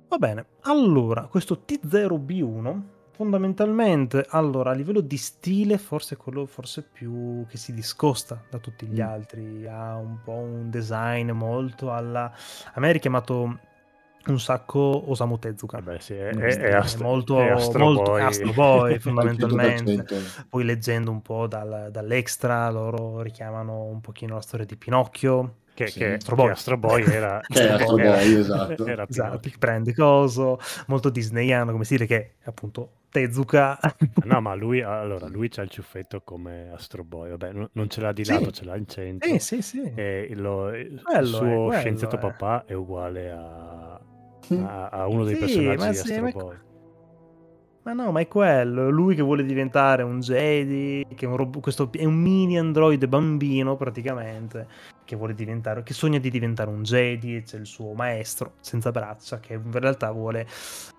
Va bene, allora, questo T0B1 fondamentalmente, allora, a livello di stile, forse è quello forse più che si discosta da tutti gli Mm. altri, ha un po' un design molto alla... A me è richiamato un sacco Osamu Tezuka. Vabbè, sì, è, è, è Astro, molto, è Astro molto Boy. Astro Boy, Al fondamentalmente. 100%. Poi leggendo un po' dal- dall'extra, loro richiamano un pochino la storia di Pinocchio. Che, Sì. che, Astro Boy. che Astro Boy era... Che è Astro era- Boy, esatto. Era Esatto, Pinocchio. che prende coso, molto disneyano come stile che è appunto Tezuka. No, ma lui, allora, lui c'ha il ciuffetto come Astro Boy. Vabbè, non- ce l'ha di Sì. lato, ce l'ha in centro. Sì, sì, sì. E lo- il Quello è, suo quello scienziato è. papà è uguale a, a- a uno dei Sì, personaggi di sì, Astro Boy. Ma no, ma è quello, è lui che vuole diventare un Jedi, che è un, rob- questo è un mini androide bambino praticamente, che vuole diventare, che sogna di diventare un Jedi, c'è il suo maestro senza braccia che in realtà vuole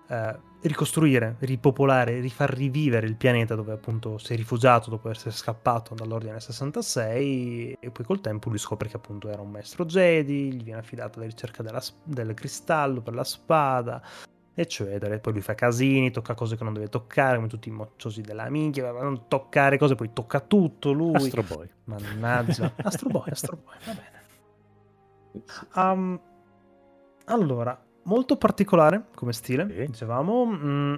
eh, ricostruire, ripopolare, rifar rivivere il pianeta dove appunto si è rifugiato dopo essere scappato dall'Ordine 66 e poi col tempo lui scopre che appunto era un maestro Jedi, gli viene affidata la ricerca della del cristallo per la spada eccetera. E poi lui fa casini, tocca cose che non deve toccare, come tutti i mocciosi della minchia, non toccare cose, poi tocca tutto lui. Astro Boy. Mannaggia. Astro Boy, Astro Boy, va bene. Um, allora, molto particolare come stile, Sì. dicevamo. mm,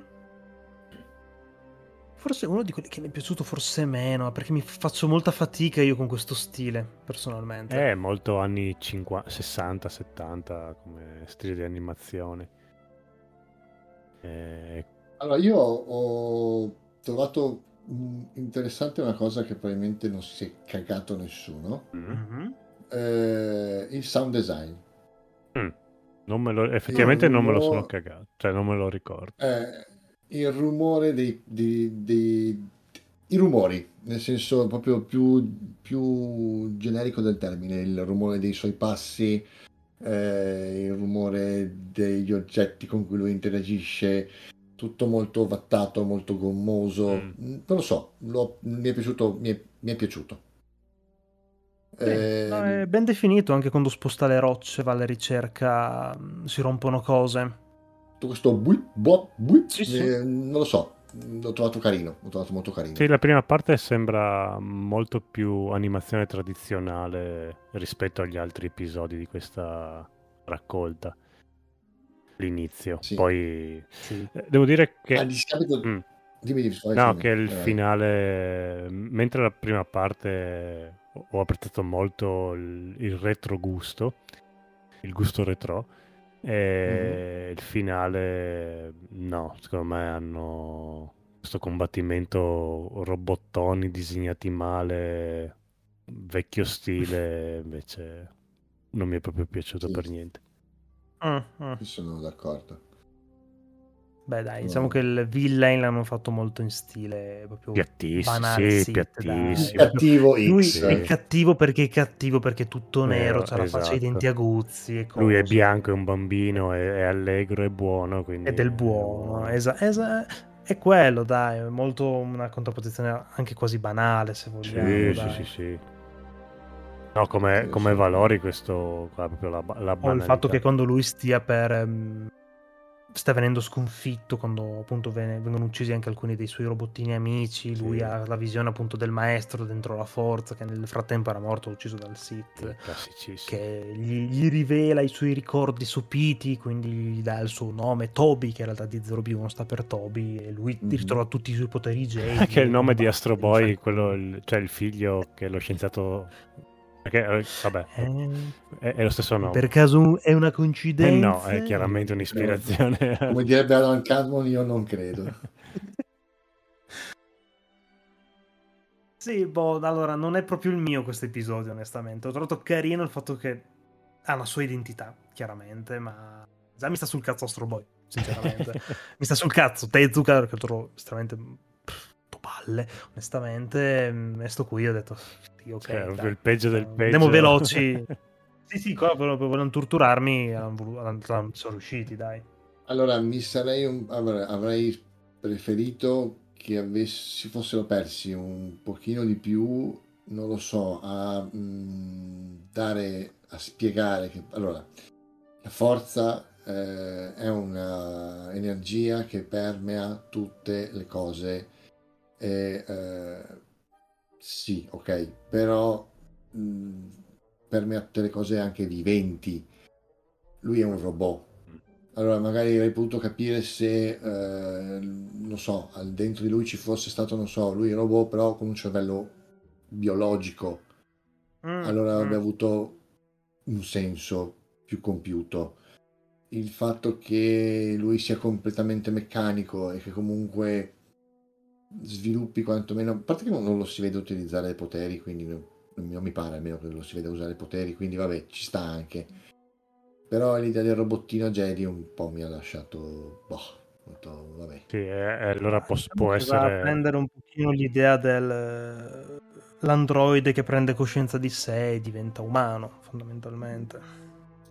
forse uno di quelli che mi è piaciuto forse meno, perché mi faccio molta fatica io con questo stile, personalmente. È molto anni 50, 60, 70 come stile di animazione. Eh, Allora, io ho trovato mm, interessante una cosa che probabilmente non si è cagato nessuno, mm, Mhm. eh, il sound design. Non me lo- effettivamente non me lo sono cagato, cioè non me lo ricordo. Eh, il rumore dei, dei- dei- i rumori, nel senso proprio più, più generico del termine, il rumore dei suoi passi, eh, il rumore degli oggetti con cui lui interagisce, tutto molto vattato, molto gommoso. Mm. Non lo so, l'ho- mi è piaciuto, mi è, mi è piaciuto. Sì, Eh, no, è ben definito anche quando sposta le rocce, va alla ricerca, mm, si rompono cose. tutto questo buip, bop, buip, Sì, sì. eh, non lo so, l'ho trovato carino, l'ho trovato molto carino. Sì, la prima parte sembra molto più animazione tradizionale rispetto agli altri episodi di questa raccolta. L'inizio. Sì. Poi Sì. eh, devo dire che A discapito... Mm. Dimmi, dimmi, No, che il Vai. finale, mentre la prima parte ho- apprezzato molto il, il retro gusto, il gusto retro, e il finale no, secondo me hanno questo combattimento robottoni disegnati male, vecchio stile, invece non mi è proprio piaciuto Sì. per niente. Mm, mm. Sono d'accordo. Beh, dai, No. diciamo che il villain l'hanno fatto molto in stile proprio Piattissimo, banale, sì, sì, piattissimo. dai. Cattivo Lui X. è cattivo perché è cattivo perché è tutto nero, Nero, c'ha la faccia ai esatto. denti aguzzi e Lui è bianco, è un bambino, è, è allegro, è buono. Quindi È del buono, esa- esa- è quello, dai, è molto una contrapposizione anche quasi banale, se Sì, vogliamo. sì, dai. sì, sì. No, come, Sì, come sì. valori questo qua, proprio la, la O il banalità. fatto che quando lui stia per... ehm, sta venendo sconfitto, quando appunto vengono uccisi anche alcuni dei suoi robottini amici, lui Sì. ha la visione appunto del maestro dentro la forza, che nel frattempo era morto, ucciso dal Sith. Classicissimo. che gli, gli rivela i suoi ricordi sopiti, quindi gli dà il suo nome Toby, che in realtà di 0B1 sta per Toby, e lui Mhm. ritrova tutti i suoi poteri Jedi. che è il nome di Astro Boy, quello, cioè il figlio che lo scienziato... Perché, eh, vabbè, Eh, è, è lo stesso nome. per caso è una Eh coincidenza? no, è chiaramente un'ispirazione. Come direbbe Alan Cadmon, io non credo. Sì, boh, allora non è proprio il mio questo episodio, onestamente. Ho trovato carino il fatto che ha la sua identità, chiaramente, ma già mi sta sul cazzo Astro Boy. sinceramente. Mi sta sul cazzo Tezuka, perché lo trovo estremamente palle, onestamente. mm, sto qui ho detto, sì, ok, Cioè, dai, il peggio del peggio. Andiamo veloci. sì, sì, qua non torturarmi, sono riusciti, dai. Allora, mi sarei un- avrei, avrei preferito che avessi, si fossero persi un pochino di più, non lo so, a mm, dare, a spiegare che allora la forza eh, è una energia che permea tutte le cose e eh, sì, ok, però mm, permea tutte le cose anche viventi. Lui è un robot. Allora, magari avrei potuto capire se, eh, non so, al dentro di lui ci fosse stato, non so, lui è robot, però con un cervello biologico. Mm, Allora mm. avrebbe avuto un senso più compiuto. Il fatto che lui sia completamente meccanico e che comunque sviluppi quantomeno, a parte che non, non lo si vede utilizzare i poteri, quindi non, non mi pare almeno che lo si veda usare i poteri, quindi vabbè, ci sta anche. Però l'idea del robottino Jedi un po' mi ha lasciato, boh, detto, vabbè. Sì, e- e allora pos- Diciamo può a essere... prendere un pochino l'idea del l'androide che prende coscienza di sé e diventa umano, fondamentalmente.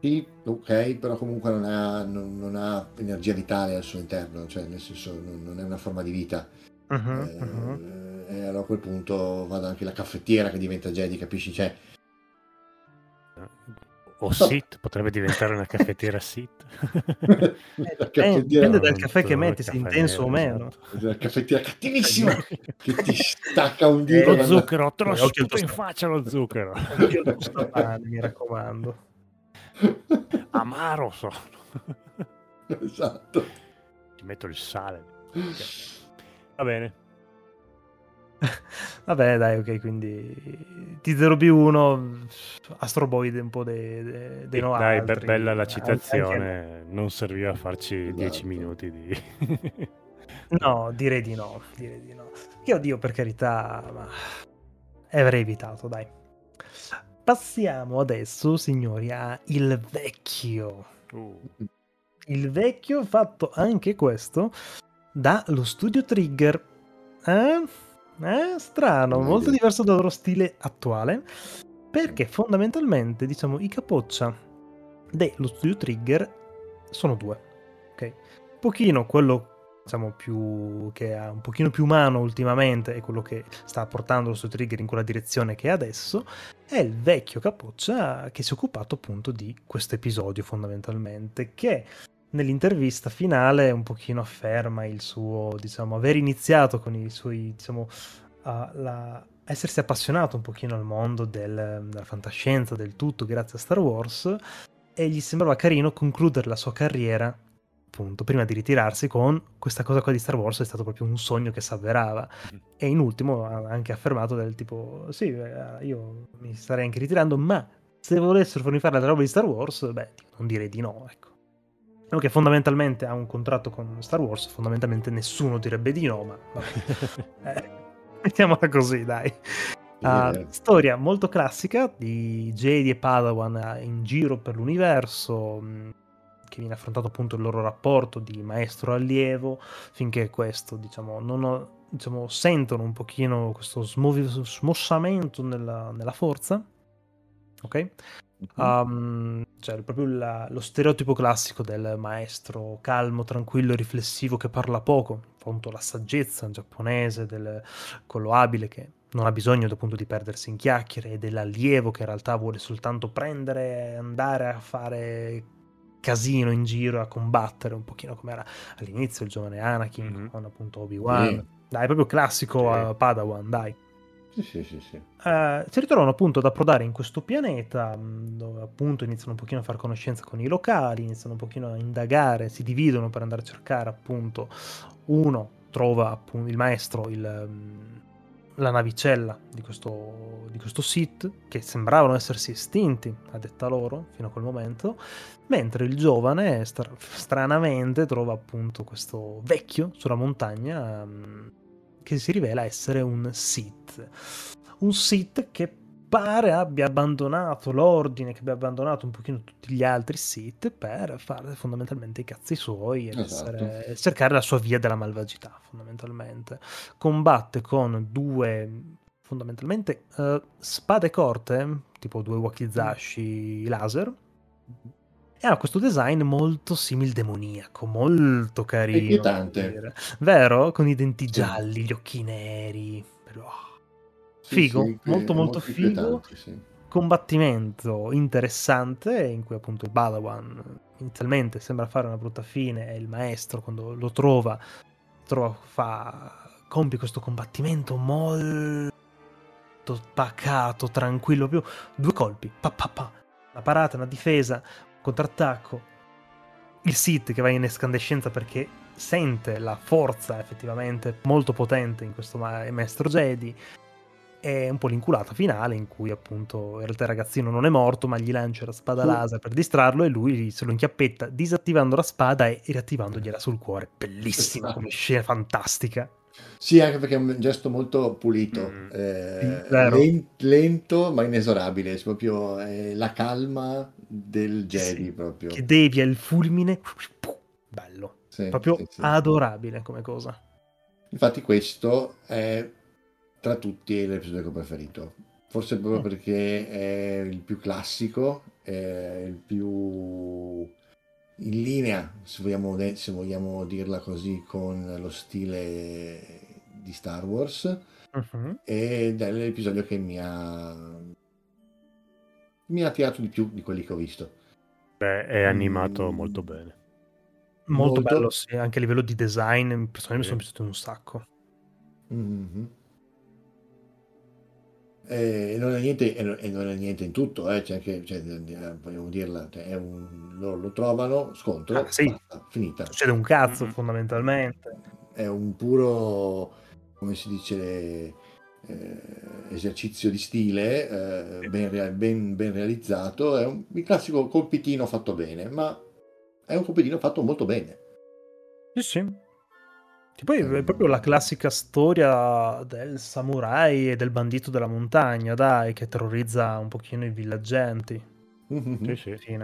Sì, ok, però comunque non ha, non, non ha energia vitale al suo interno, cioè nel senso non, non è una forma di vita. Eh, mhm. E allora a quel punto vado anche la caffettiera che diventa Jedi, capisci? Cioè, O Sith, potrebbe diventare una caffettiera Sith. la Eh, caffettiera, dipende dal caffè che metti, se intenso o meno. esatto. la caffettiera cattivissima che ti stacca un dito. Lo quando- zucchero, te lo Eh, al sputo in faccia lo zucchero. Tostapane, mi raccomando. Amaro sono. esatto. Ci metto il sale. Va bene. Vabbè, dai, ok, quindi T0B1, Astro Boy un po' dei, dei, dei no Dai, altri. bella la Anche- citazione. Non serviva a farci Esatto. 10 minuti di... No, direi di no, direi di no. Che oddio, per carità, ma avrei evitato, dai. Passiamo adesso, signori, a Il Vecchio. Uh, Il Vecchio fatto anche questo dallo studio Trigger. Eh? Eh? Strano, molto diverso dal loro stile attuale. Perché fondamentalmente, diciamo, i capoccia dello studio Trigger sono due. Ok? Un pochino quello diciamo più che ha un pochino più umano ultimamente è quello che sta portando lo studio Trigger in quella direzione che è adesso è il vecchio capoccia che si è occupato appunto di questo episodio fondamentalmente che nell'intervista finale un pochino afferma il suo diciamo aver iniziato con i suoi diciamo a- la- essersi appassionato un pochino al mondo del- della fantascienza del tutto grazie a Star Wars e gli sembrava carino concludere la sua carriera appunto prima di ritirarsi con questa cosa qua di Star Wars è stato proprio un sogno che si avverava e in ultimo ha anche affermato del tipo sì eh, io mi starei anche ritirando ma se volessero farmi fare la roba di Star Wars beh non direi di no ecco Quello che fondamentalmente ha un contratto con Star Wars fondamentalmente nessuno direbbe di no ma vabbè. Eh, mettiamola così dai Sì, storia molto classica di Jedi e Padawan in giro per l'universo, mh, che viene affrontato appunto il loro rapporto di maestro-allievo, finché questo, diciamo, non ho- diciamo, sentono un pochino questo smossamento nella, nella forza, ok? Um, cioè proprio la- lo stereotipo classico del maestro calmo, tranquillo riflessivo che parla poco, appunto la saggezza giapponese del quello abile che non ha bisogno appunto di perdersi in chiacchiere e dell'allievo che in realtà vuole soltanto prendere e andare a fare casino in giro a combattere un pochino come era all'inizio il giovane Anakin Mhm. con appunto Obi-Wan Sì. dai proprio classico Sì. eh, Padawan dai Sì, sì, sì, eh, si ritrovano appunto ad approdare in questo pianeta dove appunto iniziano un pochino a fare conoscenza con i locali, iniziano un pochino a indagare, si dividono per andare a cercare appunto uno trova appunto il maestro il, la navicella di questo, di questo Sith che sembravano essersi estinti a detta loro fino a quel momento mentre il giovane stra- stranamente trova appunto questo vecchio sulla montagna mh, che si rivela essere un Sith un Sith che pare abbia abbandonato l'ordine, che abbia abbandonato un pochino tutti gli altri Sith per fare fondamentalmente i cazzi suoi ed Esatto. essere- cercare la sua via della malvagità, fondamentalmente. Combatte con due, fondamentalmente, eh, spade corte, tipo due wakizashi laser, e ha questo design molto simil demoniaco, molto carino. Inquietante. Vero? Con i denti gialli, gli occhi neri. Però- Sì, Figo, sì, molto, molto figo. sì. Combattimento interessante in cui appunto il Balawan inizialmente sembra fare una brutta fine e il maestro quando lo trova, trova fa, compie questo combattimento molto pacato, tranquillo, più due colpi, pa, pa, pa. una parata, una difesa, contrattacco, il Sith che va in escandescenza perché sente la forza effettivamente molto potente in questo ma- maestro Jedi e un po' l'inculata finale in cui appunto in realtà il ragazzino non è morto ma gli lancia la spada Sì. laser per distrarlo e lui se lo inchiappetta disattivando la spada e riattivandogliela sul cuore. Bellissima come scena fantastica Sì, anche perché è un gesto molto pulito, Mm. eh, Sì, vero. len- lento ma inesorabile, è proprio eh, la calma del Jedi Sì, proprio. che devia il fulmine bello Sì, proprio sì, sì. adorabile come cosa Infatti questo è tra tutti l'episodio che ho preferito. Forse proprio Mm. perché è il più classico, è il più in linea, se vogliamo, se vogliamo dirla così, con lo stile di Star Wars Mhm. ed è l'episodio che mi ha mi ha attirato di più di quelli che ho visto. Beh, è animato Mm. molto bene. molto, Molto. bello sì anche a livello di design i personaggi mi Sì. sono piaciuti un sacco Mhm. E non è niente, e non è niente in tutto, eh, c'è anche, cioè, eh, vogliamo dirla, cioè, è un- loro lo trovano, scontro, Ah, sì. basta, finita. succede un cazzo Mhm. fondamentalmente È un puro, come si dice, eh, esercizio di stile, eh, ben, ben- ben realizzato, è un, il classico colpitino fatto bene, ma è un colpitino fatto molto bene. Sì, sì. Che poi è proprio la classica storia del samurai e del bandito della montagna, dai, che terrorizza un pochino i villaggianti. Mhm. Sì, sì.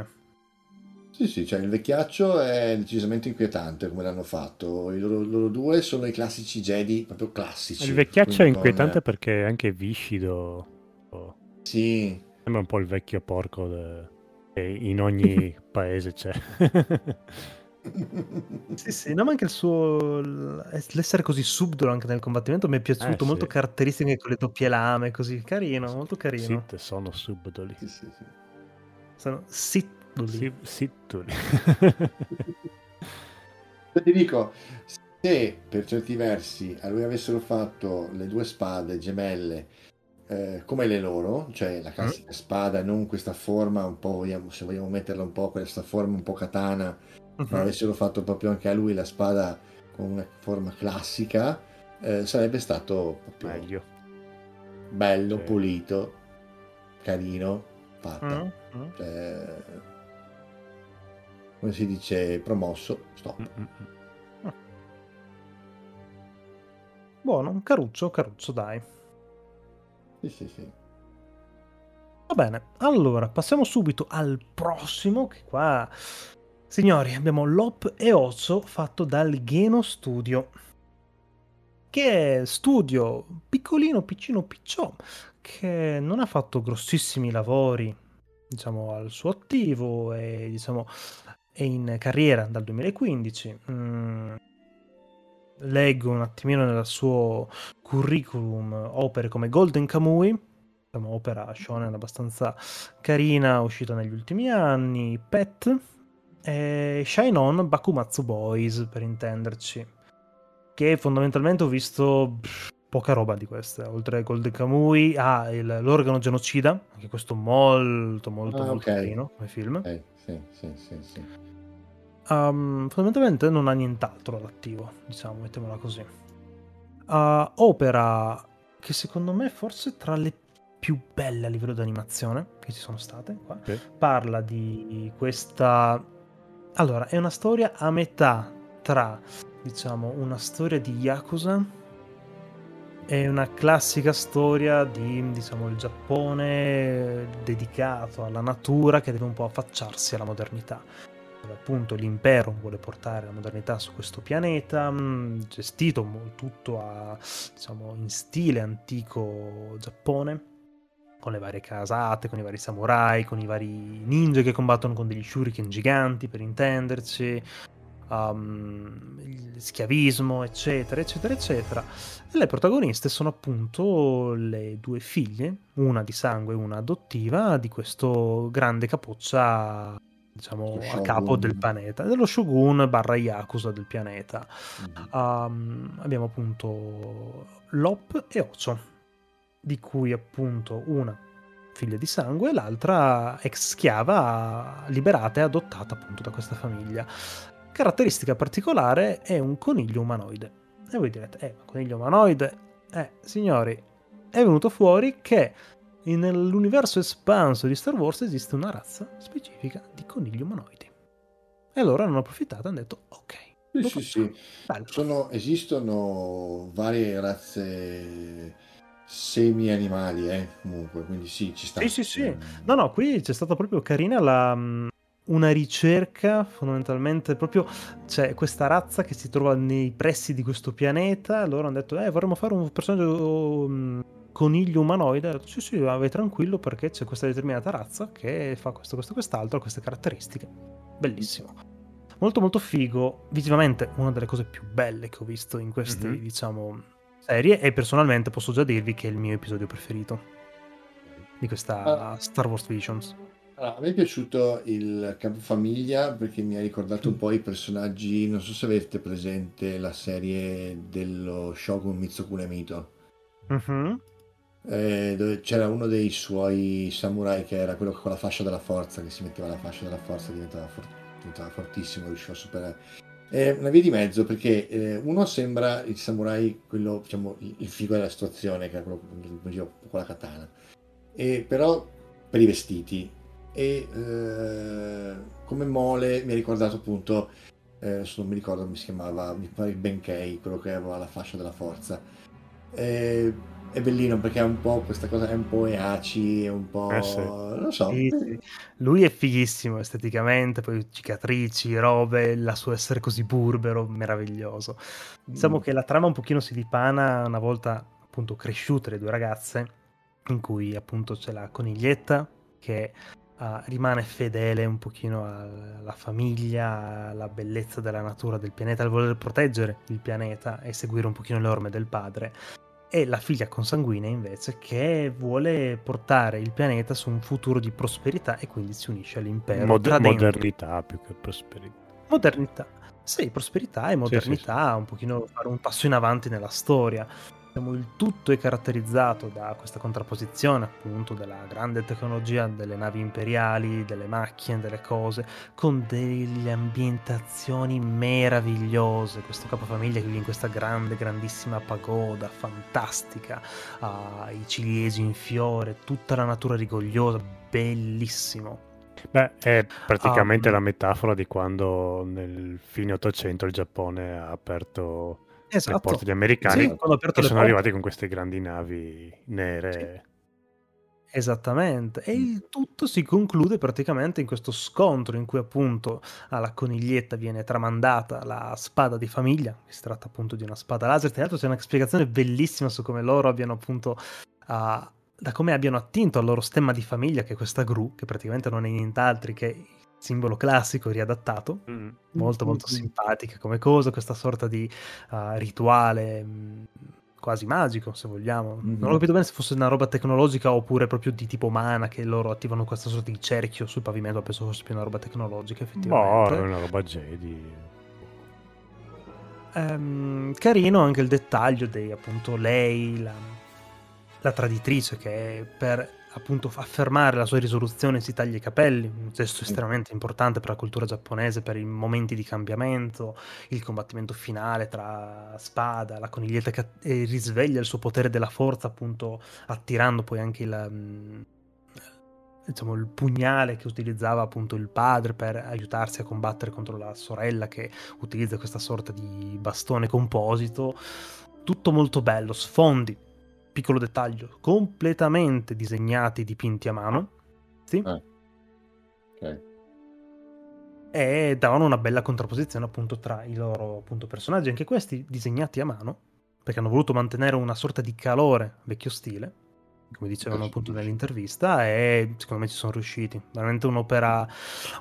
Sì, sì, cioè il vecchiaccio è decisamente inquietante come l'hanno fatto. I loro, loro due sono i classici Jedi, proprio classici. Il vecchiaccio è inquietante perché è anche viscido. Oh, Sì, Sembra un po' il vecchio porco de- che in ogni paese c'è. Sì, sì, no, ma anche il suo. l'essere così subdolo anche nel combattimento mi è piaciuto, Eh, molto sì. caratteristico anche con le doppie lame, così carino, molto carino. Sith sono subdoli. sì, sì, sì. Sono sittuli. Sì, sittuli. Ti dico, se per certi versi a lui avessero fatto le due spade gemelle eh, come le loro, cioè la classica spada, non questa forma un po', vogliamo- se vogliamo metterla un po', questa forma un po' katana, Ma avessero fatto proprio anche a lui la spada con una forma classica, eh, sarebbe stato Meglio. bello, Sì. pulito, carino, fatta. Mm. Cioè, come si dice, promosso, stop. Mm. Buono, caruccio, caruccio, dai. Sì, sì, sì. Va bene, allora passiamo subito al prossimo, che qua, signori, abbiamo Lop e Osso fatto dal Geno Studio, che è studio piccolino, piccino, picciò, che non ha fatto grossissimi lavori, diciamo, al suo attivo e, diciamo, è in carriera dal 2015. Mm, leggo un attimino nel suo curriculum opere come Golden Kamui, insomma, opera shonen abbastanza carina, uscita negli ultimi anni, Pet e Shine On Bakumatsu Boys, per intenderci, che fondamentalmente ho visto pff, poca roba di queste, oltre a Golden Kamui, ah, il- l'organo genocida, anche questo molto molto Ah, molto ok. carino come film. Eh, sì, sì, sì, sì. Um, fondamentalmente non ha nient'altro all'attivo, diciamo, mettiamola così. Uh, opera che secondo me forse tra le più belle a livello di animazione che ci sono state qua. Sì. Parla di questa... Allora, è una storia a metà tra, diciamo, una storia di Yakuza è una classica storia di, diciamo, il Giappone dedicato alla natura che deve un po' affacciarsi alla modernità. Appunto l'impero vuole portare la modernità su questo pianeta, mm, gestito tutto a, diciamo, in stile antico Giappone, con le varie casate, con i vari samurai, con i vari ninja che combattono con degli shuriken giganti, per intenderci, um, schiavismo, eccetera, eccetera, eccetera. E le protagoniste sono appunto le due figlie, una di sangue e una adottiva, di questo grande capoccia diciamo a capo del pianeta dello shogun barra yakuza del pianeta mm. um, abbiamo appunto Lop e Ocho di cui appunto una figlia di sangue e l'altra ex schiava liberata e adottata appunto da questa famiglia Caratteristica particolare è un coniglio umanoide. E voi direte, eh, ma coniglio umanoide? Eh, signori, è venuto fuori che nell'universo espanso di Star Wars esiste una razza specifica di conigli umanoidi. E loro hanno approfittato e hanno detto, ok. Sì, sì, sì. Sono, esistono varie razze semi-animali, eh, comunque, quindi sì, ci sta. Sì, sì, sì. No, no, qui c'è stata proprio carina la, una ricerca fondamentalmente proprio c'è questa razza che si trova nei pressi di questo pianeta loro hanno detto eh vorremmo fare un personaggio um, coniglio umanoide detto sì sì vai tranquillo perché c'è questa determinata razza che fa questo questo quest'altro ha queste caratteristiche bellissimo molto molto figo visivamente una delle cose più belle che ho visto in queste mm-hmm. diciamo serie e personalmente posso già dirvi che è il mio episodio preferito di questa uh. Star Wars Visions allora, a me è piaciuto il capofamiglia perché mi ha ricordato un po' i personaggi, non so se avete presente la serie dello Shogun Mitsukune Mito. Uh-huh. Eh, dove c'era uno dei suoi samurai che era quello con la fascia della forza, che si metteva la fascia della forza e diventava, for- diventava fortissimo, riusciva a superare. È una via di mezzo perché eh, uno sembra il samurai, quello, diciamo, il, figo della situazione, che era quello con la katana, e, però per i vestiti. E eh, come mole mi ha ricordato appunto eh, non mi ricordo come si chiamava mi pare il Benkei quello che aveva la fascia della forza. E, è bellino perché è un po' questa cosa è un po' eaci è un po' eh sì. non so sì, sì. lui è fighissimo esteticamente poi cicatrici robe la sua essere così burbero meraviglioso diciamo mm. che la trama un pochino si dipana una volta appunto cresciute le due ragazze in cui appunto c'è la coniglietta che uh, rimane fedele un pochino alla famiglia, alla bellezza della natura del pianeta, al voler proteggere il pianeta e seguire un pochino le orme del padre. E la figlia consanguinea invece che vuole portare il pianeta su un futuro di prosperità e quindi si unisce all'impero. Mod- modernità più che prosperità. Modernità. Sì, prosperità e modernità, sì, sì, sì. un pochino fare un passo in avanti nella storia. Il tutto è caratterizzato da questa contrapposizione appunto della grande tecnologia delle navi imperiali, delle macchine, delle cose, con delle ambientazioni meravigliose. Questo capofamiglia che vive in questa grande, grandissima pagoda, fantastica, uh, i ciliegi in fiore, tutta la natura rigogliosa, bellissimo. Beh, è praticamente um, la metafora di quando nel fine Ottocento il Giappone ha aperto esatto. le porte degli americani sì, che sono arrivati con queste grandi navi nere. Sì. Esattamente, e il tutto si conclude praticamente in questo scontro in cui appunto alla coniglietta viene tramandata la spada di famiglia, si tratta appunto di una spada laser, tra l'altro c'è una spiegazione bellissima su come loro abbiano appunto, uh, da come abbiano attinto al loro stemma di famiglia che è questa gru, che praticamente non è nient'altro che simbolo classico riadattato, mm. molto molto mm. simpatica come cosa, questa sorta di uh, rituale mh, mm, quasi magico se vogliamo. Mm-hmm. Non ho capito bene se fosse una roba tecnologica oppure proprio di tipo mana che loro attivano questa sorta di cerchio sul pavimento, penso fosse più una roba tecnologica effettivamente. No, è una roba Jedi. Um, carino anche il dettaglio di appunto lei, la, la traditrice che per appunto affermare la sua risoluzione si taglia i capelli, un gesto estremamente importante per la cultura giapponese, per i momenti di cambiamento, il combattimento finale tra spada, la coniglietta che risveglia il suo potere della forza, appunto attirando poi anche il, mm, diciamo, il pugnale che utilizzava appunto il padre per aiutarsi a combattere contro la sorella che utilizza questa sorta di bastone composito. Tutto molto bello, sfondi, piccolo dettaglio, completamente disegnati, dipinti a mano. Sì. Ah. Ok. e davano una bella contrapposizione appunto tra i loro appunto, personaggi, anche questi disegnati a mano, perché hanno voluto mantenere una sorta di calore vecchio stile, come dicevano appunto nell'intervista, e secondo me ci sono riusciti. Veramente un'opera,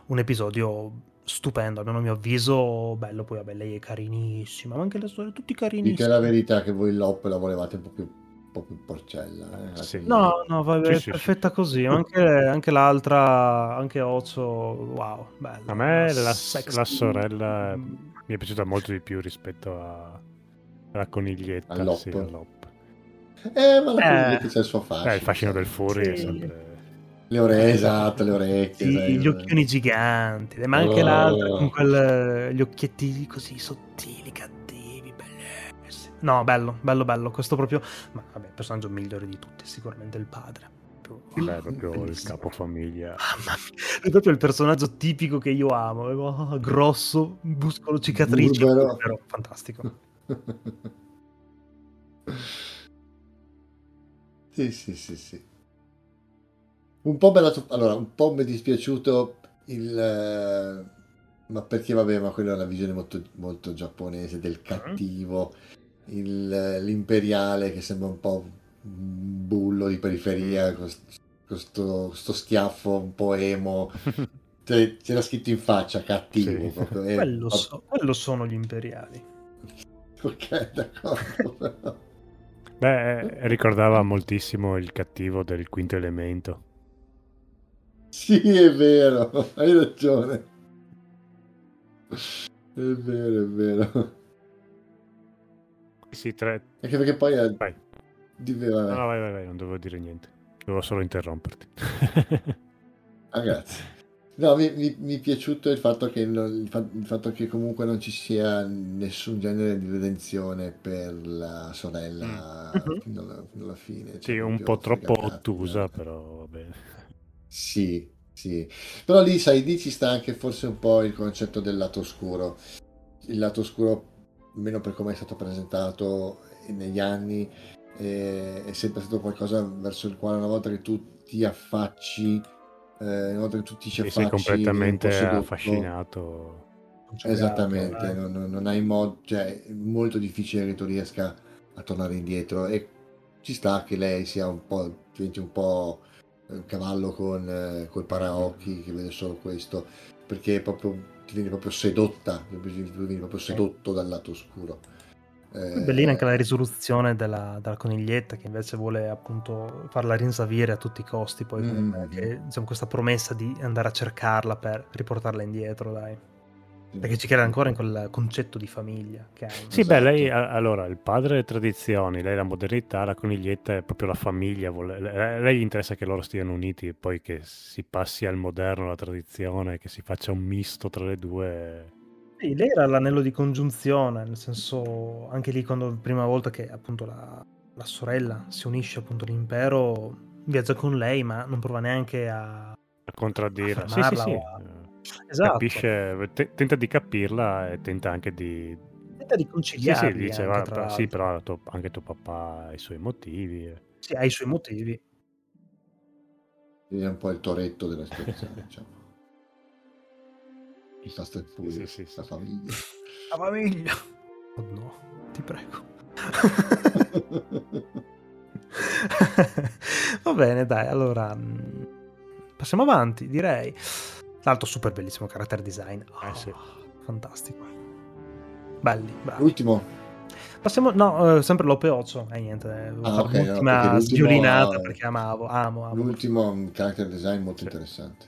un episodio stupendo, almeno a mio avviso, bello, poi vabbè lei è carinissima, ma anche le storie, tutti carinissimi. Dite la verità che voi l'op la volevate un po' più, po' più porcella. Eh? Sì. No, no, va bene, Sì, sì, perfetta così, ma anche, anche l'altra, anche Ozzo, wow, bella. A me la, Sexy. la sorella mi è piaciuta molto di più rispetto a, alla coniglietta. All'op. Sì, all'op. Eh, ma la Eh. che c'è il suo fascino. Eh, il fascino del Fury è Sì. sempre... Le orecchie, esatto, le orecchie. Sì, sai, gli occhioni giganti, ma anche Oh. l'altra con quel, gli occhietti così sottili, cattivi. No, bello, bello, bello. Questo proprio, ma vabbè, il personaggio migliore di tutti, sicuramente il padre. Proprio- Beh, proprio il bellissimo. capofamiglia. Mamma mia, è proprio il personaggio tipico che io amo. Oh, grosso, muscolo, cicatrici, Burbero. però fantastico. sì, sì, sì, sì. Un po' bella, allora, un po' mi è dispiaciuto il... eh, Ma perché vabbè, ma quella è una visione molto, molto giapponese del cattivo, il- l'imperiale che sembra un po' un bullo di periferia, con questo schiaffo un po' emo, Cioè, c'era scritto in faccia cattivo. Sì. proprio, eh, Quello, so- quello sono gli imperiali. Ok, d'accordo. Beh, eh, ricordava moltissimo il cattivo del quinto elemento. Sì, è vero, hai ragione. È vero, è vero. Sì, tre... Anche perché poi è... Vai. di- No, vabbè. no, vai, vai, vai, non dovevo dire niente. Dovevo solo interromperti. Ah, grazie. No, mi, mi- mi è piaciuto il fatto, che non- il, fa- il fatto che comunque non ci sia nessun genere di redenzione per la sorella Mhm. fino, alla, fino alla fine. sì, Cioè, un proprio po' troppo ottusa, però va bene. Sì, sì. Però lì, sai, lì ci sta anche forse un po' il concetto del lato oscuro. Il lato oscuro, almeno per come è stato presentato negli anni, eh, è sempre stato qualcosa verso il quale una volta che tu ti affacci, eh, una volta che tu ti ci Sì, sei affacci, completamente affascinato. Esattamente, Eh. non, non- non hai modo, cioè è molto difficile che tu riesca a tornare indietro e ci sta che lei sia un po', diventi un po' un cavallo con eh, col paraocchi che vede solo questo, perché proprio ti vieni proprio sedotta, tu vieni proprio sedotto dal lato oscuro. Eh, Bellina anche la risoluzione della, della coniglietta che invece vuole appunto farla rinsavire a tutti i costi, poi Mm. comunque che, diciamo, questa promessa di andare a cercarla per riportarla indietro, dai. Perché ci crede ancora in quel concetto di famiglia che hai. Sì, Esatto. beh, lei a- allora il padre le tradizioni, lei la modernità, la coniglietta è proprio la famiglia. vuole- le- lei gli interessa che loro stiano uniti e poi che si passi al moderno, alla tradizione, che si faccia un misto tra le due. Sì, lei era l'anello di congiunzione, nel senso, anche lì quando prima volta che appunto la, la sorella si unisce appunto all'impero, viaggia con lei, ma non prova neanche a... A contraddire. A Sì, sì, fermarla sì. o a- Esatto. Capisce, te- tenta di capirla e tenta anche di... Tenta di Sì, conciliarli sì, dice, anche, "Guarda, sì, però tuo- anche tuo papà ha i suoi motivi. eh." Sì, ha i suoi motivi. È un po' il toretto della situazione, diciamo. Il Fast and Sì, sì, sì, la sì. famiglia. La famiglia. Oh no, ti prego. Va bene, dai, allora mm, passiamo avanti, direi. L'altro super bellissimo character design. Eh, sì. Fantastico. Belli, bravi. L'ultimo, Passiamo, no, eh, sempre Lope 8. Eh, niente, eh, Ah, fare ok, no, sviolinata ha- perché amavo, amo, amo. l'ultimo un character design molto Sì. interessante.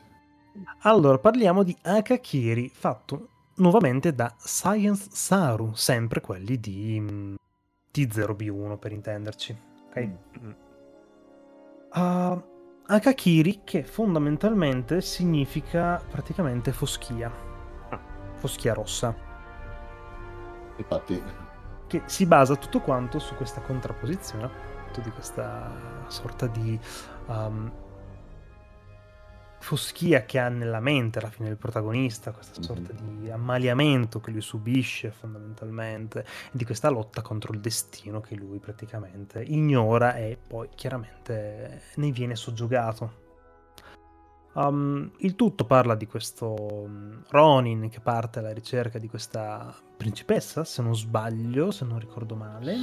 Allora, parliamo di Akakiri, fatto nuovamente da Science Saru, sempre quelli di mm, T0B1 per intenderci. Ok? Mm. Uh, Akakiri che fondamentalmente significa praticamente foschia, Ah. foschia rossa, Infatti, che si basa tutto quanto su questa contrapposizione, appunto di questa sorta di um, foschia che ha nella mente alla fine del protagonista, questa Mhm. sorta di ammaliamento che lui subisce fondamentalmente, e di questa lotta contro il destino che lui praticamente ignora e poi chiaramente ne viene soggiogato. Um, il tutto parla di questo um, Ronin che parte alla ricerca di questa principessa, se non sbaglio, se non ricordo male,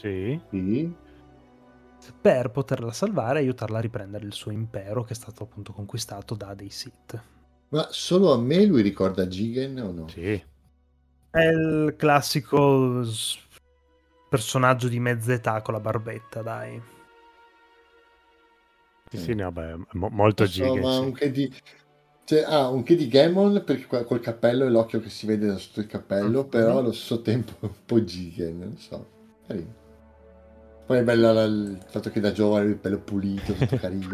Sì. Sì. Per poterla salvare e aiutarla a riprendere il suo impero che è stato appunto conquistato da dei Sith. Ma solo a me lui ricorda Jigen o no? Sì. È il classico personaggio di mezza età con la barbetta, dai. Sì, Mm. sì, no, beh, mo- molto so, giga. ma sì. un che di... cioè, ah, un che di Gammon perché col cappello e l'occhio che si vede da sotto il cappello, Mhm. però allo stesso tempo un po' Jigen, non so. Carino. Poi è bello la- il fatto che da giovane il pelo pulito, tutto carino.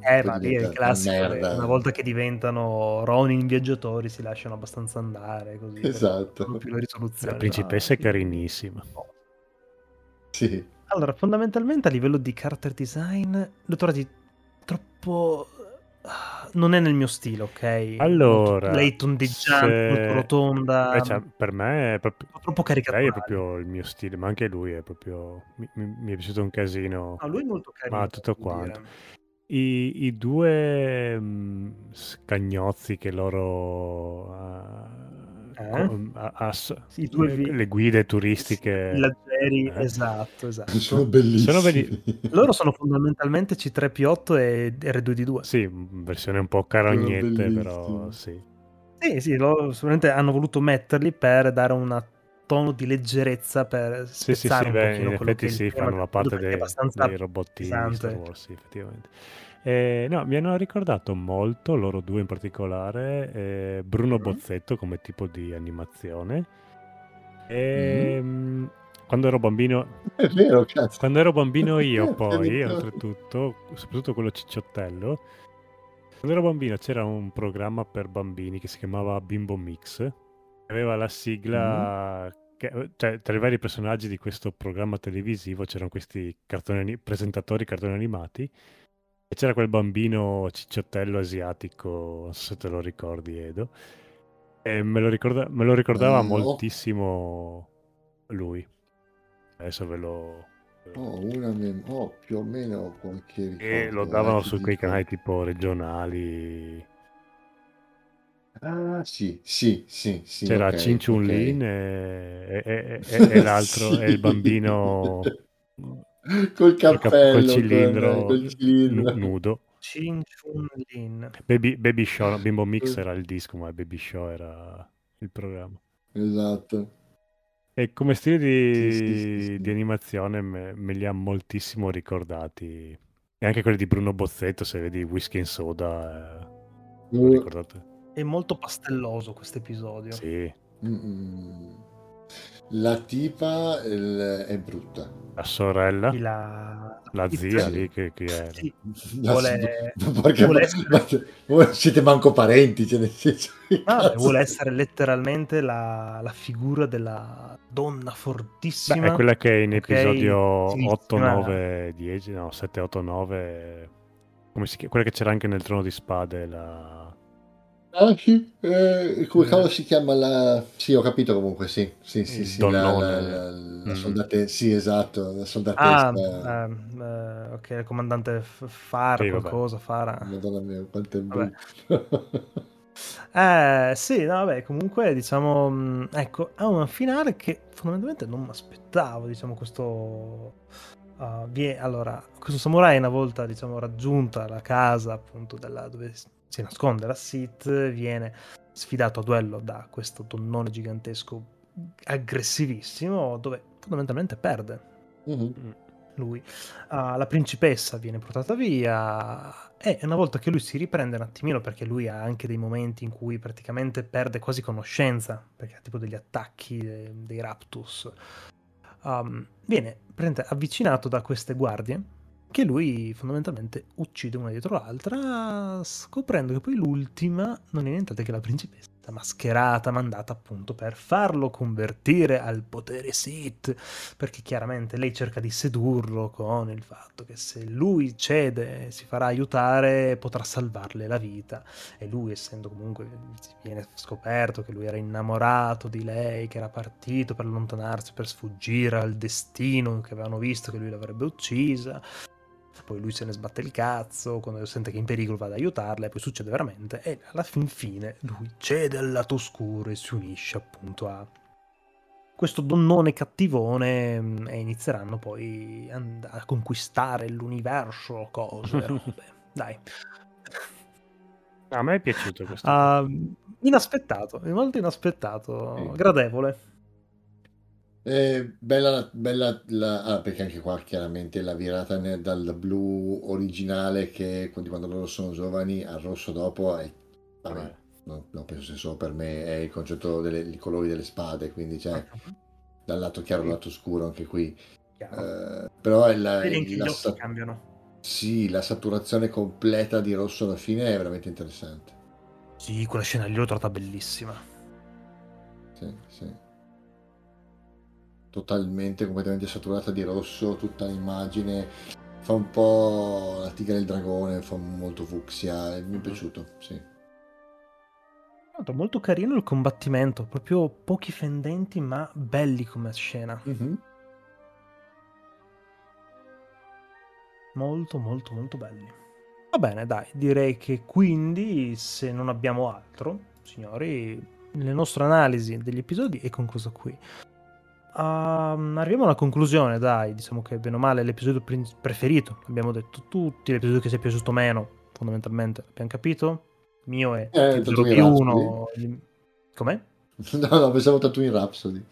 Eh, poi ma lì è il classico. una eh, merda. Una volta che diventano Ronin viaggiatori si lasciano abbastanza andare così. per- Esatto. più le risoluzioni. La principessa è Ah, carinissima. Sì. Allora, fondamentalmente a livello di character design l'ho trovati troppo... Non è nel mio stile, ok? Allora, lei tondeggiante, se- rotonda, cioè, per me è proprio... troppo caricaturale. Lei è proprio il mio stile, ma anche lui è proprio... Mi, mi- è piaciuto un casino. No, lui è molto carino. Ma tutto quanto. I, i due mm, scagnozzi che loro... ah, Eh? co- ah, ass- Sì, le guide turistiche... Villaggeri, Eh. esatto, esatto. Sono bellissimi. Sono belli- Loro sono fondamentalmente C3P8 e R2D2. Sì, versione un po' carognette, però sì. Sì, sì, loro sicuramente hanno voluto metterli per dare un tono di leggerezza per Sì, sì, sì, beh, pochino in quello effetti sì, fanno la parte dei, dei robottini di pesante. Star Wars, sì, effettivamente. Eh, no, mi hanno ricordato molto, loro due in particolare, eh, Bruno Mhm. Bozzetto come tipo di animazione. E, mm, Quando ero bambino, È vero, cazzo. quando ero bambino io poi, oltretutto, soprattutto quello cicciottello, quando ero bambino c'era un programma per bambini che si chiamava Bimbo Mix, aveva la sigla, che- cioè tra i vari personaggi di questo programma televisivo c'erano questi cartoni, presentatori cartoni animati e c'era quel bambino cicciottello asiatico, non so se te lo ricordi Edo, e me lo, ricorda- me lo ricordava no. moltissimo lui. Adesso ve lo... Ho una mem- ho più o meno qualche ricordo. E lo eh, davano su quei canali tipo regionali. Ah, sì, sì, sì, sì. C'era ok, Cin Chun. Lin e, e- e- e- e l'altro Sì. è il bambino col cap- cappello, col cilindro, col cilindro. nu- nudo. Chun Lin. Baby, Baby Show, Bimbo Mix era il disco, ma Baby Show era il programma. Esatto. E come stile di, Sì, sì, sì, sì. di animazione me, me li ha moltissimo ricordati. E anche quelli di Bruno Bozzetto, se vedi Whisky and Soda, eh, ricordate? È molto pastelloso questo episodio. Sì, mm, La tipa il- è brutta. la sorella, Chi La, la zia sì. lì che, che era. sì, vuole, ma perché- vuole essere- ma- voi siete manco parenti, cioè nel senso Ah, vuole essere letteralmente la, la figura della donna Beh, fortissima. è quella che in episodio sì, 8, ma- 9, 10, no, 7, 8, 9, come si chiama? Quella che c'era anche nel Trono di Spade, la... Ah, sì, eh, come Eh. cavolo si chiama la... Sì, ho capito comunque, sì, sì, sì, sì, la, la, la, la Mm. soldate... Sì, esatto, la soldatessa... Ah, eh, ok, il comandante F- Fara, Sì, qualcosa, Fara. Madonna mia, quanto è brutto. Eh, sì, no, vabbè, comunque, diciamo, mh, ecco, ha un finale che fondamentalmente non mi aspettavo, diciamo, questo... uh, vie- allora, questo samurai una volta, diciamo, raggiunta la casa, appunto, della- dove si nasconde la Sith, viene sfidato a duello da questo donnone gigantesco aggressivissimo, dove fondamentalmente perde Mhm. lui. Ah, la principessa viene portata via e una volta che lui si riprende un attimino, perché lui ha anche dei momenti in cui praticamente perde quasi conoscenza, perché ha tipo degli attacchi, eh, dei raptus, um, viene praticamente avvicinato da queste guardie che lui fondamentalmente uccide una dietro l'altra, scoprendo che poi l'ultima non è nient'altro che la principessa. mascherata, mandata appunto per farlo convertire al potere Sith, perché chiaramente lei cerca di sedurlo con il fatto che se lui cede, si farà aiutare, potrà salvarle la vita. E lui, essendo comunque, viene scoperto che lui era innamorato di lei, che era partito per allontanarsi, per sfuggire al destino, che avevano visto che lui l'avrebbe uccisa poi lui se ne sbatte il cazzo, quando sente che è in pericolo va ad aiutarla e poi succede veramente e alla fin fine lui cede al lato oscuro e si unisce appunto a questo donnone cattivone mm, e inizieranno poi a, conquistare l'universo, cose, robe. Dai. A me è piaciuto questo. Uh, inaspettato, molto inaspettato, sì. gradevole. Eh, bella, bella la, ah, perché anche qua chiaramente la virata nel, dal blu originale che quando loro sono giovani al rosso dopo è, vabbè, no, no, penso sia solo per me è il concetto dei colori delle spade quindi c'è cioè, dal lato chiaro al lato scuro anche qui. Eh, però è la, la, la cambiano. Sì, la saturazione completa di rosso alla fine è veramente interessante. Sì, quella scena lì l'ho trovata bellissima. Sì, sì totalmente, completamente saturata di rosso, tutta l'immagine. Fa un po' la tigre il dragone, fa molto fucsia, mi è piaciuto, sì. Molto carino il combattimento, proprio pochi fendenti ma belli come scena. Mm-hmm. Molto molto molto belli. Va bene, dai, direi che quindi se non abbiamo altro, signori, le nostre analisi degli episodi è conclusa qui. Um, arriviamo alla conclusione, dai. Diciamo che bene o male l'episodio preferito. Abbiamo detto tutti, l'episodio che ci è piaciuto meno, fondamentalmente. Abbiamo capito? Il mio è eh, 0 più 1. Com'è? No, no, pensavo Tatooine Rhapsody.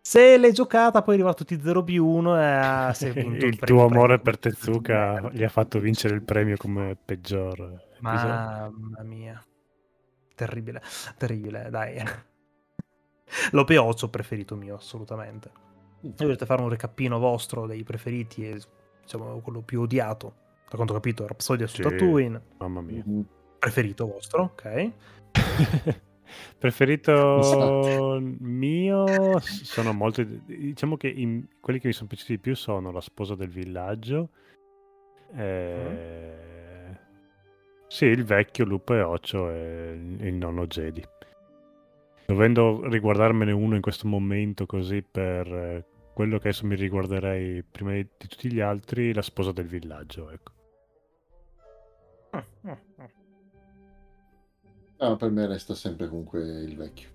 Se l'hai giocata, poi è arrivato T0 più 1 e sei vinto il, il tuo amore per Tezuka gli ha fatto vincere il premio come peggior. Mamma mia. Terribile, terribile, dai. L'OP8 preferito mio, assolutamente. Se volete fare un recappino vostro dei preferiti e diciamo quello più odiato, da quanto ho capito, Rhapsodia su sì, Tatooine. Mamma mia. Mm-hmm. Preferito vostro, ok. Preferito mio sono molti. Diciamo che in, quelli che mi sono piaciuti di più sono La sposa del villaggio. E... Mm. Sì, il vecchio Lupo e Occio e il nonno Jedi. Dovendo riguardarmene uno in questo momento così per eh, quello che adesso mi riguarderei prima di, di tutti gli altri, la sposa del villaggio, ecco. Ah, per me resta sempre comunque il vecchio.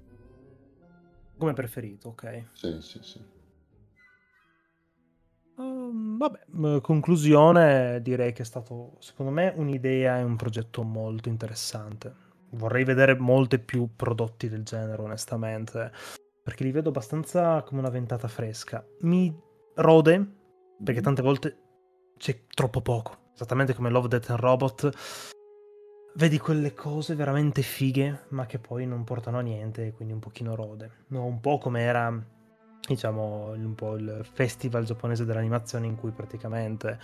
Come preferito, ok. Sì, sì, sì. Um, vabbè, conclusione, direi che è stato, secondo me, un'idea e un progetto molto interessante vorrei vedere molte più prodotti del genere, onestamente, perché li vedo abbastanza come una ventata fresca. Mi rode, perché tante volte c'è troppo poco, esattamente come Love, Death and Robot. Vedi quelle cose veramente fighe, ma che poi non portano a niente, quindi un pochino rode. No, un po' come era diciamo un po' il festival giapponese dell'animazione in cui praticamente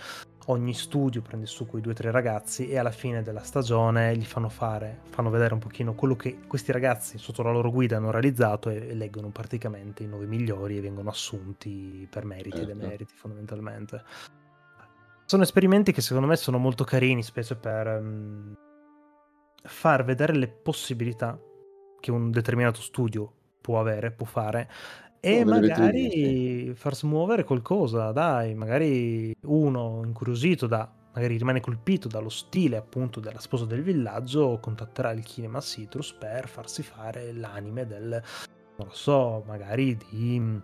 ogni studio prende su quei due o tre ragazzi e alla fine della stagione gli fanno fare, fanno vedere un pochino quello che questi ragazzi sotto la loro guida hanno realizzato e, e leggono praticamente i nuovi migliori e vengono assunti per meriti e certo. demeriti fondamentalmente. Sono esperimenti che secondo me sono molto carini, specie per um, far vedere le possibilità che un determinato studio può avere, può fare e magari far smuovere qualcosa, dai, magari uno incuriosito da, magari rimane colpito dallo stile appunto della sposa del villaggio, contatterà il Kinema Citrus per farsi fare l'anime del, non lo so, magari di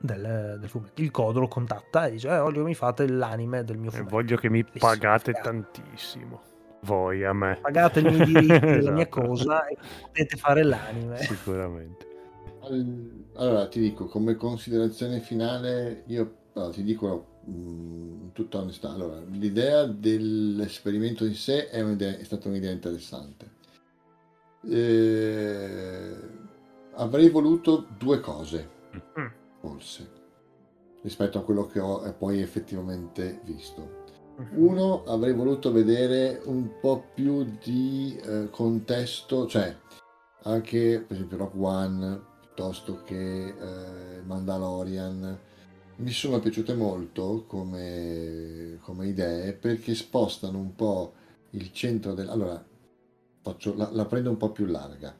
del, del fumetto. Il Codolo contatta e dice: eh, Voglio che mi fate l'anime del mio fumetto. Voglio che mi pagate tantissimo. Voi a me. Pagate i miei diritti della mia esatto. cosa e potete fare l'anime. Sicuramente. Allora, ti dico, come considerazione finale, io allora, ti dico mh, mm, in tutta onestà, allora, l'idea dell'esperimento in sé è, è stata un'idea interessante. Eh, avrei voluto due cose, mm. forse, rispetto a quello che ho poi effettivamente visto. Uno, avrei voluto vedere un po' più di eh, contesto, cioè anche per esempio Rock One piuttosto che eh, Mandalorian mi sono piaciute molto come, come idee perché spostano un po' il centro del... Allora, faccio, la, la prendo un po' più larga,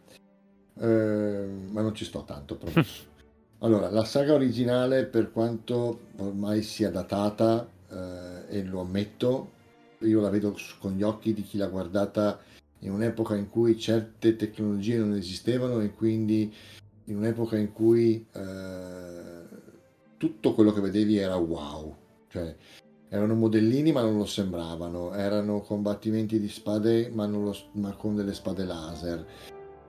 eh, ma non ci sto tanto, promesso. Allora, la saga originale, per quanto ormai sia datata, eh, e lo ammetto, io la vedo con gli occhi di chi l'ha guardata in un'epoca in cui certe tecnologie non esistevano e quindi in un'epoca in cui eh, tutto quello che vedevi era wow, cioè erano modellini ma non lo sembravano, erano combattimenti di spade ma, lo, ma con delle spade laser.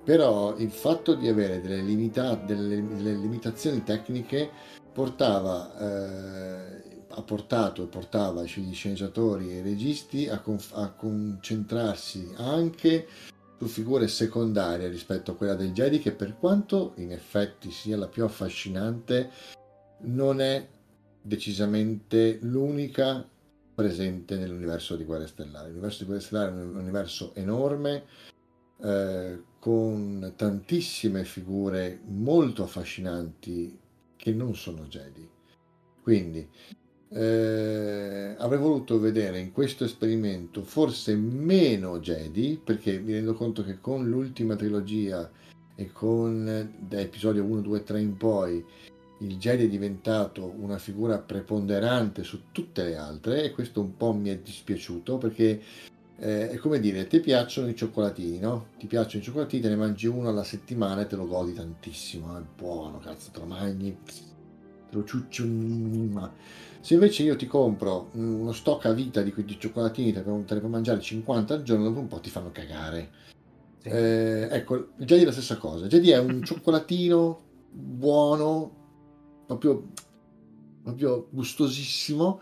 Però il fatto di avere delle, limita- delle, delle limitazioni tecniche portava, eh, ha portato e portava gli sceneggiatori e i registi a, conf- a concentrarsi anche su figure secondarie rispetto a quella del Jedi che per quanto in effetti sia la più affascinante non è decisamente l'unica presente nell'universo di Guerre Stellari. L'universo di Guerre Stellari è un universo enorme eh, con tantissime figure molto affascinanti che non sono Jedi. Quindi eh, avrei voluto vedere in questo esperimento forse meno Jedi, perché mi rendo conto che con l'ultima trilogia e con da episodio 1, 2, 3 in poi il Jedi è diventato una figura preponderante su tutte le altre e questo un po' mi è dispiaciuto perché eh, è come dire, ti piacciono i cioccolatini, no? Ti piacciono i cioccolatini, te ne mangi uno alla settimana e te lo godi tantissimo, è buono, cazzo, te lo mangi, te lo ciucci un... Se invece io ti compro uno stock a vita di quei cioccolatini, te ne puoi mangiare 50 al giorno, dopo un po' ti fanno cagare. Sì. Eh, ecco, Jedi è la stessa cosa. Jedi è un cioccolatino buono, proprio, proprio gustosissimo,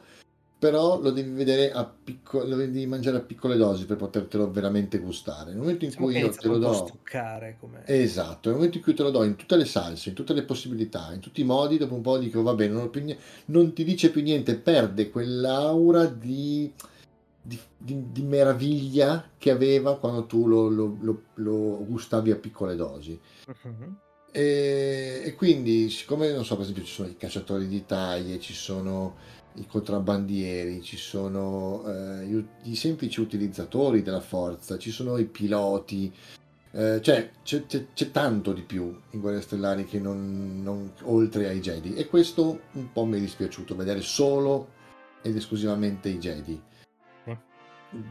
però lo devi vedere a piccolo, lo devi mangiare a piccole dosi per potertelo veramente gustare. Nel momento in cui io te lo do, stuccare come... esatto, nel momento in cui te lo do in tutte le salse, in tutte le possibilità, in tutti i modi, dopo un po' dico va bene, non, niente, non ti dice più niente, perde quell'aura di, di, di, di meraviglia che aveva quando tu lo, lo, lo, lo gustavi a piccole dosi. Uh-huh. E, e, quindi, siccome non so, per esempio, ci sono i cacciatori di taglie, ci sono i contrabbandieri, ci sono eh, i semplici utilizzatori della forza, ci sono i piloti, eh, cioè c'è, c'è, c'è, tanto di più in Guerre Stellari che non, non, oltre ai Jedi. E questo un po' mi è dispiaciuto vedere solo ed esclusivamente i Jedi.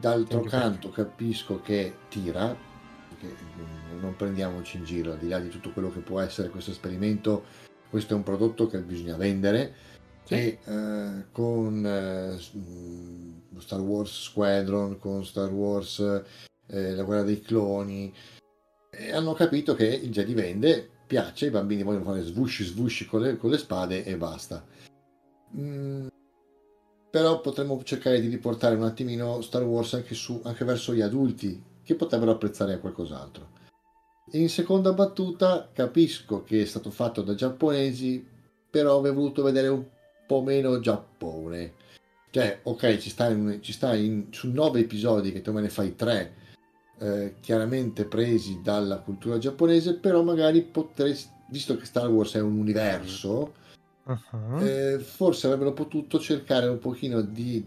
D'altro canto capisco che tira, non prendiamoci in giro, al di là di tutto quello che può essere questo esperimento, questo è un prodotto che bisogna vendere sì. e eh, con eh, Star Wars Squadron, con Star Wars eh, La guerra dei cloni, hanno capito che il Jedi vende, piace, i bambini vogliono fare svusci svusci con le, con le spade e basta. Mm, però potremmo cercare di riportare un attimino Star Wars anche, su, anche verso gli adulti che potrebbero apprezzare qualcos'altro. In seconda battuta capisco che è stato fatto da giapponesi, però avrei voluto vedere un po' meno Giappone. Cioè, ok, ci sta, in, ci sta in, su nove episodi che tu me ne fai tre, eh, chiaramente presi dalla cultura giapponese, però magari potresti, visto che Star Wars è un universo, uh-huh. eh, forse avrebbero potuto cercare un pochino di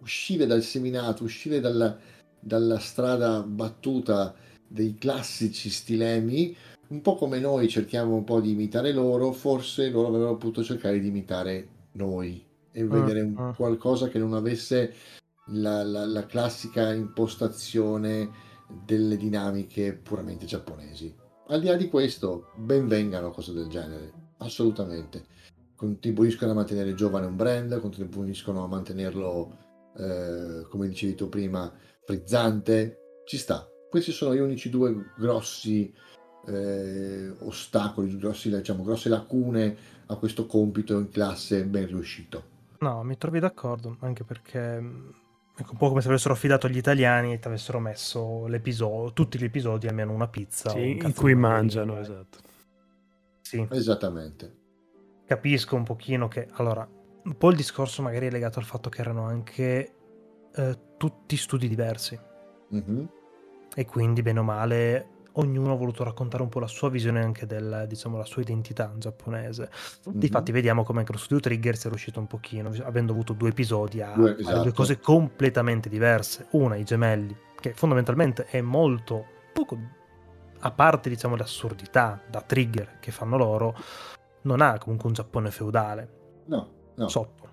uscire dal seminato, uscire dalla, dalla strada battuta dei classici stilemi, un po' come noi cerchiamo un po' di imitare loro, forse loro avrebbero potuto cercare di imitare noi e uh, vedere uh. qualcosa che non avesse la, la, la, classica impostazione delle dinamiche puramente giapponesi. Al di là di questo, ben vengano cose del genere, assolutamente. Contribuiscono a mantenere giovane un brand, contribuiscono a mantenerlo, eh, come dicevi tu prima, frizzante, ci sta. Questi sono gli unici due grossi eh, ostacoli, grossi, diciamo, grosse lacune a questo compito in classe ben riuscito. No, mi trovi d'accordo, anche perché ecco, un po' come se avessero affidato agli italiani e ti avessero messo l'episodio, tutti gli episodi almeno una pizza. Sì, in cui mangiano, esatto. Sì. Esattamente. Capisco un pochino che, allora, un po' il discorso magari è legato al fatto che erano anche eh, tutti studi diversi Mhm. e quindi bene o male ognuno ha voluto raccontare un po' la sua visione anche del, diciamo, la sua identità giapponese. Mhm. Difatti vediamo come anche lo studio Trigger sia riuscito un pochino, avendo avuto due episodi, a Due, esatto. due cose completamente diverse. Una, i gemelli, che fondamentalmente è molto poco, a parte diciamo l'assurdità da Trigger che fanno loro, non ha comunque un Giappone feudale, No, no. sotto.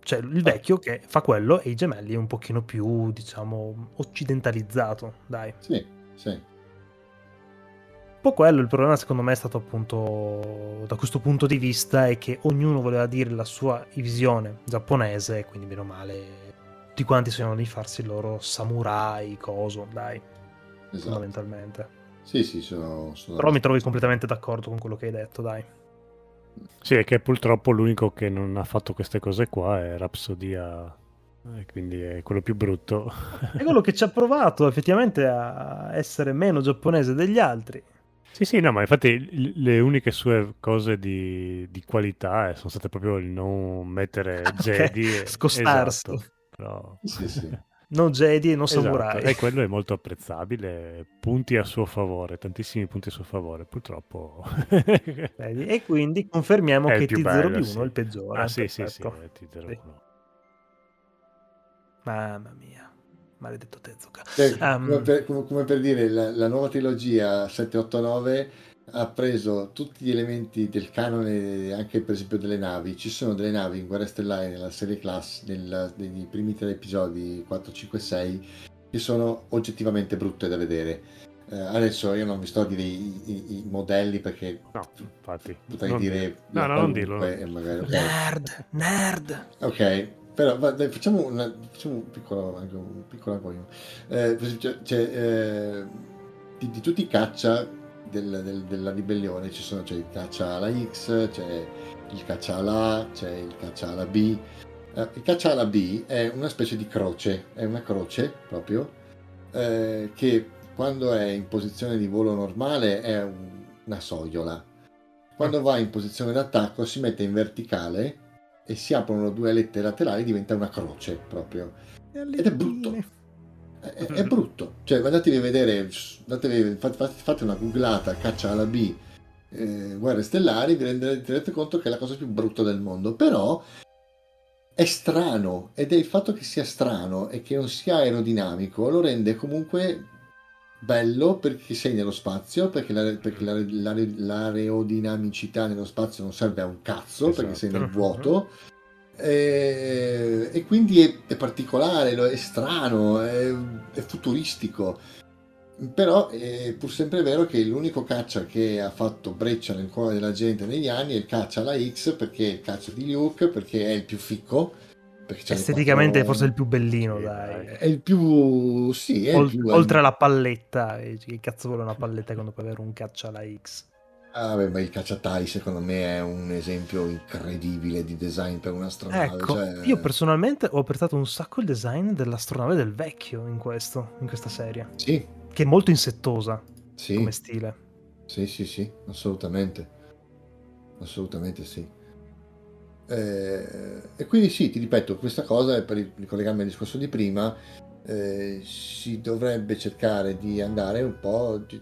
Cioè il vecchio che fa quello e i gemelli è un pochino più, diciamo, occidentalizzato, dai. Sì, sì. Un po' quello, il problema secondo me è stato appunto da questo punto di vista è che ognuno voleva dire la sua visione giapponese, quindi bene o male tutti quanti sognano di farsi il loro samurai, coso, dai, Esatto. fondamentalmente. Sì, sì, sono... sono Però mi trovi completamente d'accordo con quello che hai detto, dai. Sì, è che purtroppo l'unico che non ha fatto queste cose qua è Rapsodia, e quindi è quello più brutto. È quello che ci ha provato effettivamente a essere meno giapponese degli altri. Sì, sì, no, ma infatti le uniche sue cose di, di qualità eh, sono state proprio il non mettere Ok, Jedi. e- scostarsi. esatto, però- Sì, sì. Non Jedi e non Esatto, samurai. E quello è molto apprezzabile, punti a suo favore, tantissimi punti a suo favore, purtroppo. E quindi confermiamo È che più T0B1 bello, sì. è il peggiore. ah sì, sì, sì, perfetto. T01. Sì. Mamma mia, maledetto Tezuka. Cioè, Um, come, per, come- per dire, la, la nuova trilogia 789 ha preso tutti gli elementi del canone, anche per esempio delle navi. Ci sono delle navi in Guerra Stellare nella serie Class, nella- nei primi tre episodi 4, 5, 6, che sono oggettivamente brutte da vedere. Eh, adesso io non vi sto a dire i, i- i modelli perché No, infatti. potrei non dire dire. No, no, non dirlo. magari-. Nerd, nerd. Ok, però va- dai, facciamo, una- facciamo un piccolo, anche un piccolo. Eh, per esempio, c'è, eh, di, di tutti i caccia del- del- della ribellione ci sono c'è il caccia alla X, c'è il caccia alla A, c'è il caccia alla B. Eh, il caccia alla B è una specie di croce, è una croce proprio, eh, che quando è in posizione di volo normale è un- una sogliola. Quando va in posizione d'attacco si mette in verticale e si aprono due alette laterali diventa una croce proprio. Ed è brutto. È, è- brutto. Cioè, andatevi a vedere, andatevi, fate, una googlata, caccia alla B, eh, guerre stellari, vi rendete conto che è la cosa più brutta del mondo. Però è strano ed è il fatto che sia strano e che non sia aerodinamico lo rende comunque bello perché sei nello spazio, perché, la- perché la- la- l'aerodinamicità nello spazio non serve a un cazzo, perché sei nel Esatto. vuoto. E, e quindi è, è particolare, è strano, è, è futuristico. Però è pur sempre vero che l'unico caccia che ha fatto breccia nel cuore della gente negli anni è il caccia alla X, perché è il caccia di Luke, perché è il più ficco. Esteticamente quattro- forse il più bellino, dai. È il più... sì, è il Ol- più... oltre alla palletta, eh, che cazzo vuole una palletta quando puoi avere un caccia alla X? Ah, beh, ma il cacciatai secondo me è un esempio incredibile di design per un'astronave. Ecco, cioè- io personalmente ho apprezzato un sacco il design dell'astronave del vecchio in questo, in questa serie, Sì, che è molto insettosa sì, come stile. sì, sì, sì, assolutamente. Assolutamente sì. Eh, e quindi sì, ti ripeto, questa cosa, per ricollegarmi al discorso di prima, eh, si dovrebbe cercare di andare un po', di,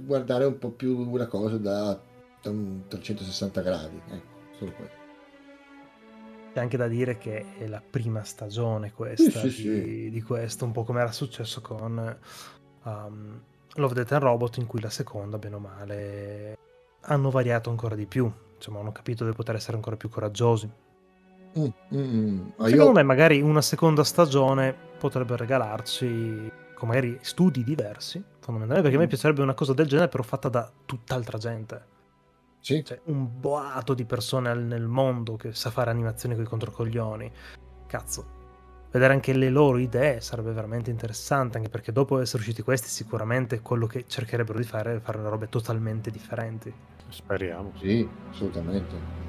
guardare un po' più la cosa da, da un 360 gradi, ecco, solo quello. C'è anche da dire che è la prima stagione questa Sì, sì, di, sì. di questo, un po' come era successo con um, Love, Death and Robot, in cui la seconda, bene o male, hanno variato ancora di più. Insomma, hanno capito di poter essere ancora più coraggiosi. Mm, mm, mm. Secondo io- me, magari una seconda stagione potrebbe regalarci con magari studi diversi, fondamentalmente, perché a me piacerebbe una cosa del genere, però fatta da tutt'altra gente. Sì, Cioè, un boato di persone nel mondo che sa fare animazioni con i controcoglioni. Cazzo. Vedere anche le loro idee sarebbe veramente interessante, anche perché dopo essere usciti questi, sicuramente quello che cercherebbero di fare è fare robe totalmente differenti. Speriamo. sì, assolutamente.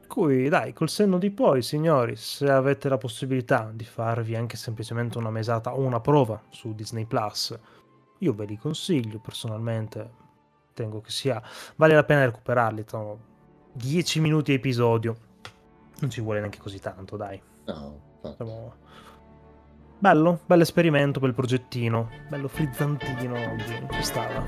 Per cui, dai, col senno di poi, signori, se avete la possibilità di farvi anche semplicemente una mesata o una prova su Disney Plus, io ve li consiglio personalmente. Tengo che sia. Vale la pena recuperarli. insomma. 10 minuti episodio. Non ci vuole neanche così tanto, dai. No. Siamo- Bello, bello esperimento, bel progettino. Bello frizzantino oggi, ci stava.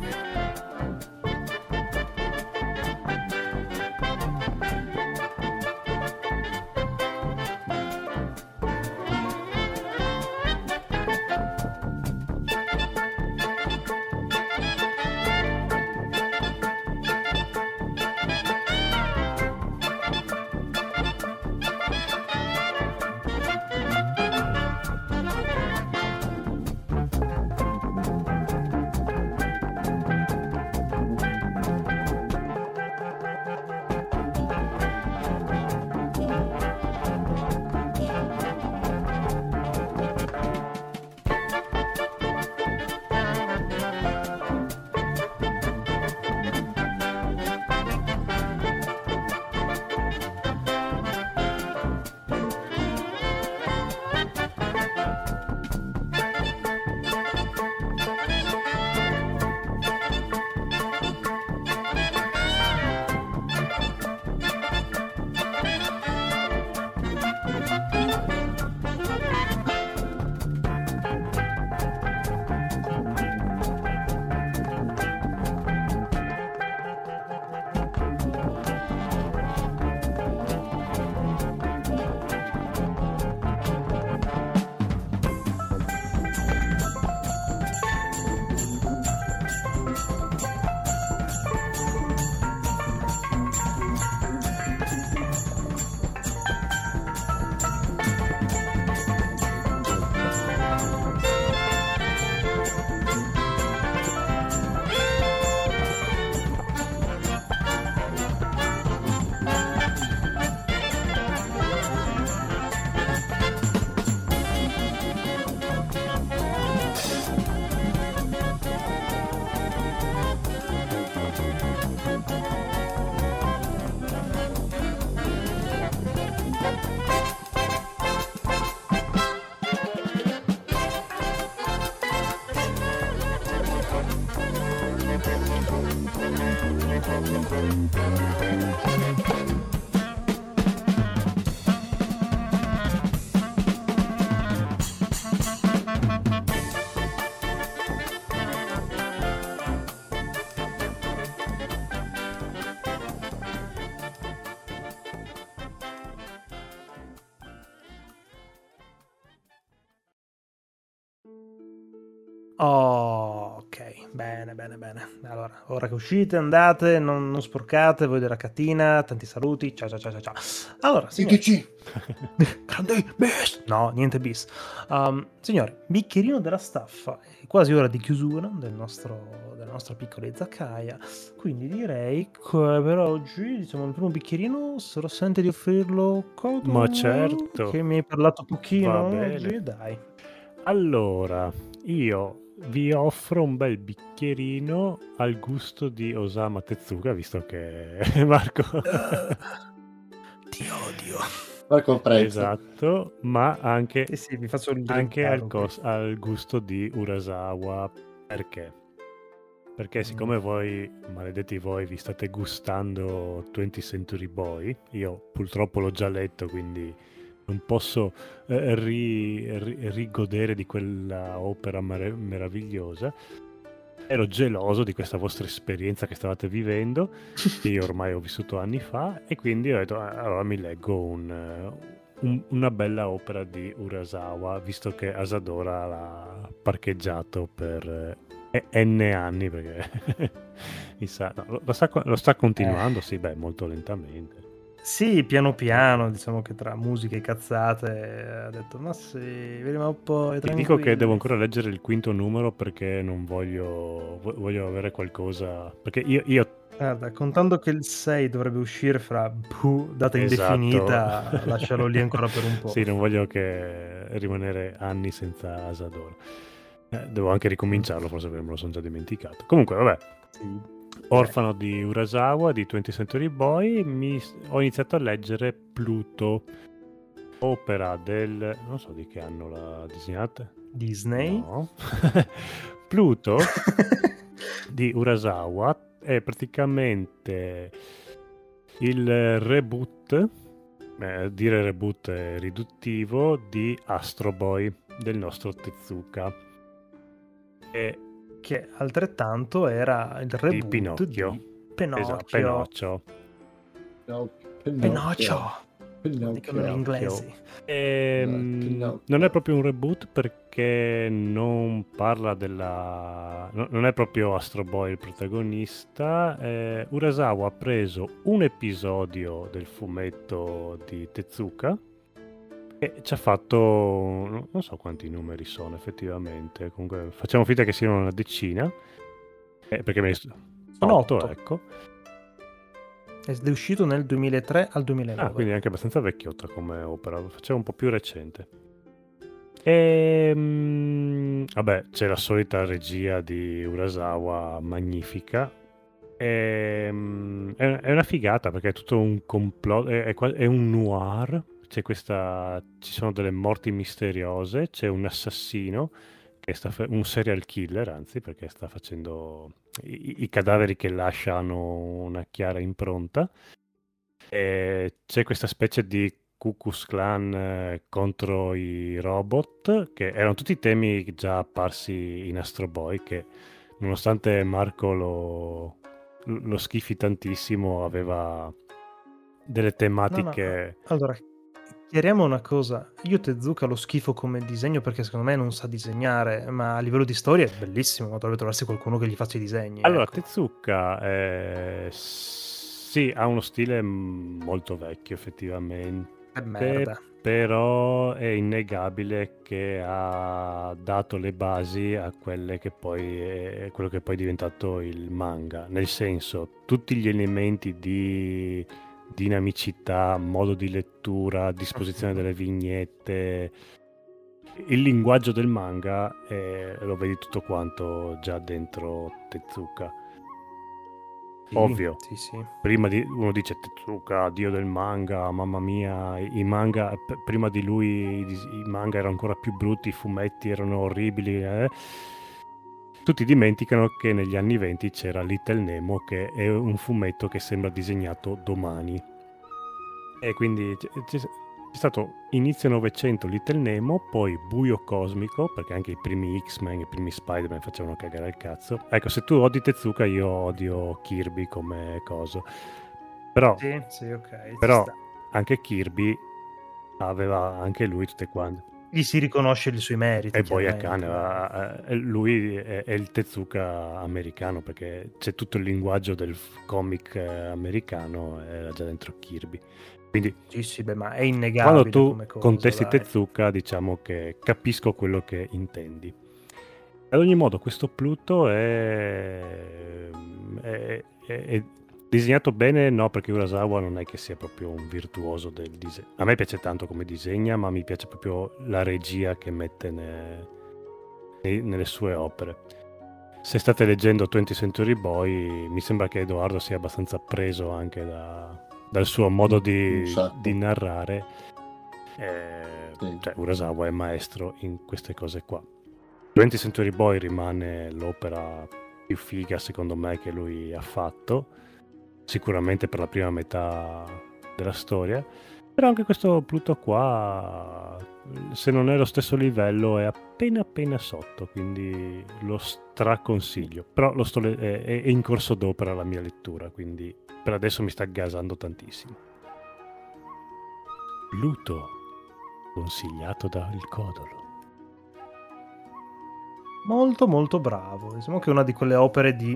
Che uscite, andate, non, non sporcate, voi della cattina, tanti saluti, ciao ciao ciao ciao. ciao. Allora, signori, grande bis! No, niente bis. Um, signori, bicchierino della staffa, è quasi ora di chiusura del nostro, della nostra piccola izakaya, quindi direi che per oggi, diciamo, il primo bicchierino, se lo sente di offrirlo Kodo, Ma certo. Che mi hai parlato pochino Va bene. oggi, dai. Allora, io vi offro un bel bicchierino al gusto di Osama Tezuka, visto che Marco... Ti odio. Marco prezzo. esatto, ma anche, Sì, sì, anche drinkare, al, cos- al gusto di Urasawa. Perché? Perché siccome voi, maledetti voi, vi state gustando 20th Century Boy, io purtroppo l'ho già letto, quindi non posso eh, ri- ri- rigodere di quella opera mer- meravigliosa. Ero geloso di questa vostra esperienza che stavate vivendo, che io ormai ho vissuto anni fa, e quindi ho detto, "Ah, allora mi leggo un, eh, un- una bella opera di Urasawa, visto che Asadora l'ha parcheggiato per eh, N anni, perché mi sa- no, lo, lo sta, lo sta continuando, sì, beh, molto lentamente. Sì, piano piano, diciamo che tra musica e cazzate ha detto, ma sì, vediamo un po'. Ti dico che devo ancora leggere il quinto numero perché non voglio, vo- voglio avere qualcosa. Perché io, io Guarda, contando che il 6 dovrebbe uscire fra buh, data Esatto. indefinita, lascialo lì ancora per un po'. sì, non voglio che rimanere anni senza Asador. Eh, devo anche ricominciarlo, forse perché me lo sono già dimenticato. Comunque, vabbè, Sì. Orfano di Urasawa di 20th Century Boy, mi- ho iniziato a leggere Pluto, opera del... non so di che anno l'ha disegnata. Disney. No. Pluto di Urasawa è praticamente il reboot, eh, dire reboot è riduttivo, di Astro Boy del nostro Tezuka. E Che altrettanto era il reboot di Pinocchio. di Pinocchio. Esatto, Pinocchio. No, Pinocchio. Dicono Pinocchio. inglesi. Ehm, non è proprio un reboot perché non parla della... no- non è proprio Astro Boy il protagonista. eh, Urasawa ha preso un episodio del fumetto di Tezuka e ci ha fatto... non so quanti numeri sono effettivamente. Comunque facciamo finta che siano una decina. eh, perché me ne sono Sono otto, otto. ecco. Ed è uscito nel 2003 al 2009. Ah, quindi è anche abbastanza vecchiotta come opera, faceva un po' più recente. E, vabbè, c'è la solita regia di Urasawa magnifica. E, è, è una figata perché è tutto un complotto, è, è è un noir. C'è questa, ci sono delle morti misteriose, c'è un assassino, che sta un serial killer, anzi, perché sta facendo i, i cadaveri che lasciano una chiara impronta. E c'è questa specie di Ku Klux Klan eh, contro i robot, che erano tutti temi già apparsi in Astro Boy, che nonostante Marco lo, lo schifi tantissimo, aveva delle tematiche... Allora, chiariamo una cosa. Io Tezuka lo schifo come disegno perché secondo me non sa disegnare, ma a livello di storia è bellissimo. Dovrebbe trovarsi qualcuno che gli faccia i disegni. Allora, ecco. Tezuka eh, sì, ha uno stile molto vecchio effettivamente. È merda. però è innegabile che ha dato le basi a quelle che poi è quello che poi è diventato il manga, nel senso tutti gli elementi di dinamicità, modo di lettura, disposizione delle vignette, il linguaggio del manga eh, lo vedi tutto quanto già dentro Tezuka. Sì, ovvio. Sì, sì. Prima di uno dice Tezuka, dio del manga, mamma mia, i manga p- prima di lui i, i manga erano ancora più brutti, i fumetti erano orribili. eh. Tutti dimenticano che negli anni 20 c'era Little Nemo che è un fumetto che sembra disegnato domani. E quindi c'è, stato inizio Novecento Little Nemo, poi Buio Cosmico, perché anche i primi X-Men, i primi Spider-Man facevano cagare il cazzo. Ecco, se tu odi Tezuka, io odio Kirby come coso. Però Sì, sì, ok. ci Però- anche Kirby aveva anche lui tutte quante. Gli si riconosce i suoi meriti. E poi a eh, lui è, è il Tezuka americano perché c'è tutto il linguaggio del comic eh, americano, era già dentro Kirby. Quindi Sì, sì, beh, ma è innegabile quando tu cosa, contesti dai. Tezuka, diciamo che capisco quello che intendi. Ad ogni modo, questo Pluto è- è- è disegnato bene, no, perché Urasawa non è che sia proprio un virtuoso del disegno. A me piace tanto come disegna, ma mi piace proprio la regia che mette ne- nei- nelle sue opere. Se state leggendo 20th Century Boy, mi sembra che Edoardo sia abbastanza preso anche da- dal suo modo di, sacco. di narrare. Eh, Sì. cioè, Urasawa è maestro in queste cose qua. 20th Century Boy rimane l'opera più figa, secondo me, che lui ha fatto. Sicuramente per la prima metà della storia. Però anche questo Pluto qua, se non è lo stesso livello, è appena appena sotto, quindi lo straconsiglio. Però lo sto le- è, è in corso d'opera la mia lettura, quindi per adesso mi sta gasando tantissimo. Pluto, consigliato dal Codolo. Molto molto bravo. Diciamo che è una di quelle opere di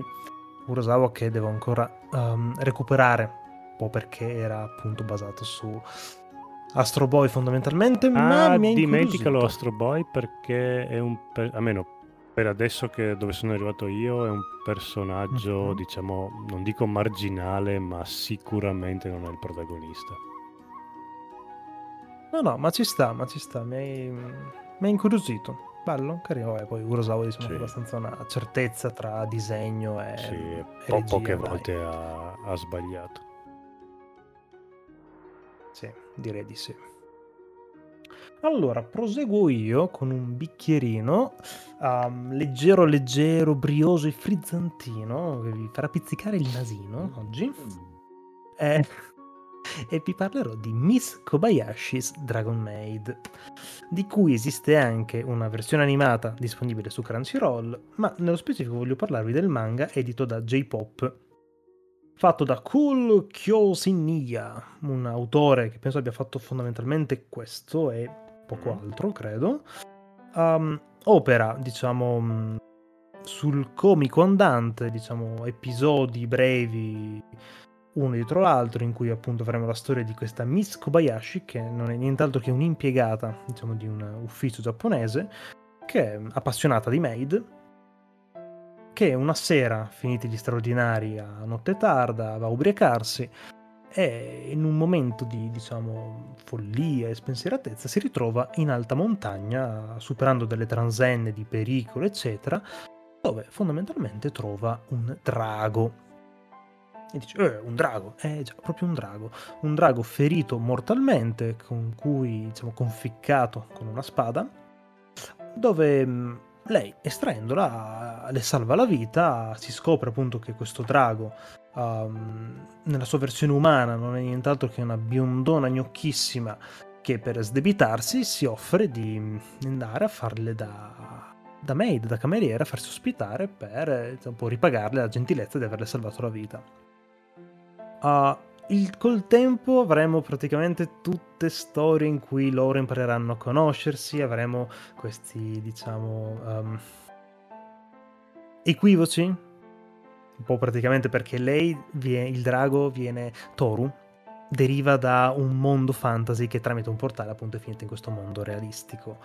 Kurosawa che devo ancora ehm, recuperare, un po' perché era appunto basato su Astro Boy fondamentalmente, ma Ah, mi ha dimenticalo. Astro Boy perché è un... per- almeno per adesso che dove sono arrivato io è un personaggio, Mhm. diciamo, non dico marginale, ma sicuramente non è il protagonista. No, no, ma ci sta, ma ci sta, mi hai, mi ha incuriosito. Bello, carino, eh, poi Kurosawa diciamo Sì. abbastanza una certezza tra disegno e, sì, e po- regia, poche dai. volte ha, ha sbagliato. Sì, direi di sì. Allora, proseguo io con un bicchierino um, leggero, leggero, brioso e frizzantino che vi farà pizzicare il nasino oggi. e, e vi parlerò di Miss Kobayashi's Dragon Maid, di cui esiste anche una versione animata disponibile su Crunchyroll, ma nello specifico voglio parlarvi del manga edito da J-Pop, fatto da Cool Kyosinnia, un autore che penso abbia fatto fondamentalmente questo e poco altro, credo. Um, opera, diciamo, sul comico andante, diciamo, episodi brevi uno dietro l'altro, in cui appunto avremo la storia di questa Miss Kobayashi, che non è nient'altro che un'impiegata, diciamo, di un ufficio giapponese, che è appassionata di maid, che una sera, finiti gli straordinari a notte tarda, va a ubriacarsi e in un momento di, diciamo, follia e spensieratezza si ritrova in alta montagna, superando delle transenne di pericolo, eccetera, dove fondamentalmente trova un drago. E dice, eh, un drago, eh già, proprio un drago. Un drago ferito mortalmente, con cui, diciamo, conficcato con una spada, dove mm, lei, estraendola, le salva la vita, si scopre appunto che questo drago, um, nella sua versione umana, non è nient'altro che una biondona gnocchissima che per sdebitarsi si offre di andare a farle da da maid, da cameriera, a farsi ospitare per po' ripagarle la gentilezza di averle salvato la vita. Uh, il, col tempo avremo praticamente tutte storie in cui loro impareranno a conoscersi, avremo questi, diciamo, um, equivoci, un po' praticamente perché lei, viene, il drago, viene Toru, deriva da un mondo fantasy che tramite un portale appunto è finito in questo mondo realistico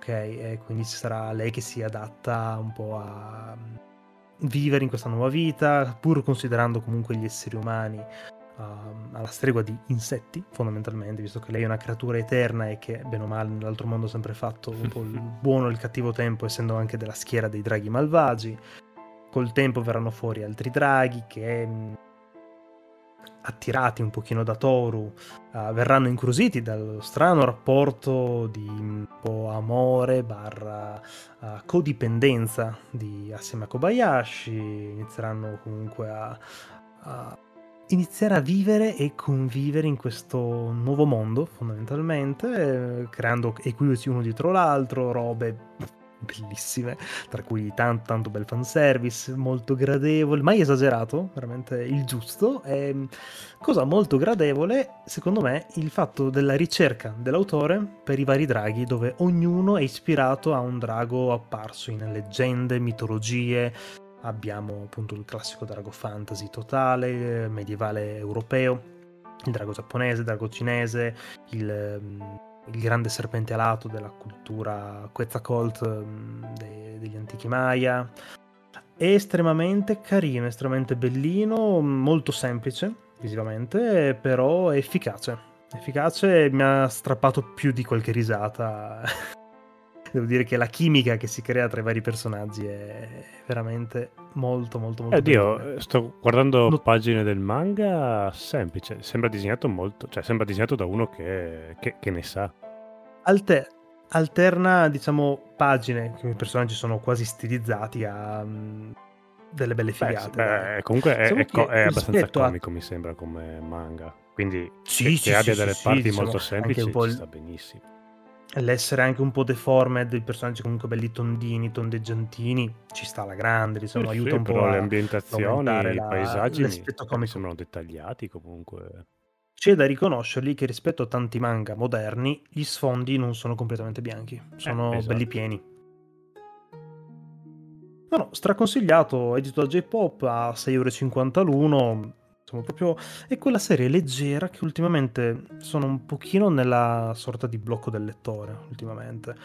ok? E quindi sarà lei che si adatta un po' a vivere in questa nuova vita, pur considerando comunque gli esseri umani uh, alla stregua di insetti, fondamentalmente, visto che lei è una creatura eterna e che, bene o male, nell'altro mondo ha sempre fatto un po' il buono e il cattivo tempo, essendo anche della schiera dei draghi malvagi. Col tempo verranno fuori altri draghi che mm, attirati un pochino da Toru, uh, verranno incuriositi dallo strano rapporto di un po' amore barra uh, codipendenza di Asima Kobayashi, inizieranno comunque a, a iniziare a vivere e convivere in questo nuovo mondo fondamentalmente, eh, creando equivoci uno dietro l'altro, robe bellissime, tra cui tanto, tanto bel fanservice, molto gradevole, mai esagerato, veramente il giusto. E cosa molto gradevole, secondo me, il fatto della ricerca dell'autore per i vari draghi, dove ognuno è ispirato a un drago apparso in leggende, mitologie. Abbiamo appunto il classico drago fantasy totale, medievale europeo, il drago giapponese, il drago cinese, il il grande serpente alato della cultura Quetzalcoatl mm, de- degli antichi Maya. È estremamente carino, estremamente bellino, molto semplice visivamente, però efficace. Efficace mi ha strappato più di qualche risata. Devo dire che la chimica che si crea tra i vari personaggi è veramente molto molto molto eh, Dio, sto guardando no. pagine del manga semplice, sembra disegnato molto, cioè sembra disegnato da uno che, che, che ne sa. Alter, alterna, diciamo, pagine, che i personaggi sono quasi stilizzati a um, delle belle figate. Beh, beh comunque è, è, co- è abbastanza comico, a... mi sembra, come manga. Quindi sì, che, sì, che abbia sì, delle sì, parti diciamo, molto semplici un po' ci sta benissimo. L'essere anche un po' deformed, i personaggi comunque belli tondini, tondeggiantini, ci sta alla grande, diciamo, sì, aiuta un po' le ambientazioni, i la, paesaggi mi, mi sembrano dettagliati comunque. C'è da riconoscergli che rispetto a tanti manga moderni, gli sfondi non sono completamente bianchi, sono eh, esatto. belli pieni. No, no, straconsigliato, edito da J-Pop a 6,50€ l'uno, Insomma, proprio è quella serie leggera che ultimamente sono un pochino nella sorta di blocco del lettore, ultimamente.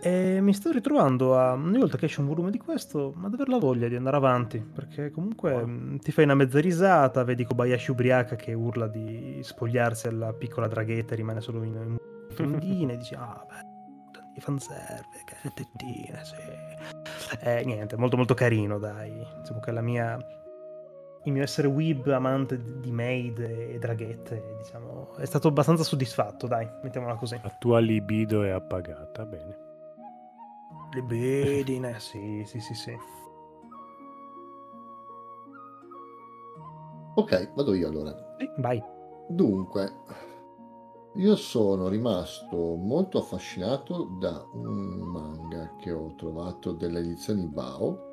E mi sto ritrovando a, ogni volta che esce un volume di questo, ad aver la voglia di andare avanti, perché comunque wow. ti fai una mezza risata, vedi Kobayashi ubriaca che urla di spogliarsi alla piccola draghetta e rimane solo in, in tondine, e dici, ah beh, i fanservice, che tettine, sì. E niente, molto molto carino, dai. Diciamo che la mia il mio essere weeb amante di maid e draghette, diciamo, è stato abbastanza soddisfatto, dai, mettiamola così. La tua libido è appagata, bene. Libidine, sì, sì, sì, sì. Ok, vado io allora. Vai. Dunque, io sono rimasto molto affascinato da un manga che ho trovato delle edizioni Bao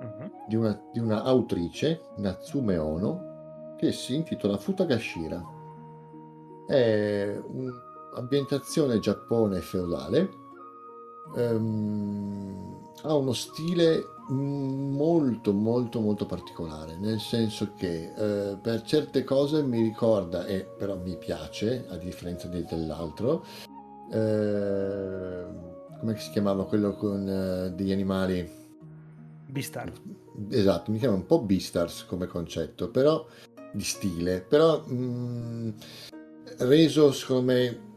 Mhm. di una, di una autrice, Natsume Ono, che si intitola Futagashira. È un'ambientazione Giappone feudale, ehm, ha uno stile molto molto molto particolare, nel senso che eh, per certe cose mi ricorda, e però mi piace, a differenza di- dell'altro, eh, come si chiamava quello con eh, degli animali? Beastar. Esatto, mi chiama un po' Beastars come concetto, però di stile, però mh, reso secondo me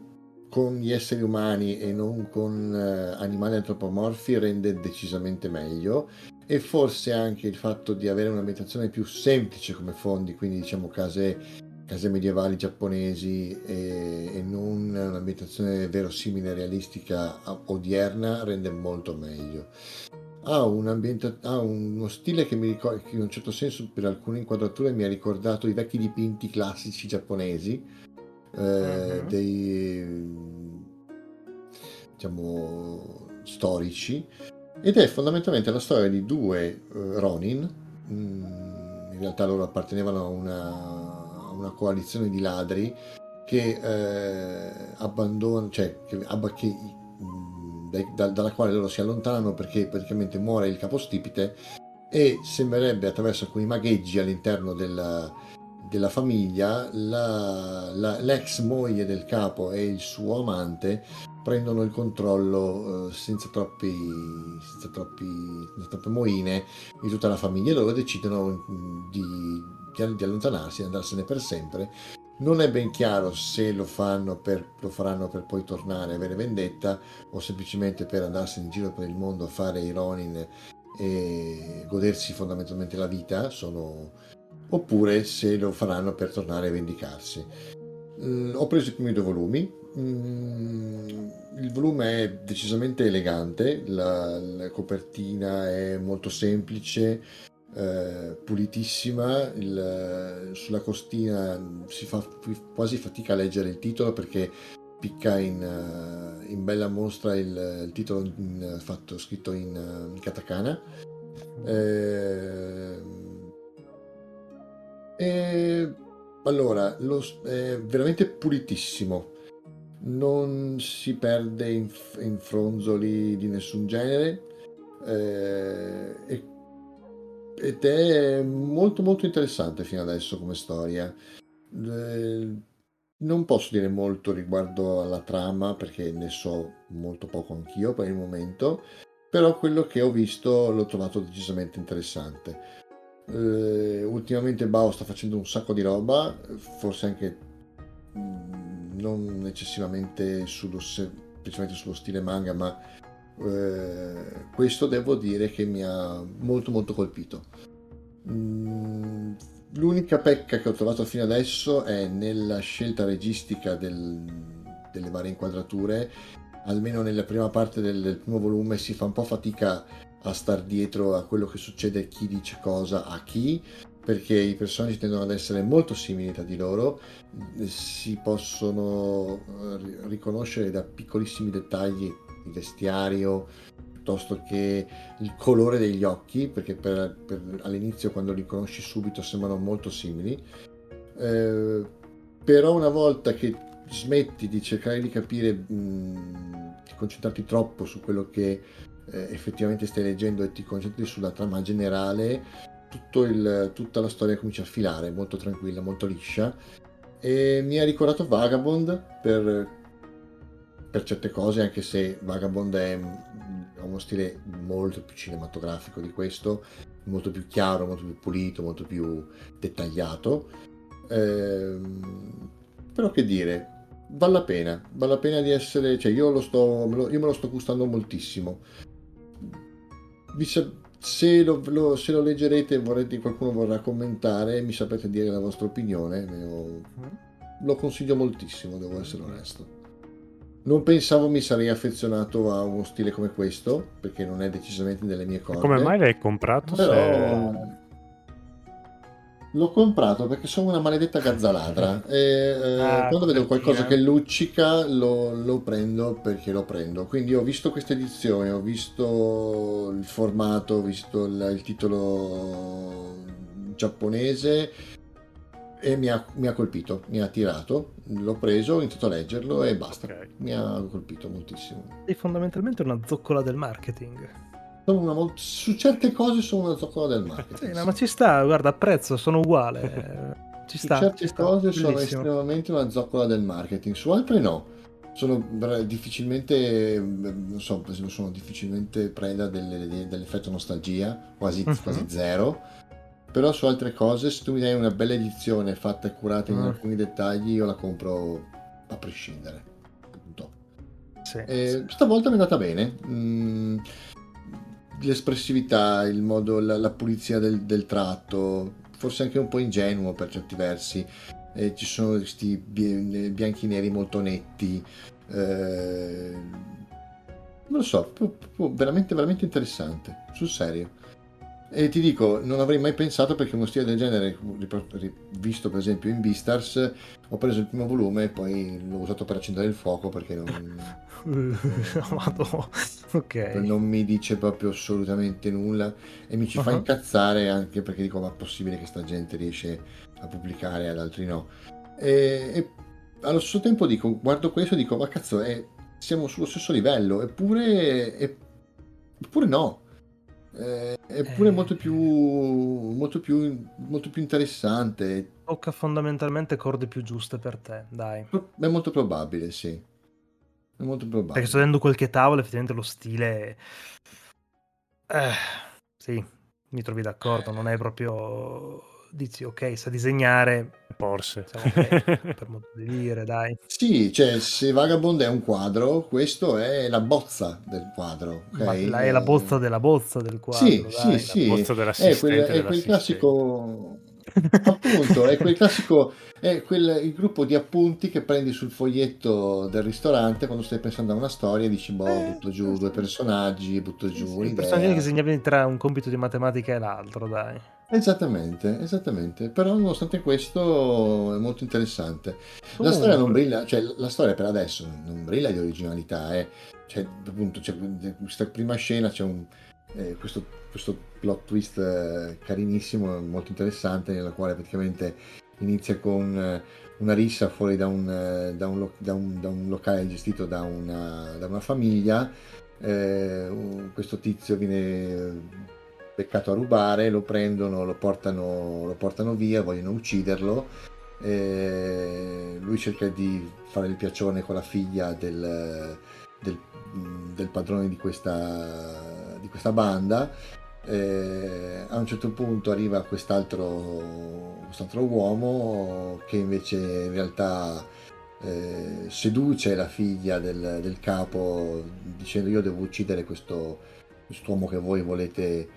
con gli esseri umani e non con eh, animali antropomorfi rende decisamente meglio e forse anche il fatto di avere un'ambientazione più semplice come fondi, quindi diciamo case, case medievali giapponesi e, e non un'ambientazione verosimile, realistica, odierna rende molto meglio ha, un ambienta- ha uno stile che mi ricorda, che in un certo senso per alcune inquadrature mi ha ricordato i vecchi dipinti classici giapponesi, eh, Mhm. dei diciamo storici, ed è fondamentalmente la storia di due eh, Ronin, mm, in realtà loro appartenevano a una, a una coalizione di ladri che eh, abbandonano, cioè che, abba- che, da- dalla quale loro si allontanano perché praticamente muore il capostipite e sembrerebbe attraverso alcuni magheggi all'interno della, della famiglia la- la- l'ex moglie del capo e il suo amante prendono il controllo eh, senza, troppi, senza, troppi, senza troppe moine di tutta la famiglia e loro decidono di, di- di allontanarsi e andarsene per sempre non è ben chiaro se lo, per, lo faranno per poi tornare a avere vendetta o semplicemente per andarsene in giro per il mondo a fare i Ronin e godersi fondamentalmente la vita, sono... oppure se lo faranno per tornare a vendicarsi. Mm, ho preso i primi due volumi. Mm, il volume è decisamente elegante, la, la copertina è molto semplice, eh, pulitissima. il- sulla costina si fa quasi fatica a leggere il titolo perché picca in, eh, in bella mostra il, il titolo in- fatto, scritto in, eh, katakana. Eh, e allora, lo è veramente pulitissimo. Non si perde in, in fronzoli di nessun genere. eh, e- ed è molto molto interessante fino adesso come storia. Eh, non posso dire molto riguardo alla trama perché ne so molto poco anch'io per il momento, però quello che ho visto l'ho trovato decisamente interessante. Eh, ultimamente Bao sta facendo un sacco di roba, forse anche mm, non eccessivamente sullo, se- principalmente sullo stile manga, ma eh, questo devo dire che mi ha molto molto colpito. Mm, L'unica pecca che ho trovato fino adesso è nella scelta registica del- delle varie inquadrature, almeno nella prima parte del, del primo volume si fa un po' fatica a star dietro a quello che succede, chi dice cosa a chi, perché i personaggi tendono ad essere molto simili tra di loro, si possono ri- riconoscere da piccolissimi dettagli vestiario piuttosto che il colore degli occhi, perché per- per- all'inizio quando li conosci subito sembrano molto simili. Eh, però una volta che smetti di cercare di capire, mh, di concentrarti troppo su quello che eh, effettivamente stai leggendo e ti concentri sulla trama generale, tutto il- tutta la storia comincia a filare, molto tranquilla, molto liscia. E mi ha ricordato Vagabond per, per certe cose, anche se Vagabond è, ha uno stile molto più cinematografico di questo, molto più chiaro, molto più pulito, molto più dettagliato. Ehm, però che dire, vale la pena, vale la pena di essere, cioè io, lo sto, me lo, io me lo sto gustando moltissimo. Vi sa- se, lo, lo- se lo leggerete vorrete, qualcuno vorrà commentare, mi saprete dire la vostra opinione. ne ho- lo consiglio moltissimo, devo essere onesto. Non pensavo mi sarei affezionato a uno stile come questo, perché non è decisamente nelle mie corde. Come mai l'hai comprato? Però... se- L'ho comprato perché sono una maledetta gazzaladra e eh, Ah, quando vedo qualcosa che luccica lo, lo prendo perché lo prendo. Quindi ho visto questa edizione, ho visto il formato, ho visto il, il titolo giapponese e mi ha, mi ha colpito, mi ha attirato. L'ho preso, ho iniziato a leggerlo e basta. Ok. Mi ha colpito moltissimo. Sei fondamentalmente una zoccola del marketing. Sono una su certe cose sono una zoccola del marketing. Sì, no, ma ci sta, guarda, apprezzo, sono uguale. Ci Su sta. certe ci sta, cose sono bellissimo. estremamente una zoccola del marketing, su altre no. Sono difficilmente, mm, non so, per esempio, sono difficilmente preda delle- dell'effetto nostalgia, quasi, Mhm. quasi zero. Però su altre cose, se tu mi dai una bella edizione fatta e curata in Mm. alcuni dettagli, io la compro a prescindere. Punto. Sì, Eh, sì. stavolta mi è andata bene. Mm, l'espressività, il modo, la, la pulizia del, del tratto, forse anche un po' ingenuo per certi versi. Eh, ci sono questi bi- bianchi neri molto netti. eh, non lo so, veramente, veramente interessante, sul serio. E ti dico, non avrei mai pensato perché uno stile del genere, visto per esempio in Beastars, ho preso il primo volume e poi l'ho usato per accendere il fuoco perché non, Madonna. Ok. non mi dice proprio assolutamente nulla e mi ci fa Uh-huh. incazzare anche perché dico ma è possibile che sta gente riesce a pubblicare ad altri no e, e allo stesso tempo dico guardo questo e dico ma cazzo è- siamo sullo stesso livello eppure e- eppure no Eh, eppure Eh. molto più molto più molto più interessante Tocca fondamentalmente corde più giuste per te, dai. è molto probabile sì è molto probabile Perché sto vedendo qualche tavolo, effettivamente lo stile... Eh, sì, mi trovi d'accordo, non è proprio... Dici, ok, sa disegnare, Forse. siamo ok, per modo di dire, dai. Sì, cioè se Vagabond è un quadro, questo è la bozza del quadro. ok? Ma la- è la bozza della bozza del quadro, Sì, dai. sì, sì. bozza È dell'assistente quel, è quel classico... Appunto, è quel classico... È quel, il gruppo di appunti che prendi sul foglietto del ristorante quando stai pensando a una storia e dici, boh, Eh, butto giù due personaggi, butto giù Sì, un'idea. personaggi che segnavi tra un compito di matematica e l'altro, dai. Esattamente, esattamente. Però nonostante questo è molto interessante. La storia non brilla, cioè la storia per adesso non brilla di originalità, eh. Cioè, appunto, c'è questa prima scena, c'è un, eh, questo, questo plot twist eh, carinissimo, molto interessante, nella quale praticamente inizia con eh, una rissa fuori da un, eh, da un da un- da un locale gestito da una, da una famiglia. Eh, questo tizio viene beccato a rubare, lo prendono, lo portano, lo portano via, vogliono ucciderlo. Eh, lui cerca di fare il piaccione con la figlia del, del- del padrone di questa, di questa banda. Eh, a un certo punto arriva quest'altro, quest'altro uomo che invece in realtà eh, seduce la figlia del, del capo dicendo io devo uccidere questo quest'uomo che voi volete,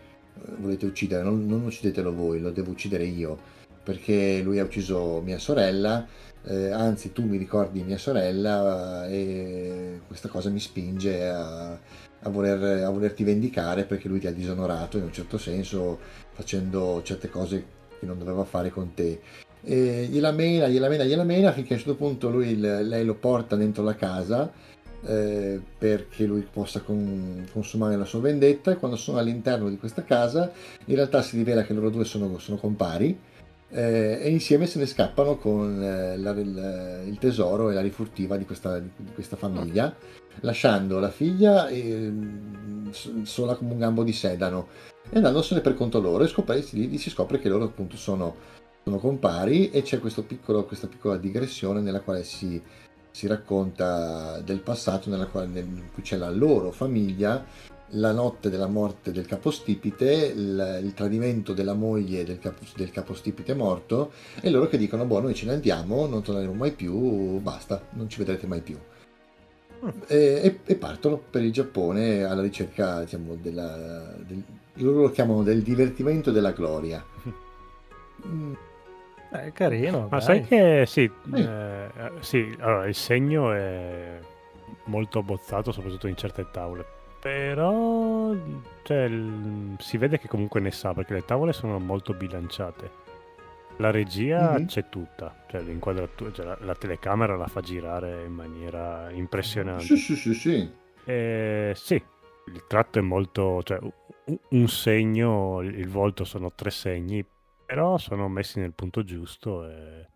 volete uccidere, non, non uccidetelo voi, lo devo uccidere io, perché lui ha ucciso mia sorella, eh, anzi tu mi ricordi mia sorella eh, e questa cosa mi spinge a, a voler- a volerti vendicare perché lui ti ha disonorato in un certo senso facendo certe cose che non doveva fare con te. E gliela mena, gliela mena, gliela mena finché a un certo punto lui, lei lo porta dentro la casa eh, perché lui possa con- consumare la sua vendetta e quando sono all'interno di questa casa in realtà si rivela che loro due sono, sono compari eh, e insieme se ne scappano con eh, la- il, il tesoro e la rifurtiva di questa, di questa famiglia lasciando la figlia s- sola come un gambo di sedano e andandosene per conto loro e scopre, lì si scopre che loro appunto sono, sono compari e c'è piccolo- questa piccola digressione nella quale si, si racconta del passato nella quale, in cui c'è la loro famiglia, la notte della morte del capostipite, il, il tradimento della moglie del, capo- del capostipite morto e loro che dicono boh noi ce ne andiamo, non torneremo mai più, basta, non ci vedrete mai più. Mm. E, e- e partono per il Giappone alla ricerca diciamo, della, del, loro lo chiamano del divertimento e della gloria. Mm, Eh, carino. Ma dai. sai che sì, eh, sì, allora il segno è molto abbozzato, soprattutto in certe tavole. Però cioè, si vede che comunque ne sa, perché le tavole sono molto bilanciate. La regia Mhm. c'è tutta, cioè l'inquadratura, cioè la, la telecamera la fa girare in maniera impressionante. Sì, sì, sì, sì. Eh, sì, il tratto è molto, cioè un segno, il volto sono tre segni, però sono messi nel punto giusto. E...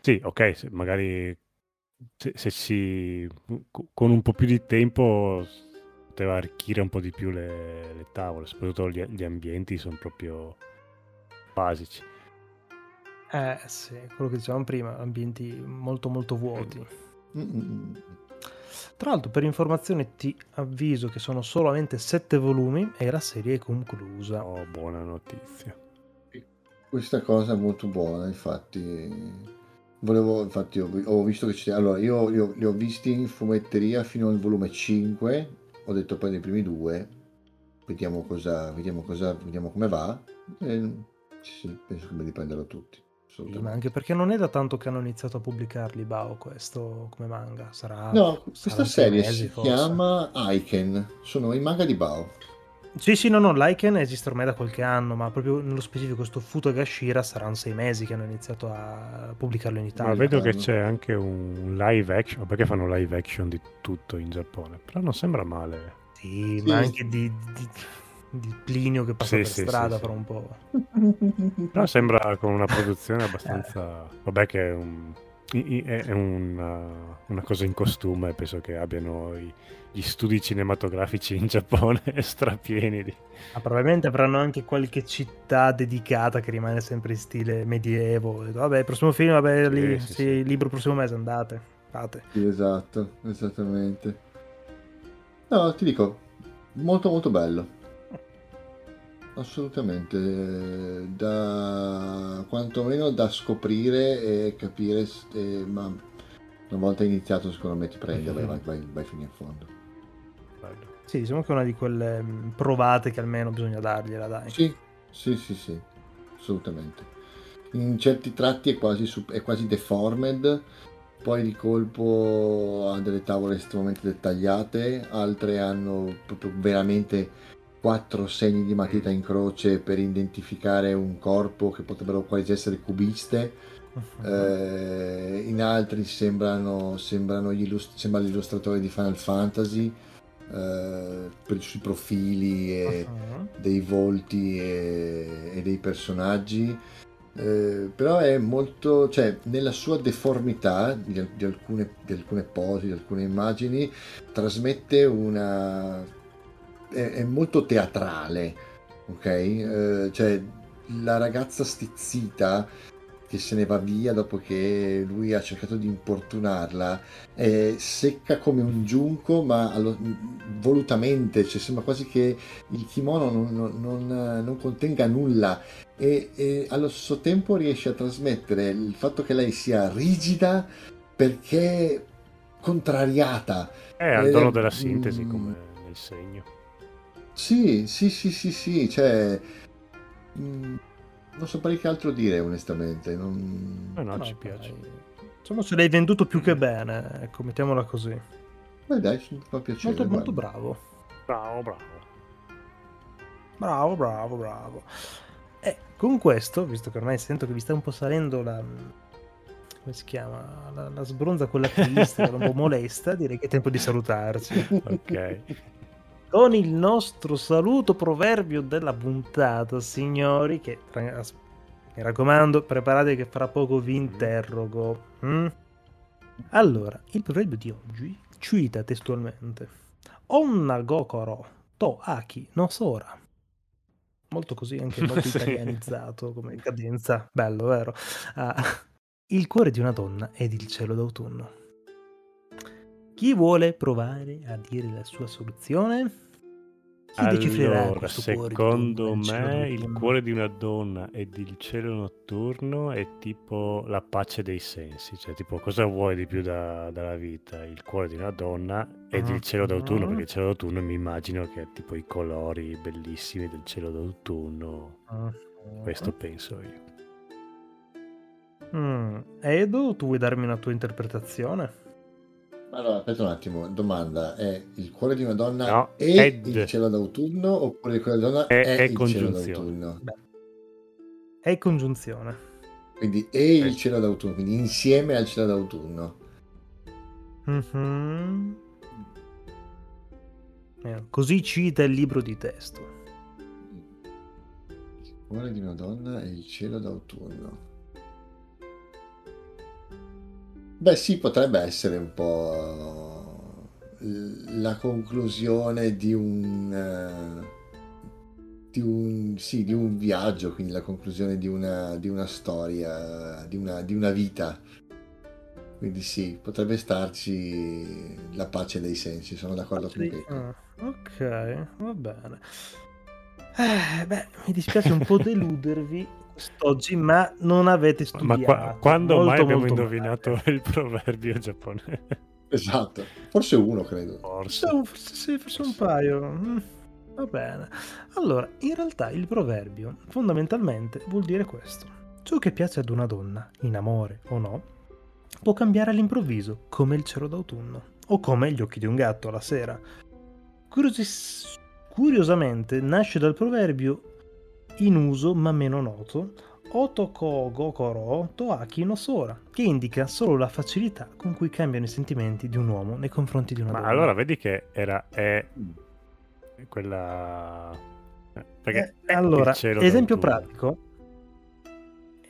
Sì, ok, se- magari se, se si con un po' più di tempo poteva arricchire un po' di più le, le tavole, soprattutto gli, gli ambienti sono proprio basici. Eh sì, quello che dicevamo prima, ambienti molto molto vuoti. Mm-mm. Tra l'altro, per informazione ti avviso che sono solamente sette volumi e la serie è conclusa. Oh, buona notizia. Questa cosa è molto buona, infatti. Volevo, infatti, ho, ho visto che c'è. Allora, io li ho, li ho visti in fumetteria fino al volume 5. Ho detto prendo i primi due. Vediamo cosa, vediamo cosa, vediamo come va. E, sì, penso che me li prenderò tutti. Sì, ma anche perché non è da tanto che hanno iniziato a pubblicarli Bao questo come manga. Sarà. No, questa saranno serie mesi, si forse. chiama Aiken. Sono i manga di Bao. Sì, sì, no, no, Lycan esiste ormai da qualche anno, ma proprio nello specifico questo Futagashira saranno sei mesi che hanno iniziato a pubblicarlo in Ma Italia. vedo che c'è anche un live action, perché fanno live action di tutto in Giappone, però non sembra male. Sì, Sì. ma anche di, di- di Plinio che passa Sì, per sì, strada sì. un po'. Però sembra con una produzione abbastanza... Vabbè che è, un- è una, una cosa in costume, penso che abbiano i- gli studi cinematografici in Giappone strapieni di... Ma probabilmente avranno anche qualche città dedicata che rimane sempre in stile medievo. Vabbè, prossimo film, vabbè, Sì, lì, sì, sì, libro prossimo mese, andate. Fate. Sì, esatto, esattamente. No, ti dico, molto molto bello. Assolutamente, da quantomeno da scoprire e capire, eh, ma una volta iniziato secondo me ti prende, vai, vai, vai, vai fino in fondo. Bello. Sì, diciamo che è una di quelle mh, provate che almeno bisogna dargliela, dai. Sì, sì, sì, sì, assolutamente. In certi tratti è quasi, è quasi deformed, poi di colpo ha delle tavole estremamente dettagliate, altre hanno proprio veramente quattro segni di matita in croce per identificare un corpo che potrebbero quasi essere cubiste. Mhm. Eh, in altri sembrano, sembrano gli illust- sembra l'illustratore di Final Fantasy eh, per, sui profili e Mhm. dei volti e, e dei personaggi. Eh, però è molto, cioè, nella sua deformità di, di alcune, di alcune posi, di alcune immagini, trasmette una. È, è molto teatrale, ok? Eh, cioè, la ragazza stizzita che se ne va via dopo che lui ha cercato di importunarla è secca come un giunco ma allo- volutamente cioè sembra quasi che il kimono non, non- non- non contenga nulla e, e allo stesso tempo riesce a trasmettere il fatto che lei sia rigida perché contrariata È al Eh, dono della sintesi mm. come nel segno. Sì sì sì sì sì cioè mm, non saprei che altro dire onestamente non... No, no, No, ci dai. piace. Insomma, se l'hai venduto più che bene, ecco, mettiamola così. Beh, dai, mi fa piacere. Molto, molto guarda. bravo. Bravo, bravo. Bravo, bravo, bravo. E con questo, visto che ormai sento che vi sta un po' salendo la. come si chiama? La, la sbronza quella triste, un po' molesta, direi che è tempo di salutarci. Ok. Con il nostro saluto proverbio della puntata, signori, che mi raccomando, preparatevi che fra poco vi interrogo. mm? Allora, il proverbio di oggi cita testualmente Onna Gokoro to Aki no Sora. Molto così, anche molto Sì. italianizzato come cadenza. Bello, vero? Ah, il cuore di una donna ed il cielo d'autunno. Chi vuole provare a dire la sua soluzione? Chi decifrerà Allora, questo cuore di secondo cielo me il cuore di una donna ed il cielo notturno è tipo la pace dei sensi, cioè tipo cosa vuoi di più da- dalla vita? Il cuore di una donna ed il cielo d'autunno, Mhm. perché il cielo d'autunno mi immagino che è tipo i colori bellissimi del cielo d'autunno, Mhm. questo penso io. Mm. Edo, tu vuoi darmi una tua interpretazione? Allora, aspetta un attimo, domanda, è il cuore di una donna No, e ed. il cielo d'autunno oppure il cuore di una donna È- è, è il cielo d'autunno? Beh. È congiunzione. Quindi e il cielo d'autunno, quindi insieme al cielo d'autunno. Mhm. Eh, Così cita il libro di testo. Il cuore di una donna e il cielo d'autunno. Beh sì, potrebbe essere un po' la conclusione di un, eh, di un, sì, di un viaggio, quindi la conclusione di una, di una storia, di una, di una vita. Quindi sì, potrebbe starci la pace dei sensi, sono d'accordo con te. Ah, ok, va bene. Eh, beh, mi dispiace un po' deludervi quest'oggi, ma non avete Ma studiato. qua- quando Molto, mai abbiamo molto indovinato male. il proverbio giapponese? Esatto, forse uno credo. Forse. Forse, sì, forse un paio. Mm, Va bene. Allora, in realtà il proverbio fondamentalmente vuol dire questo. Ciò che piace ad una donna, in amore o no, può cambiare all'improvviso, come il cielo d'autunno, o come gli occhi di un gatto alla sera. Curiosis- curiosamente nasce dal proverbio in uso ma meno noto Otoko Gokoro Toaki no Sora, che indica solo la facilità con cui cambiano i sentimenti di un uomo nei confronti di una Ma donna. allora vedi che era è quella perché Eh, allora, esempio pratico.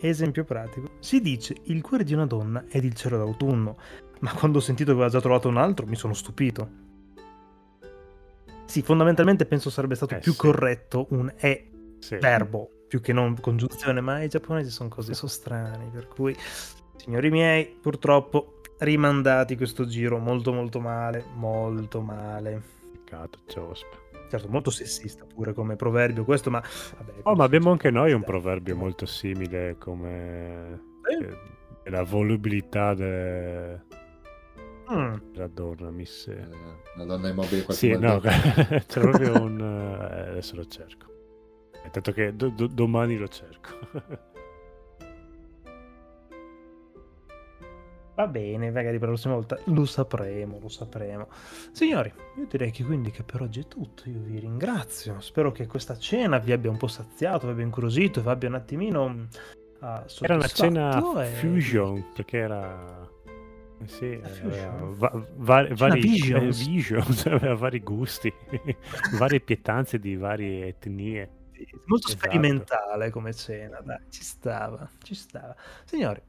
Esempio pratico. Si dice il cuore di una donna è il cielo d'autunno, ma quando ho sentito che aveva già trovato un altro mi sono stupito. Sì, fondamentalmente penso sarebbe stato Eh, più sì. corretto un è Sì. verbo più che non congiunzione, ma i giapponesi sono così so strani, per cui signori miei, purtroppo rimandati questo giro molto molto male, molto male. Peccato, ciospa. Certo, molto sessista pure come proverbio questo, ma vabbè, Oh, ma abbiamo anche noi un proverbio molto simile come eh, la volubilità de- Mm. della donna, mi se... Eh, Una donna immobile qualche Sì, no, c'è proprio un... eh, adesso lo cerco. Tanto che do- do- domani lo cerco. Va bene, magari per la prossima volta lo sapremo, lo sapremo. Signori, io direi che quindi che per oggi è tutto. Io vi ringrazio. Spero che questa cena vi abbia un po' saziato, vi abbia incuriosito vi abbia un attimino mm, ah, Era una cena e- fusion, perché era... eh Sì, aveva fusion? va- vari, vari visions. eh, visions, aveva vari gusti, varie pietanze di varie etnie. Molto Esatto. sperimentale come cena, dai, ci stava, ci stava. Signori,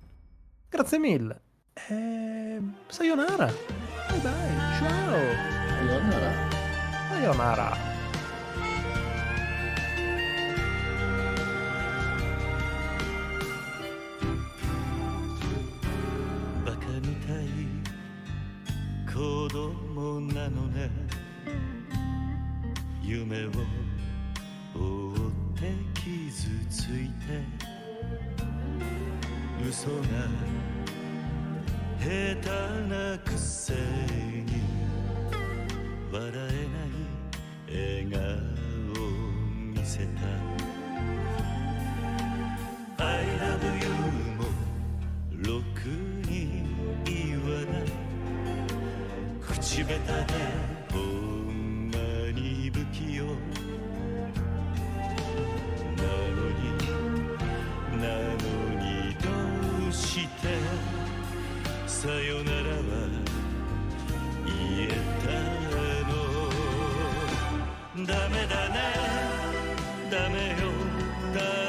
grazie mille. E... Sayonara. Bye bye, ciao. Allora, Sayonara. バ傷ついて。嘘が下手なくせに笑えない笑顔を見せた。I love you もろくに言わない。口下手でほんまに不器用。さよならは言えたの。ダメだねダメよ。ダメ